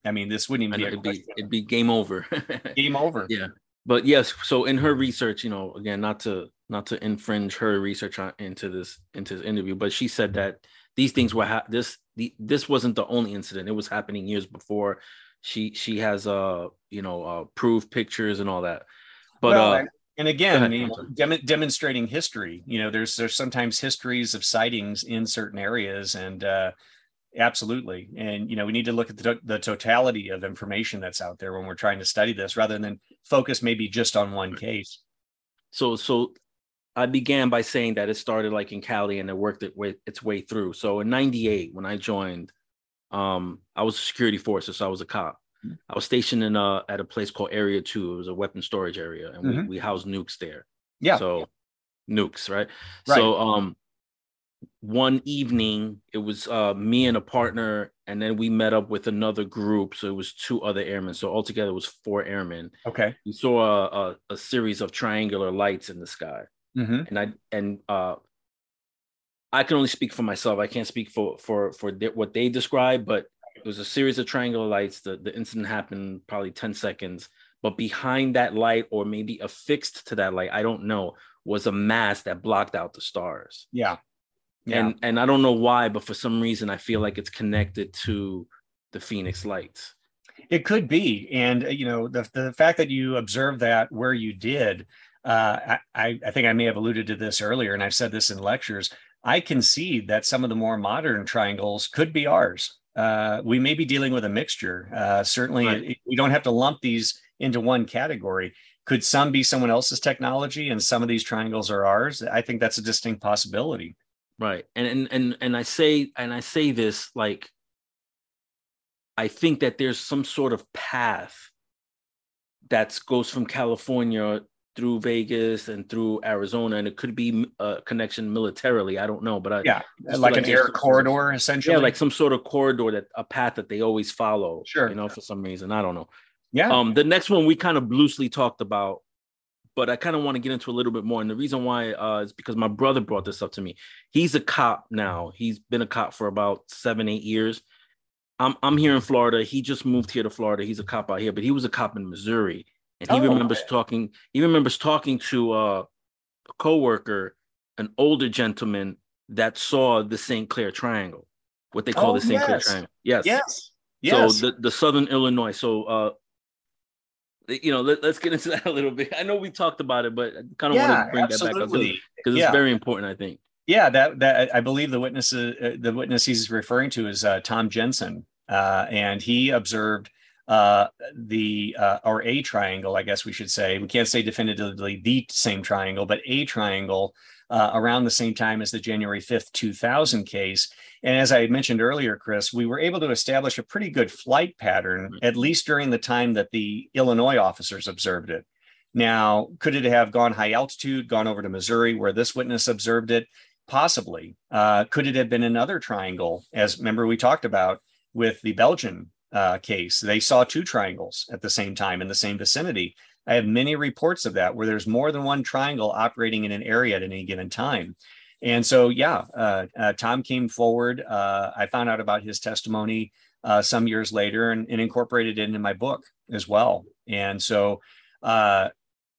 I mean, this wouldn't even be, it'd be it'd be game over. game over. Yeah, but yes. So in her research, you know, again, not to not to infringe her research on, into this into this interview, but she said that these things were ha- this the this wasn't the only incident. It was happening years before. She she has uh you know uh proof pictures and all that. But well, uh and again, you know, dem- demonstrating history. You know, there's there's sometimes histories of sightings in certain areas, and uh, absolutely. And you know, we need to look at the, the totality of information that's out there when we're trying to study this, rather than focus maybe just on one case. So, so I began by saying that it started like in Cali and it worked it way, its way through. So in '98, when I joined, um, I was a security force, so I was a cop. I was stationed in a at a place called Area Two. It was a weapon storage area, and mm-hmm. we, we housed nukes there. Yeah. So nukes, right? right? So um one evening it was uh me and a partner, and then we met up with another group. So it was two other airmen. So altogether it was four airmen. Okay. We saw a, a, a series of triangular lights in the sky. Mm-hmm. And I and uh I can only speak for myself. I can't speak for for for what they describe, but it was a series of triangular lights. The, the incident happened probably 10 seconds, but behind that light, or maybe affixed to that light, I don't know, was a mass that blocked out the stars. Yeah. Yeah. And and I don't know why, but for some reason I feel like it's connected to the Phoenix lights. It could be. And uh, you know, the the fact that you observed that where you did, uh, I, I think I may have alluded to this earlier, and I've said this in lectures. I concede that some of the more modern triangles could be ours uh, we may be dealing with a mixture. Uh, certainly, right. it, we don't have to lump these into one category. Could some be someone else's technology, and some of these triangles are ours? I think that's a distinct possibility. Right, and and and and I say and I say this like, I think that there's some sort of path that goes from California through Vegas and through Arizona, and it could be a connection militarily. I don't know, but I, yeah, like, like an air corridor, essentially. Yeah, like some sort of corridor that a path that they always follow. Sure, you know, for some reason, I don't know. Yeah. Um, the next one we kind of loosely talked about, but I kind of want to get into a little bit more. And the reason why uh, is because my brother brought this up to me. He's a cop now. He's been a cop for about seven, eight years. I'm I'm here in Florida. He just moved here to Florida. He's a cop out here, but he was a cop in Missouri and he oh, remembers okay. talking. He remembers talking to uh, a coworker, an older gentleman that saw the St. Clair Triangle, what they call oh, the St. Yes. Clair Triangle. Yes, yes, yes. So the the Southern Illinois. So uh, you know, let, us get into that a little bit. I know we talked about it, but I kind of yeah, want to bring absolutely. that back up because it's yeah. very important. I think. Yeah, that that I believe the witness uh, the witness he's referring to is uh, Tom Jensen, uh, and he observed uh, the uh, or a triangle, I guess we should say. We can't say definitively the same triangle, but a triangle uh, around the same time as the January 5th, 2000 case. And as I mentioned earlier, Chris, we were able to establish a pretty good flight pattern, mm-hmm. at least during the time that the Illinois officers observed it. Now, could it have gone high altitude, gone over to Missouri where this witness observed it? Possibly. Uh, could it have been another triangle, as remember we talked about with the Belgian uh, case. They saw two triangles at the same time in the same vicinity. I have many reports of that where there's more than one triangle operating in an area at any given time. And so, yeah, uh, uh, Tom came forward. Uh, I found out about his testimony uh, some years later and, and, incorporated it into my book as well. And so, uh,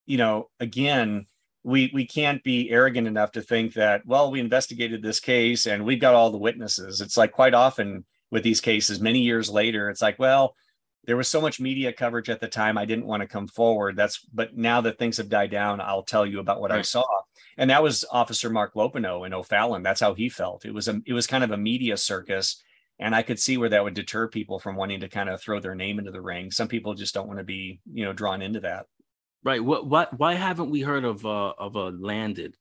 you know, again, we we can't be arrogant enough to think that well, we investigated this case and we've got all the witnesses. It's like quite often with these cases many years later it's like well there was so much media coverage at the time i didn't want to come forward. That's but now that things have died down i'll tell you about what right. i saw. And that was officer mark lopino in o'fallon. That's how he felt. It was a it was kind of a media circus and i could see where that would deter people from wanting to kind of throw their name into the ring. Some people just don't want to be you know drawn into that. Right. What what why haven't we heard of uh of a landed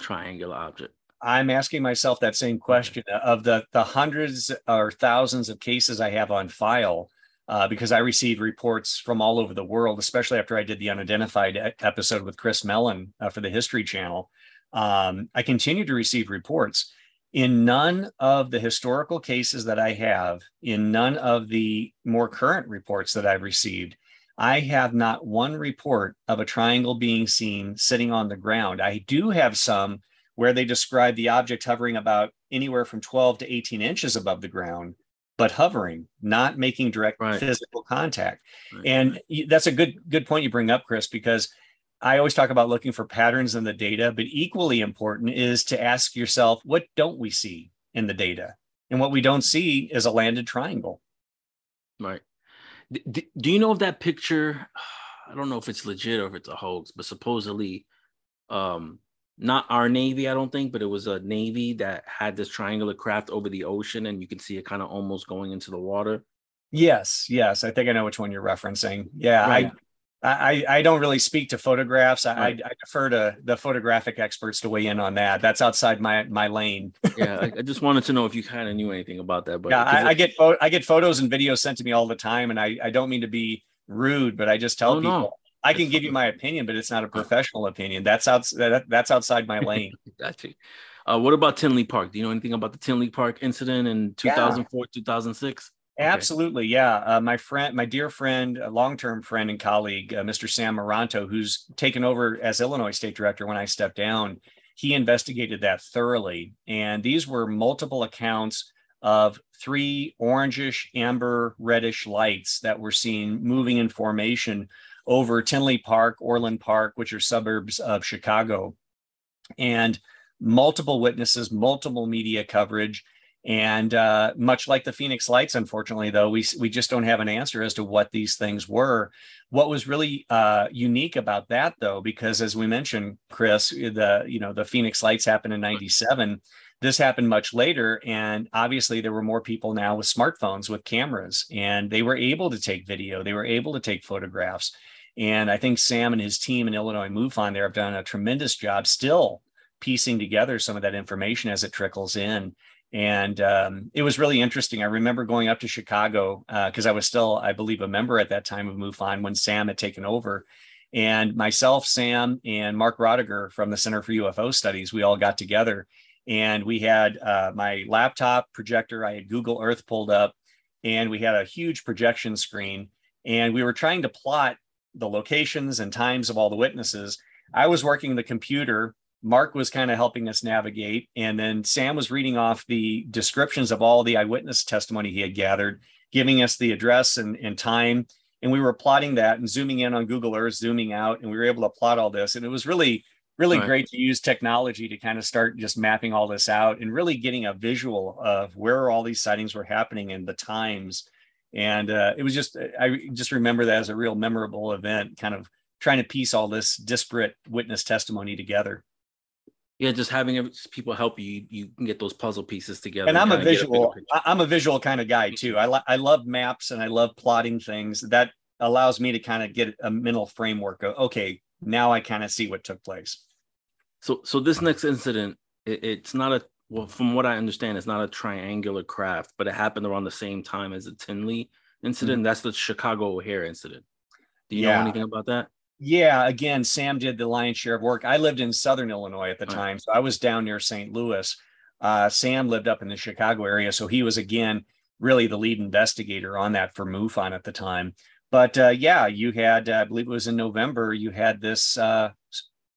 triangular object? I'm asking myself that same question. Of the the hundreds or thousands of cases I have on file. Uh, because I received reports from all over the world, especially after I did the unidentified episode with Chris Mellon uh, for the History Channel. um, I continue to receive reports. In none of the historical cases that I have, in none of the more current reports that I've received, I have not one report of a triangle being seen sitting on the ground. I do have some where they describe the object hovering about anywhere from 12 to 18 inches above the ground, but hovering, not making direct right. physical contact. Right. And that's a good good point you bring up, Chris, because I always talk about looking for patterns in the data, but equally important is to ask yourself, what don't we see in the data? And what we don't see is a landed triangle. Right. D- do you know if that picture? I don't know if it's legit or if it's a hoax, but supposedly, um, not our Navy, I don't think, but it was a Navy that had this triangular craft over the ocean, and you can see it kind of almost going into the water. Yes, yes, I think I know which one you're referencing. Yeah, right. I, I, I don't really speak to photographs. I, right. I, I, defer to the photographic experts to weigh in on that. That's outside my my lane. yeah, I, I, just wanted to know if you kind of knew anything about that. But yeah, I, I, get fo- I get photos and videos sent to me all the time, and I, I don't mean to be rude, but I just tell oh, people no. I can give you my opinion, but it's not a professional opinion. That's outside. That, that's outside my lane. gotcha. Uh, what about Tinley Park? Do you know anything about the Tinley Park incident in 2004, yeah. 2006? Okay. Absolutely, yeah. Uh, my friend, my dear friend, long-term friend and colleague, uh, Mr. Sam Maranto, who's taken over as Illinois State Director when I stepped down, he investigated that thoroughly, and these were multiple accounts of three orangish, amber, reddish lights that were seen moving in formation over Tinley Park, Orland Park, which are suburbs of Chicago. And multiple witnesses, multiple media coverage. And uh, much like the Phoenix Lights, unfortunately, though, we, we just don't have an answer as to what these things were. What was really uh, unique about that, though, because as we mentioned, Chris, the you know the Phoenix Lights happened in '97. This happened much later, and obviously there were more people now with smartphones with cameras, and they were able to take video, they were able to take photographs, and I think Sam and his team in Illinois MUFON there have done a tremendous job still piecing together some of that information as it trickles in. And um, it was really interesting. I remember going up to Chicago because uh, I was still, I believe, a member at that time of MUFON when Sam had taken over. And myself, Sam, and Mark Rodeghier from the Center for UFO Studies, we all got together and we had uh, my laptop projector. I had Google Earth pulled up and we had a huge projection screen. And we were trying to plot the locations and times of all the witnesses. I was working the computer. Mark was kind of helping us navigate. And then Sam was reading off the descriptions of all the eyewitness testimony he had gathered, giving us the address and, and time. And we were plotting that and zooming in on Google Earth, zooming out, and we were able to plot all this. And it was really, really right. great to use technology to kind of start just mapping all this out and really getting a visual of where all these sightings were happening and the times and uh, it was just i just remember that as a real memorable event kind of trying to piece all this disparate witness testimony together. Yeah just having people help you you can get those puzzle pieces together and i'm a visual a i'm a visual kind of guy too. I, lo- I love maps and i love plotting things. That allows me to kind of get a mental framework of okay now i kind of see what took place. So so this next incident it, it's not a well, from what I understand, it's not a triangular craft, but it happened around the same time as the Tinley incident. Mm-hmm. That's the Chicago O'Hare incident. Do you yeah. know anything about that? Yeah, again, Sam did the lion's share of work. I lived in Southern Illinois at the right. time, so I was down near St. Louis. Uh, Sam lived up in the Chicago area, so he was again really the lead investigator on that for MUFON at the time. But uh, yeah, you had, uh, I believe it was in November, you had this uh,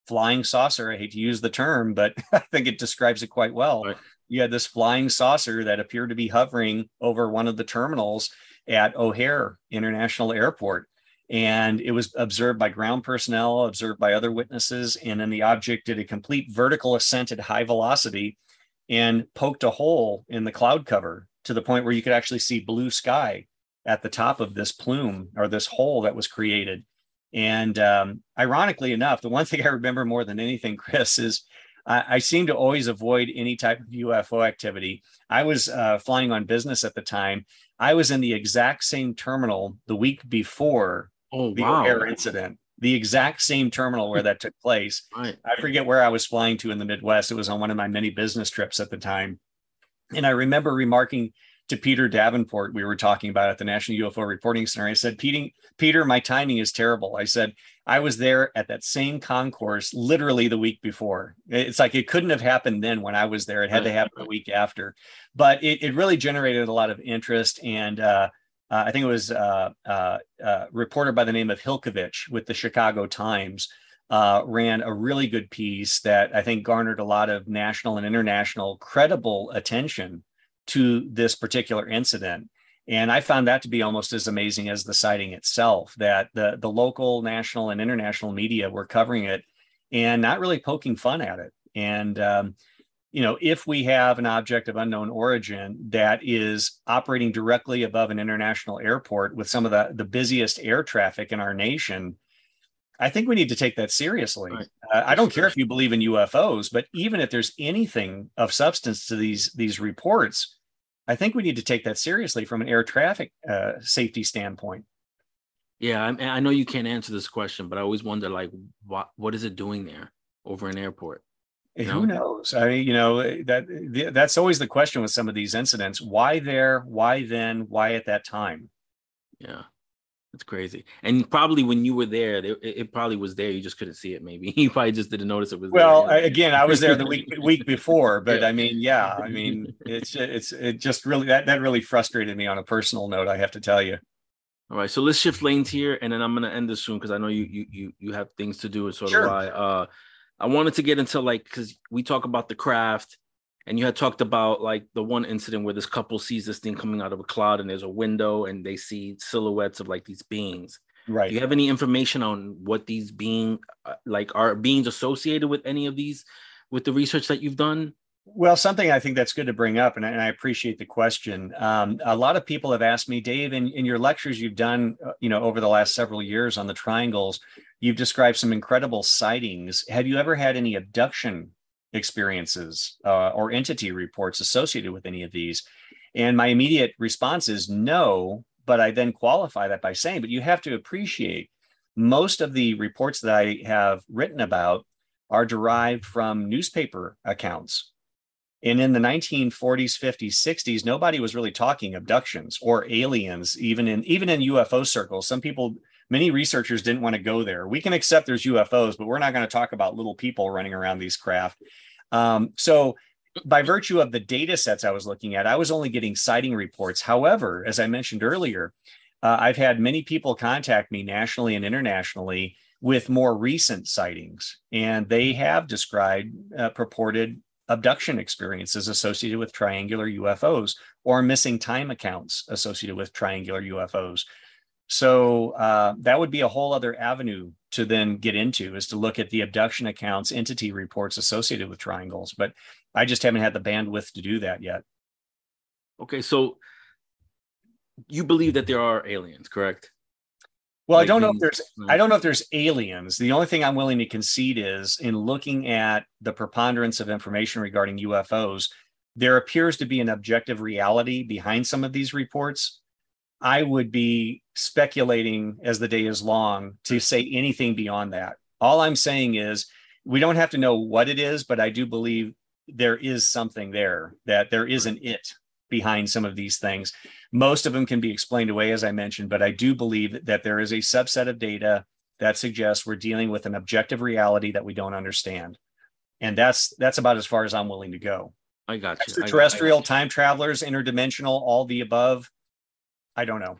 flying saucer. I hate to use the term, but I think it describes it quite well. Right. You had this flying saucer that appeared to be hovering over one of the terminals at O'Hare International Airport. And it was observed by ground personnel, observed by other witnesses. And then the object did a complete vertical ascent at high velocity and poked a hole in the cloud cover to the point where you could actually see blue sky at the top of this plume or this hole that was created. And um, ironically enough, the one thing I remember more than anything, Chris, is I, I seem to always avoid any type of UFO activity. I was uh, flying on business at the time. I was in the exact same terminal the week before oh, the wow. air incident, the exact same terminal where that took place. Right. I forget where I was flying to in the Midwest. It was on one of my many business trips at the time. And I remember remarking to Peter Davenport, we were talking about at the National UFO Reporting Center. I said, Peter, my timing is terrible. I said, I was there at that same concourse literally the week before. It's like it couldn't have happened then when I was there. It had to happen a week after. But it, it really generated a lot of interest. And uh, uh, I think it was uh, uh a reporter by the name of Hilkevitch with the Chicago Times. Uh, ran a really good piece that I think garnered a lot of national and international credible attention to this particular incident. And I found that to be almost as amazing as the sighting itself, that the, the local, national, and international media were covering it and not really poking fun at it. And, um, you know, if we have an object of unknown origin that is operating directly above an international airport with some of the, the busiest air traffic in our nation, I think we need to take that seriously. Right. Uh, I don't care if you believe in UFOs, but even if there's anything of substance to these these reports, I think we need to take that seriously from an air traffic uh, safety standpoint. Yeah, I, I, know you can't answer this question, but I always wonder, like, what what is it doing there over an airport? You know? Who knows? I mean, you know that that's always the question with some of these incidents: why there? Why then? Why at that time? Yeah. It's crazy. And probably when you were there, it, it, probably was there. You just couldn't see it. Maybe you probably just didn't notice it was. There. Well, there. again, I was there the week week before, but yeah. I mean, yeah, I mean, it's it's it just really that that really frustrated me on a personal note. I have to tell you. All right, so let's shift lanes here, and then I'm gonna end this soon because I know you you you you have things to do, and so sure. do I. Uh, I wanted to get into like because we talk about the craft and you had talked about like the one incident where this couple sees this thing coming out of a cloud and there's a window and they see silhouettes of like these beings right do you have any information on what these being uh, like are beings associated with any of these with the research that you've done well, something I think that's good to bring up, and I, and I appreciate the question. Um, a lot of people have asked me, Dave, in, in your lectures you've done, uh, you know, over the last several years on the triangles, you've described some incredible sightings. Have you ever had any abduction experiences uh, or entity reports associated with any of these? And my immediate response is no, but I then qualify that by saying, but you have to appreciate most of the reports that I have written about are derived from newspaper accounts. And in the 1940s, 50s, 60s, nobody was really talking abductions or aliens, even in even in UFO circles. Some people, many researchers didn't want to go there. We can accept there's UFOs, but we're not going to talk about little people running around these craft. Um, so by virtue of the data sets I was looking at, I was only getting sighting reports. However, as I mentioned earlier, uh, I've had many people contact me nationally and internationally with more recent sightings, and they have described uh, purported abduction experiences associated with triangular UFOs or missing time accounts associated with triangular UFOs. So uh, that would be a whole other avenue to then get into is to look at the abduction accounts, entity reports associated with triangles. But I just haven't had the bandwidth to do that yet. Okay, so you believe that there are aliens, correct? Well, like I don't know if there's I don't know if there's aliens. The only thing I'm willing to concede is in looking at the preponderance of information regarding UFOs, there appears to be an objective reality behind some of these reports I would be speculating as the day is long to say anything beyond that. All I'm saying is we don't have to know what it is, but I do believe there is something there, that there is an it behind some of these things. Most of them can be explained away, as I mentioned, but I do believe that there is a subset of data that suggests we're dealing with an objective reality that we don't understand. And that's that's about as far as I'm willing to go. I got you. Extraterrestrial, time travelers, interdimensional, all the above. I don't know.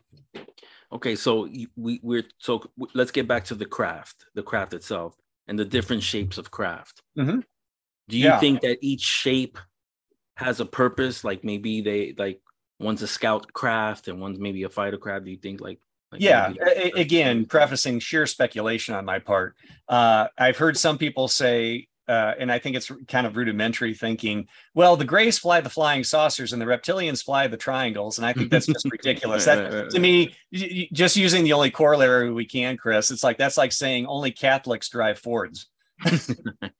Okay, so we we're so let's get back to the craft, the craft itself, and the different shapes of craft. Mm-hmm. Do you yeah. think that each shape has a purpose? Like maybe they like one's a scout craft and one's maybe a fighter craft. Do you think like? like yeah, again, prefacing sheer speculation on my part. Uh, I've heard some people say uh, and I think it's kind of rudimentary thinking. Well, the Greys fly the flying saucers, and the reptilians fly the triangles, and I think that's just ridiculous. That to me, just using the only corollary we can, Chris, it's like that's like saying only Catholics drive Fords. I mean,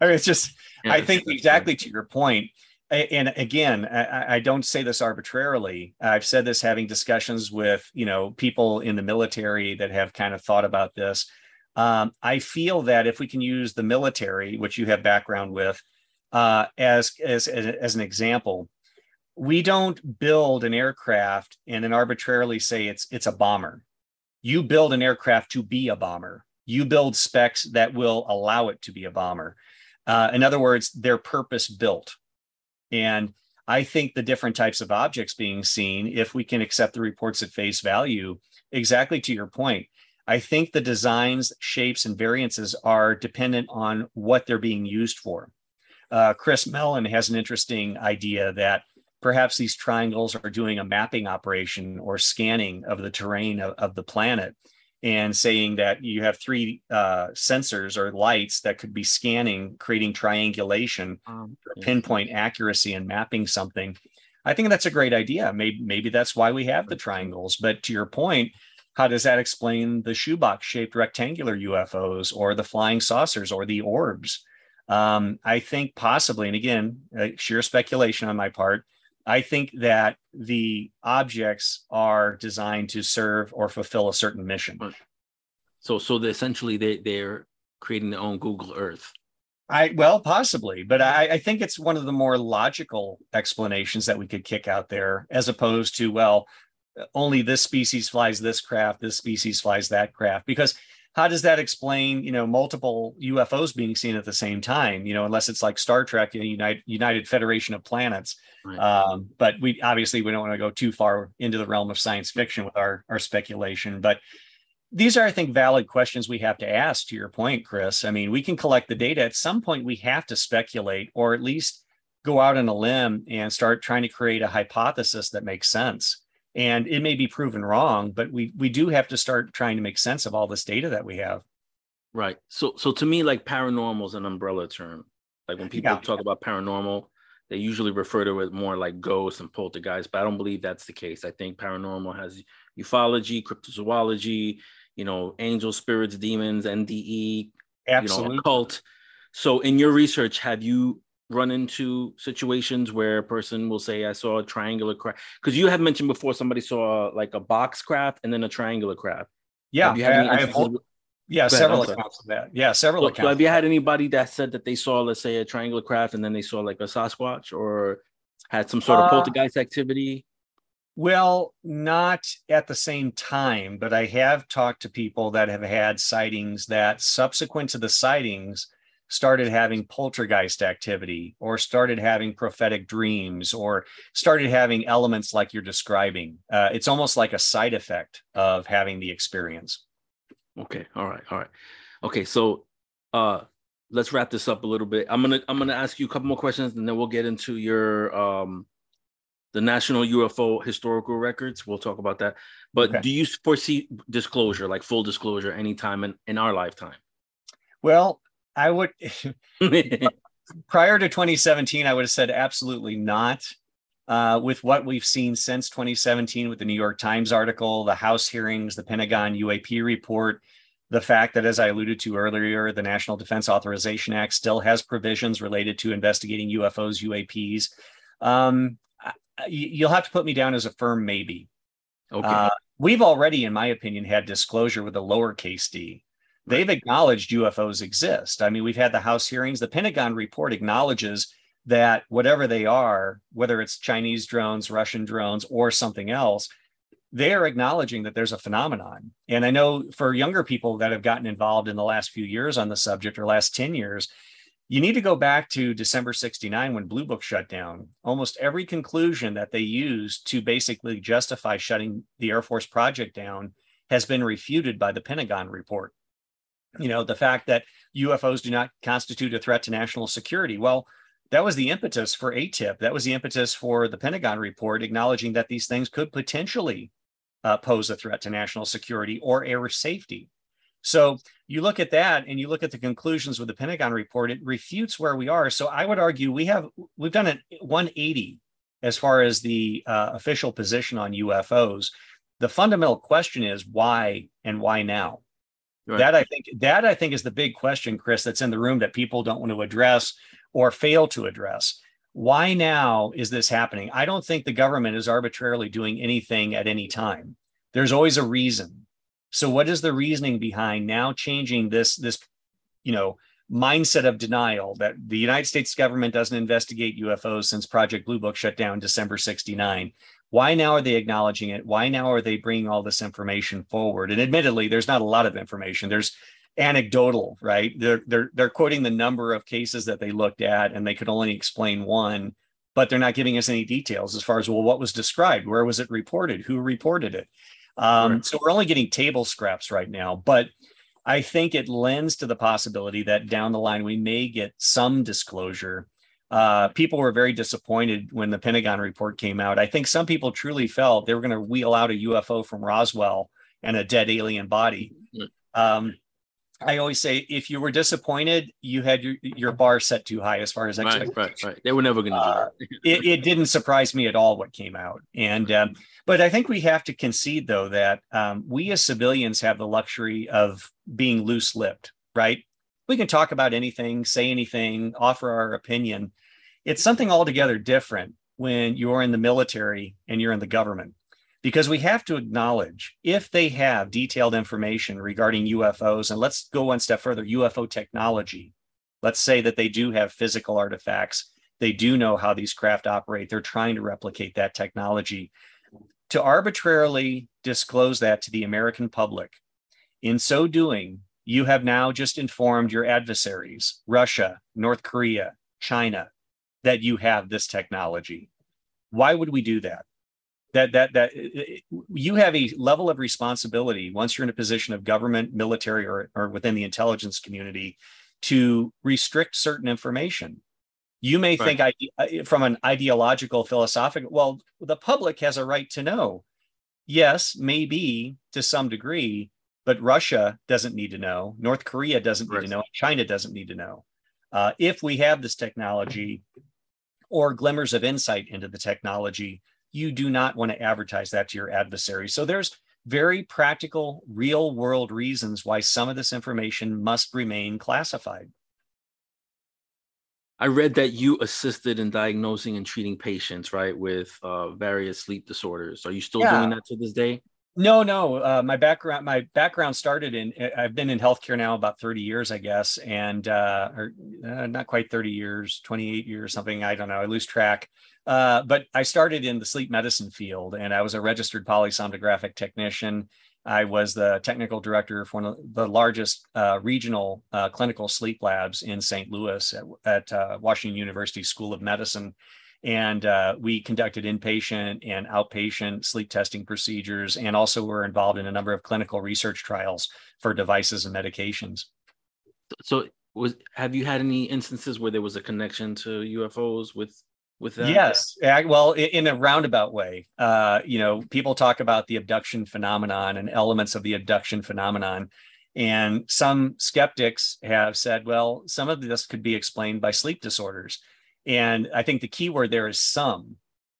it's just, yeah, I think exactly to your point. And again, I, I don't say this arbitrarily. I've said this having discussions with you know people in the military that have kind of thought about this um, I feel that if we can use the military, which you have background with, uh, as, as, as an example, we don't build an aircraft and then arbitrarily say it's it's a bomber. You build an aircraft to be a bomber. You build specs that will allow it to be a bomber. Uh, in other words, they're purpose built. And I think the different types of objects being seen, if we can accept the reports at face value, exactly to your point, I think the designs, shapes, and variances are dependent on what they're being used for. Uh, Chris Mellon has an interesting idea that perhaps these triangles are doing a mapping operation or scanning of the terrain of, of the planet and saying that you have three uh, sensors or lights that could be scanning, creating triangulation, um, pinpoint accuracy, and mapping something. I think that's a great idea. Maybe maybe that's why we have the triangles. But to your point, how does that explain the shoebox shaped rectangular UFOs or the flying saucers or the orbs? Um, I think possibly, and again, uh, sheer speculation on my part, I think that the objects are designed to serve or fulfill a certain mission. So, so they essentially they they're creating their own Google Earth. I well, possibly, but I, I think it's one of the more logical explanations that we could kick out there, as opposed to well, only this species flies this craft, this species flies that craft, because how does that explain you know multiple ufos being seen at the same time you know unless it's like star trek you know, united, united federation of planets. Right. um, but we obviously we don't want to go too far into the realm of science fiction with our our speculation. But these are i think valid questions we have to ask to your point chris. I mean we can collect the data. At some point we have to speculate or at least go out on a limb and start trying to create a hypothesis that makes sense and it may be proven wrong but we we do have to start trying to make sense of all this data that we have. Right. So so to me like paranormal is an umbrella term. Like when people yeah. talk about paranormal they usually refer to it more like ghosts and poltergeists but i don't believe that's the case. I think paranormal has ufology cryptozoology you know angel spirits demons nde Absolutely. you know occult. So in your research have you run into situations where a person will say, I saw a triangular craft? Because you had mentioned before somebody saw like a box craft and then a triangular craft. Yeah. Have you had I, have, yeah, several accounts of that. Yeah, several so, accounts. So have you had anybody that said that they saw, let's say, a triangular craft and then they saw like a Sasquatch or had some sort of uh, poltergeist activity? Well, not at the same time, but I have talked to people that have had sightings that subsequent to the sightings, started having poltergeist activity or started having prophetic dreams or started having elements like you're describing. Uh, it's almost like a side effect of having the experience. Okay. All right. All right. Okay. So uh let's wrap this up a little bit. I'm gonna I'm gonna ask you a couple more questions and then we'll get into your um the National UFO Historical Records. We'll talk about that. But okay. do you foresee disclosure, like full disclosure, anytime in, in our lifetime? Well, I would prior to 2017, I would have said absolutely not. Uh, with what we've seen since 2017 with the New York Times article, the House hearings, the Pentagon UAP report, the fact that, as I alluded to earlier, the National Defense Authorization Act still has provisions related to investigating UFOs, UAPs. Um, you'll have to put me down as a firm maybe. Okay. Uh, we've already, in my opinion, had disclosure with a lowercase d they've acknowledged UFOs exist. I mean, we've had the House hearings. The Pentagon report acknowledges that whatever they are, whether it's Chinese drones, Russian drones, or something else, they are acknowledging that there's a phenomenon. And I know for younger people that have gotten involved in the last few years on the subject or last 10 years, you need to go back to December 69 when Blue Book shut down. Almost every conclusion that they used to basically justify shutting the Air Force project down has been refuted by the Pentagon report you know, the fact that UFOs do not constitute a threat to national security. Well, that was the impetus for AATIP. That was the impetus for the Pentagon report acknowledging that these things could potentially uh, pose a threat to national security or air safety. So you look at that and you look at the conclusions with the Pentagon report, it refutes where we are. So I would argue we have we've done a 180 as far as the uh, official position on UFOs. The fundamental question is why and why now? That I think that I think is the big question, Chris, that's in the room that people don't want to address or fail to address. Why now is this happening? I don't think the government is arbitrarily doing anything at any time. There's always a reason. So what is the reasoning behind now changing this this you know mindset of denial that the United States government doesn't investigate UFOs since Project Blue Book shut down December 69. Why now are they acknowledging it? Why now are they bringing all this information forward? And admittedly, there's not a lot of information. There's anecdotal, right? They're they're they're quoting the number of cases that they looked at, and they could only explain one, but they're not giving us any details as far as well what was described, where was it reported, who reported it. Um, right. So we're only getting table scraps right now, but I think it lends to the possibility that down the line we may get some disclosure. Uh, people were very disappointed when the Pentagon report came out. I think some people truly felt they were going to wheel out a UFO from Roswell and a dead alien body. Um, I always say if you were disappointed, you had your, your bar set too high as far as expectations. Right, right, right. They were never going to uh, do it. it. it. didn't surprise me at all what came out, and um, but I think we have to concede though that um, we as civilians have the luxury of being loose-lipped. Right? We can talk about anything, say anything, offer our opinion. It's something altogether different when you're in the military and you're in the government because we have to acknowledge if they have detailed information regarding UFOs, and let's go one step further UFO technology. Let's say that they do have physical artifacts, they do know how these craft operate, they're trying to replicate that technology. To arbitrarily disclose that to the American public, in so doing, you have now just informed your adversaries, Russia, North Korea, China, that you have this technology. Why would we do that? that that that you have a level of responsibility once you're in a position of government, military, or or within the intelligence community to restrict certain information. You may right. think uh, from an ideological, philosophical. Well, the public has a right to know. Yes, maybe to some degree, but Russia doesn't need to know. North Korea doesn't need to know. China doesn't need to know. Uh, if we have this technology or glimmers of insight into the technology, you do not want to advertise that to your adversary. So there's very practical, real world reasons why some of this information must remain classified. I read that you assisted in diagnosing and treating patients, right, with uh, various sleep disorders. Are you still yeah. doing that to this day? No, no. Uh, my background, my background started in. I've been in healthcare now about thirty years, I guess, and uh, or uh, not quite thirty years, twenty eight years, something. I don't know. I lose track. Uh, but I started in the sleep medicine field, and I was a registered polysomnographic technician. I was the technical director for one of the largest uh, regional uh, clinical sleep labs in St. Louis at, at Washington University School of Medicine and uh, we conducted inpatient and outpatient sleep testing procedures and also were involved in a number of clinical research trials for devices and medications. So was have you had any instances where there was a connection to ufos with with that? Yes well in a roundabout way. Uh, you know people talk about the abduction phenomenon and elements of the abduction phenomenon. And some skeptics have said well some of this could be explained by sleep disorders and I think the key word there is some.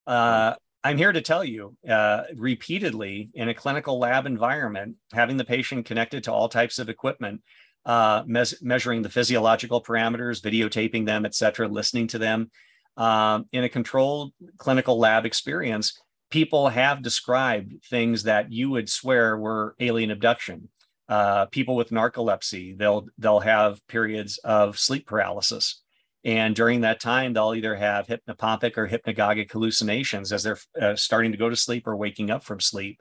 Uh, I'm here to tell you uh, repeatedly in a clinical lab environment, having the patient connected to all types of equipment, uh, mes- measuring the physiological parameters, videotaping them, et cetera, listening to them. Um, in a controlled clinical lab experience, people have described things that you would swear were alien abduction. Uh, people with narcolepsy, they'll they'll have periods of sleep paralysis. And during that time, they'll either have hypnopompic or hypnagogic hallucinations as they're uh, starting to go to sleep or waking up from sleep.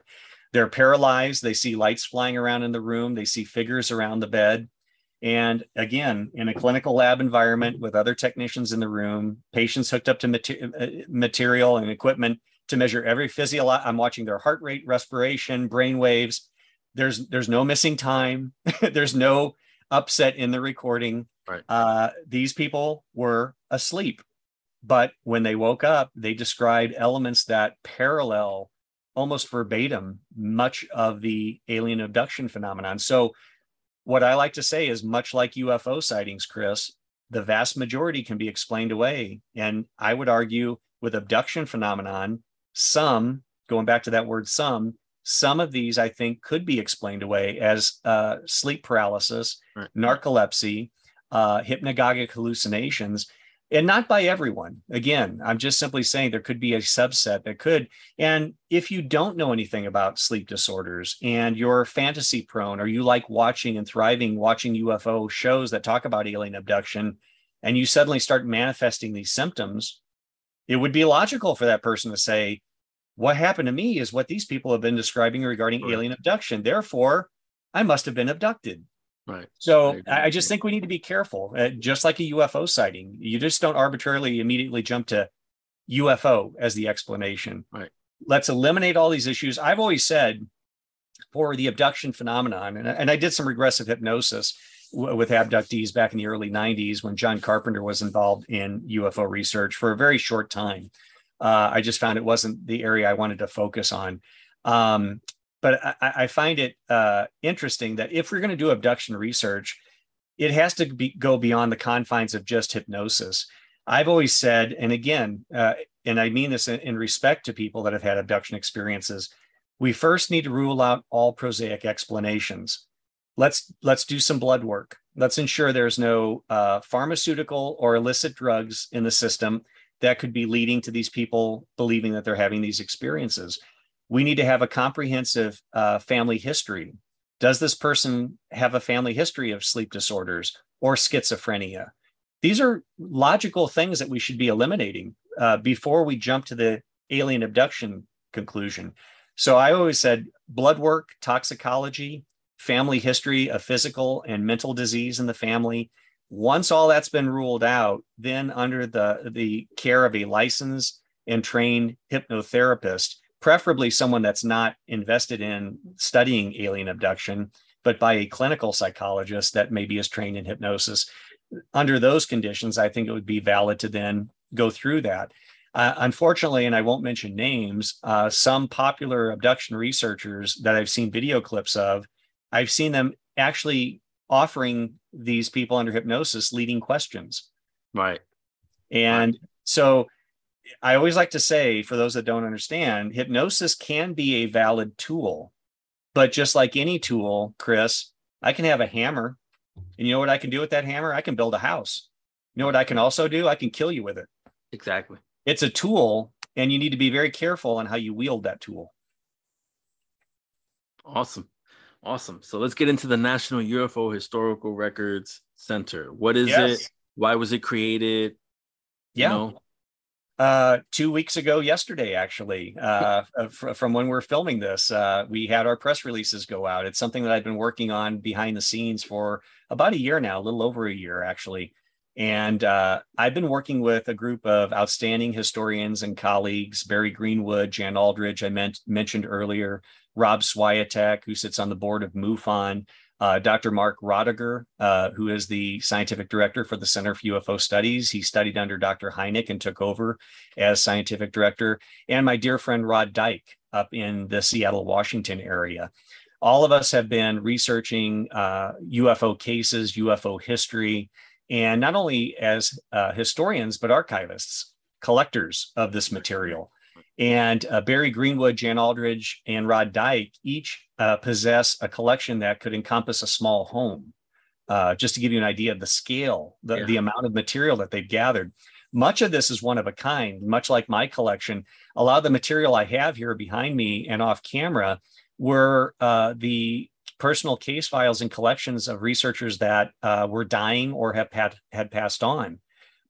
They're paralyzed. They see lights flying around in the room. They see figures around the bed. And again, in a clinical lab environment with other technicians in the room, patients hooked up to mater- uh, material and equipment to measure every physiological. I'm watching their heart rate, respiration, brain waves. There's there's no missing time. there's no upset in the recording. Right. Uh, these people were asleep, but when they woke up, they described elements that parallel almost verbatim much of the alien abduction phenomenon. So, what I like to say is much like UFO sightings, Chris, the vast majority can be explained away. And I would argue with abduction phenomenon, some, going back to that word some, some of these I think could be explained away as uh, sleep paralysis, right. narcolepsy, uh, hypnagogic hallucinations. and not by everyone. Again, I'm just simply saying there could be a subset that could. And if you don't know anything about sleep disorders and you're fantasy prone, or you like watching and thriving watching UFO shows that talk about alien abduction, and you suddenly start manifesting these symptoms, it would be logical for that person to say, What happened to me is what these people have been describing regarding alien abduction. Therefore, I must have been abducted. Right. So I, I just think we need to be careful. Uh, just like a UFO sighting, you just don't arbitrarily immediately jump to UFO as the explanation. Right. Let's eliminate all these issues. I've always said for the abduction phenomenon, and, and I did some regressive hypnosis w- with abductees back in the early 90s when John Carpenter was involved in UFO research for a very short time. Uh, I just found it wasn't the area I wanted to focus on. Um, but I, I find it uh, interesting that if we're going to do abduction research, it has to be, go beyond the confines of just hypnosis. I've always said, and again, uh, and I mean this in, in respect to people that have had abduction experiences, we first need to rule out all prosaic explanations. Let's let's do some blood work. Let's ensure there's no uh, pharmaceutical or illicit drugs in the system that could be leading to these people believing that they're having these experiences we need to have a comprehensive uh, family history. Does this person have a family history of sleep disorders or schizophrenia? These are logical things that we should be eliminating uh, before we jump to the alien abduction conclusion. So I always said blood work, toxicology, family history of physical and mental disease in the family. Once all that's been ruled out, then under the, the care of a licensed and trained hypnotherapist, preferably someone that's not invested in studying alien abduction, but by a clinical psychologist that maybe is trained in hypnosis. Under those conditions, I think it would be valid to then go through that. Uh, unfortunately, and I won't mention names, uh, some popular abduction researchers that I've seen video clips of, I've seen them actually offering these people under hypnosis leading questions. Right. And right. so I always like to say, for those that don't understand, hypnosis can be a valid tool. But just like any tool, Chris, I can have a hammer. And you know what I can do with that hammer? I can build a house. You know what I can also do? I can kill you with it. Exactly. It's a tool, and you need to be very careful on how you wield that tool. Awesome. Awesome. So let's get into the National UFO Historical Records Center. What is yes. it? Why was it created? Yeah. You know, uh, two weeks ago, yesterday, actually, uh, from when we're filming this, uh, we had our press releases go out. It's something that I've been working on behind the scenes for about a year now, a little over a year, actually. And uh, I've been working with a group of outstanding historians and colleagues Barry Greenwood, Jan Aldrich, I meant, mentioned earlier, Rob Swiatek, who sits on the board of MUFON, uh, Dr. Mark Rodeghier, uh, who is the scientific director for the Center for UFO Studies. He studied under Dr. Hynek and took over as scientific director, and my dear friend Rod Dyke up in the Seattle, Washington area. All of us have been researching uh, UFO cases, UFO history, and not only as uh, historians, but archivists, collectors of this material. And uh, Barry Greenwood, Jan Aldrich, and Rod Dyke each uh, possess a collection that could encompass a small home. Uh, just to give you an idea of the scale, the, yeah. the amount of material that they've gathered. Much of this is one of a kind, much like my collection. A lot of the material I have here behind me and off camera were uh, the personal case files and collections of researchers that uh, were dying or have had, had passed on.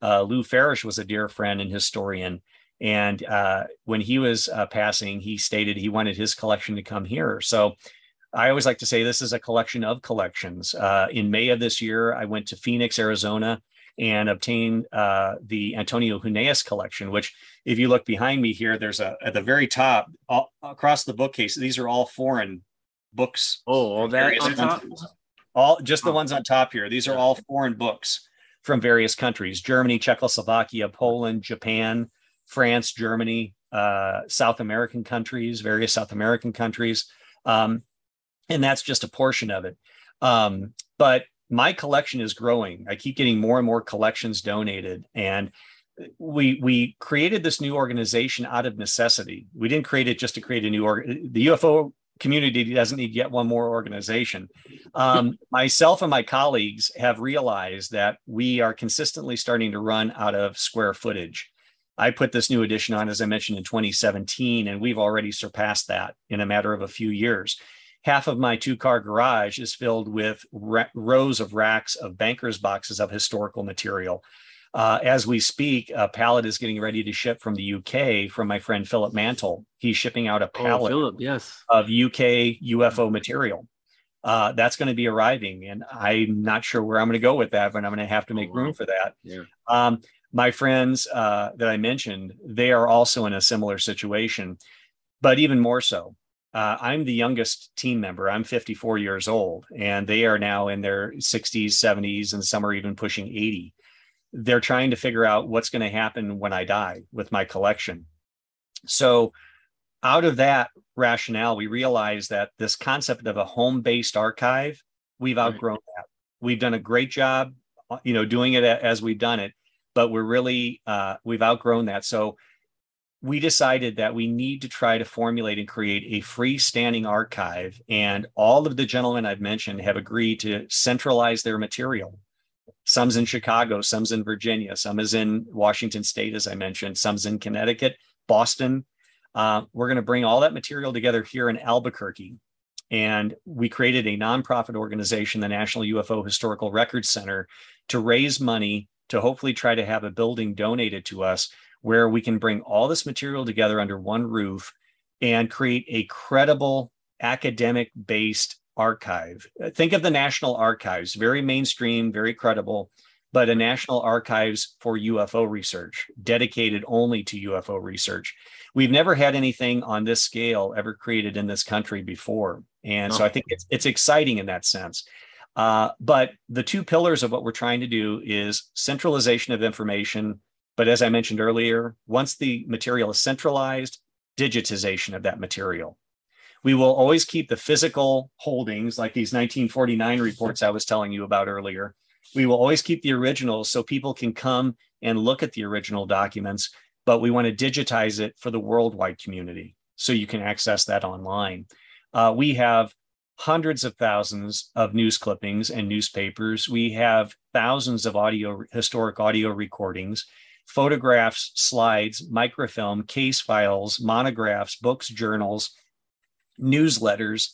Uh, Lou Farish was a dear friend and historian. And uh, when he was uh, passing, he stated he wanted his collection to come here. So I always like to say this is a collection of collections. Uh, in May of this year, I went to Phoenix, Arizona, and obtained uh, the Antonio Huneeus collection, which, if you look behind me here, there's a at the very top all, across the bookcase. These are all foreign books. Oh, all that on top? All just the ones on top here. These are all foreign books from various countries: Germany, Czechoslovakia, Poland, Japan. France, Germany, uh, South American countries, various South American countries. Um, and that's just a portion of it. Um, but my collection is growing. I keep getting more and more collections donated. And we we created this new organization out of necessity. We didn't create it just to create a new org. The UFO community doesn't need yet one more organization. Um, myself and my colleagues have realized that we are consistently starting to run out of square footage. I put this new edition on, as I mentioned, in 2017, and we've already surpassed that in a matter of a few years. Half of my two car garage is filled with ra- rows of racks of banker's boxes of historical material. Uh, as we speak, a pallet is getting ready to ship from the UK from my friend Philip Mantle. He's shipping out a oh, pallet oh, Philip, yes. of UK UFO material. Uh, that's going to be arriving, and I'm not sure where I'm going to go with that, but I'm going to have to make oh, room for that. Yeah. Um, my friends uh, that I mentioned, they are also in a similar situation, but even more so. Uh, I'm the youngest team member. I'm 54 years old, and they are now in their 60s, 70s, and some are even pushing 80. They're trying to figure out what's going to happen when I die with my collection. So, out of that rationale, we realized that this concept of a home based archive, we've outgrown right. that. We've done a great job, you know, doing it as we've done it but we're really uh, we've outgrown that. So we decided that we need to try to formulate and create a freestanding archive. And all of the gentlemen I've mentioned have agreed to centralize their material. Some's in Chicago, some's in Virginia, some is in Washington State, as I mentioned, some's in Connecticut, Boston. Uh, we're going to bring all that material together here in Albuquerque. And we created a nonprofit organization, the National UFO Historical Records Center, to raise money to hopefully try to have a building donated to us where we can bring all this material together under one roof and create a credible academic based archive. Think of the National Archives, very mainstream, very credible, but a National Archives for UFO research, dedicated only to UFO research. We've never had anything on this scale ever created in this country before. And so I think it's, it's exciting in that sense. Uh, but the two pillars of what we're trying to do is centralization of information. But as I mentioned earlier, once the material is centralized, digitization of that material. We will always keep the physical holdings, like these 1949 reports I was telling you about earlier. We will always keep the originals so people can come and look at the original documents, but we want to digitize it for the worldwide community so you can access that online. Uh, we have hundreds of thousands of news clippings and newspapers. We have thousands of audio, historic audio recordings, photographs, slides, microfilm, case files, monographs, books, journals, newsletters,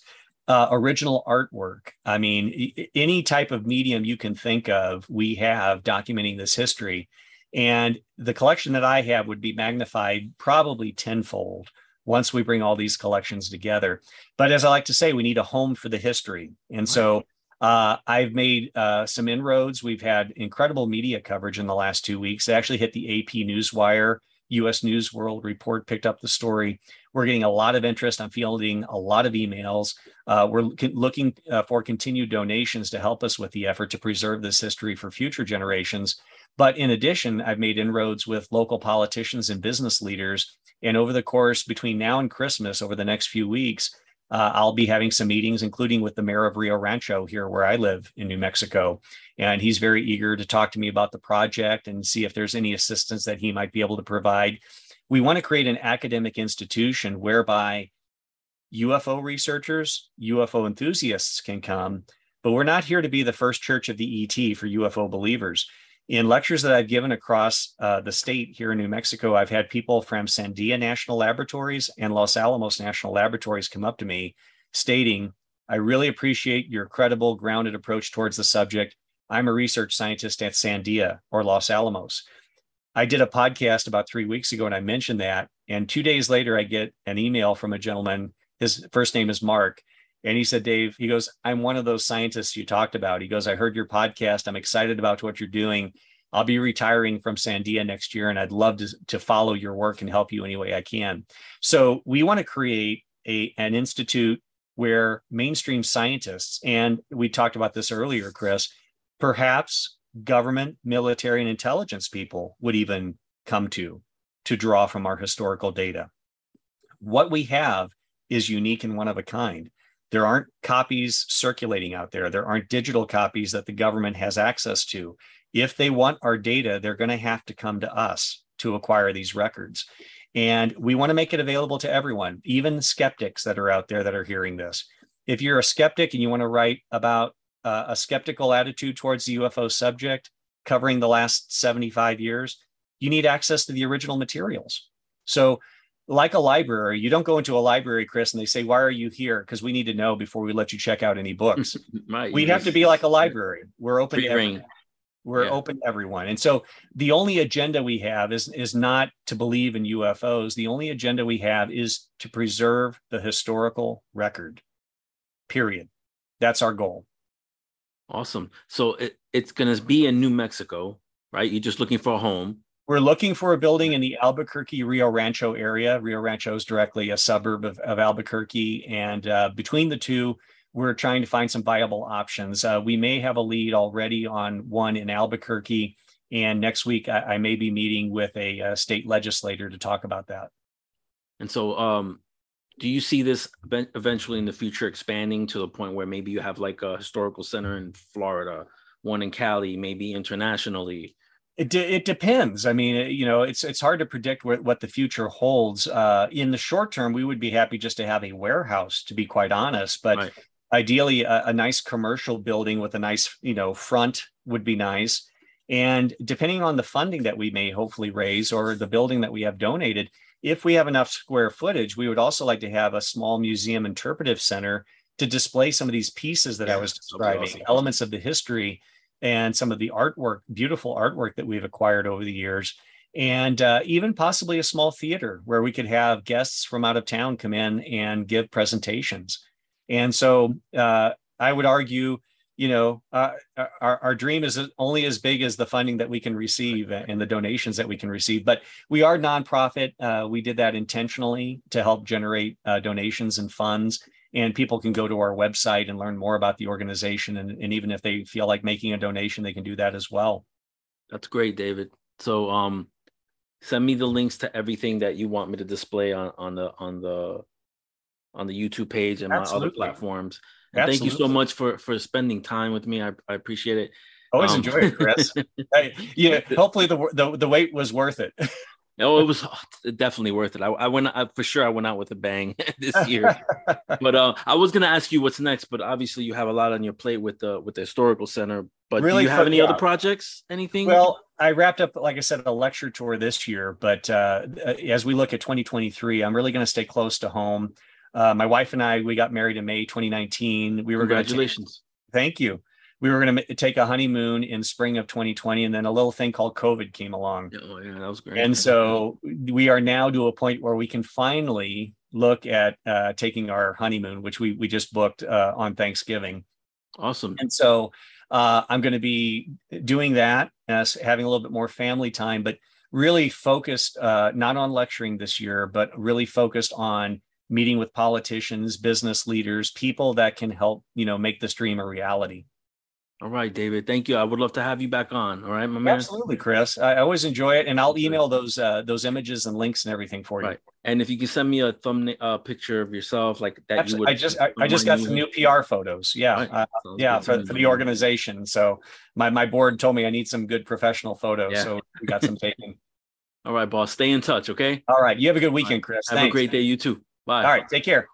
uh, original artwork. I mean, any type of medium you can think of, we have documenting this history. And the collection that I have would be magnified probably tenfold once we bring all these collections together. But as I like to say, we need a home for the history. And so uh, I've made uh, some inroads. We've had incredible media coverage in the last two weeks. It actually hit the AP Newswire. US News World Report picked up the story. We're getting a lot of interest. I'm fielding a lot of emails. Uh, we're looking uh, for continued donations to help us with the effort to preserve this history for future generations. But in addition, I've made inroads with local politicians and business leaders and over the course between now and Christmas, over the next few weeks, uh, I'll be having some meetings, including with the mayor of Rio Rancho here, where I live in New Mexico. And he's very eager to talk to me about the project and see if there's any assistance that he might be able to provide. We want to create an academic institution whereby UFO researchers, UFO enthusiasts can come, but we're not here to be the first church of the ET for UFO believers in lectures that I've given across uh, the state here in New Mexico, I've had people from Sandia National Laboratories and Los Alamos National Laboratories come up to me stating, I really appreciate your credible, grounded approach towards the subject. I'm a research scientist at Sandia or Los Alamos. I did a podcast about three weeks ago and I mentioned that. And two days later, I get an email from a gentleman. His first name is Mark. And he said, Dave, he goes, I'm one of those scientists you talked about. He goes, I heard your podcast. I'm excited about what you're doing. I'll be retiring from Sandia next year, and I'd love to, to follow your work and help you any way I can. So we want to create a, an institute where mainstream scientists, and we talked about this earlier, Chris, perhaps government, military, and intelligence people would even come to to draw from our historical data. What we have is unique and one of a kind. There aren't copies circulating out there. There aren't digital copies that the government has access to. If they want our data, they're going to have to come to us to acquire these records. And we want to make it available to everyone, even skeptics that are out there that are hearing this. If you're a skeptic and you want to write about uh, a skeptical attitude towards the UFO subject covering the last 75 years, you need access to the original materials. So, like a library, you don't go into a library, Chris, and they say, Why are you here? Because we need to know before we let you check out any books. right. We have to be like a library. We're open to everyone. We're yeah. open to everyone. And so the only agenda we have is, is not to believe in UFOs. The only agenda we have is to preserve the historical record. Period. That's our goal. Awesome. So it, it's going to be in New Mexico, right? You're just looking for a home. We're looking for a building in the Albuquerque Rio Rancho area. Rio Rancho is directly a suburb of, of Albuquerque. And uh, between the two, we're trying to find some viable options. Uh, we may have a lead already on one in Albuquerque. And next week, I, I may be meeting with a, a, state legislator to talk about that. And so, um, do you see this eventually in the future expanding to the point where maybe you have like a historical center in Florida, one in Cali, maybe internationally? It, de- it depends. I mean, you know, it's it's hard to predict what, what the future holds. Uh, in the short term, we would be happy just to have a warehouse, to be quite honest. But right. ideally, a, a nice commercial building with a nice, you know, front would be nice. And depending on the funding that we may hopefully raise or the building that we have donated, if we have enough square footage, we would also like to have a small museum interpretive center to display some of these pieces that yeah, I was describing, awesome. elements of the history and some of the artwork, beautiful artwork that we've acquired over the years. And uh, even possibly a small theater where we could have guests from out of town come in and give presentations. And so uh, I would argue you know, uh, our, our dream is only as big as the funding that we can receive and the donations that we can receive. But we are nonprofit. Uh, we did that intentionally to help generate uh, donations and funds. And people can go to our website and learn more about the organization. And, and even if they feel like making a donation, they can do that as well. That's great, David. So um, send me the links to everything that you want me to display on, on the on the on the YouTube page and Absolutely. my other platforms. And thank you so much for for spending time with me. I, I appreciate it. Always um, enjoy it, Chris. hey, yeah, hopefully the, the the wait was worth it. oh, it was definitely worth it. I, I went I, for sure. I went out with a bang this year. but uh, I was gonna ask you what's next, but obviously you have a lot on your plate with the with the historical center. But really do you have any other projects? Anything? Well, I wrapped up, like I said, a lecture tour this year. But uh, as we look at 2023, I'm really going to stay close to home. Uh, my wife and I, we got married in May 2019. We were congratulations. Take, thank you. We were going to take a honeymoon in spring of 2020, and then a little thing called COVID came along. Oh yeah, that was great. And so we are now to a point where we can finally look at uh, taking our honeymoon, which we we just booked uh, on Thanksgiving. Awesome. And so uh, I'm going to be doing that, as having a little bit more family time, but really focused uh, not on lecturing this year, but really focused on meeting with politicians, business leaders, people that can help, you know, make this dream a reality. All right, David. Thank you. I would love to have you back on. All right, my man. Absolutely, Chris. I always enjoy it, and I'll email those uh, those images and links and everything for you. Right. And if you can send me a thumbnail uh, picture of yourself like that, Absolutely. you would. I just I, I just got some new PR photos. Yeah, right. uh, yeah, for, for the organization. So my my board told me I need some good professional photos, yeah. so we got some taken. All right, boss. Stay in touch. Okay. All right. You have a good weekend, Chris. Have Thanks. a great day. You too. Bye. All right. Take care.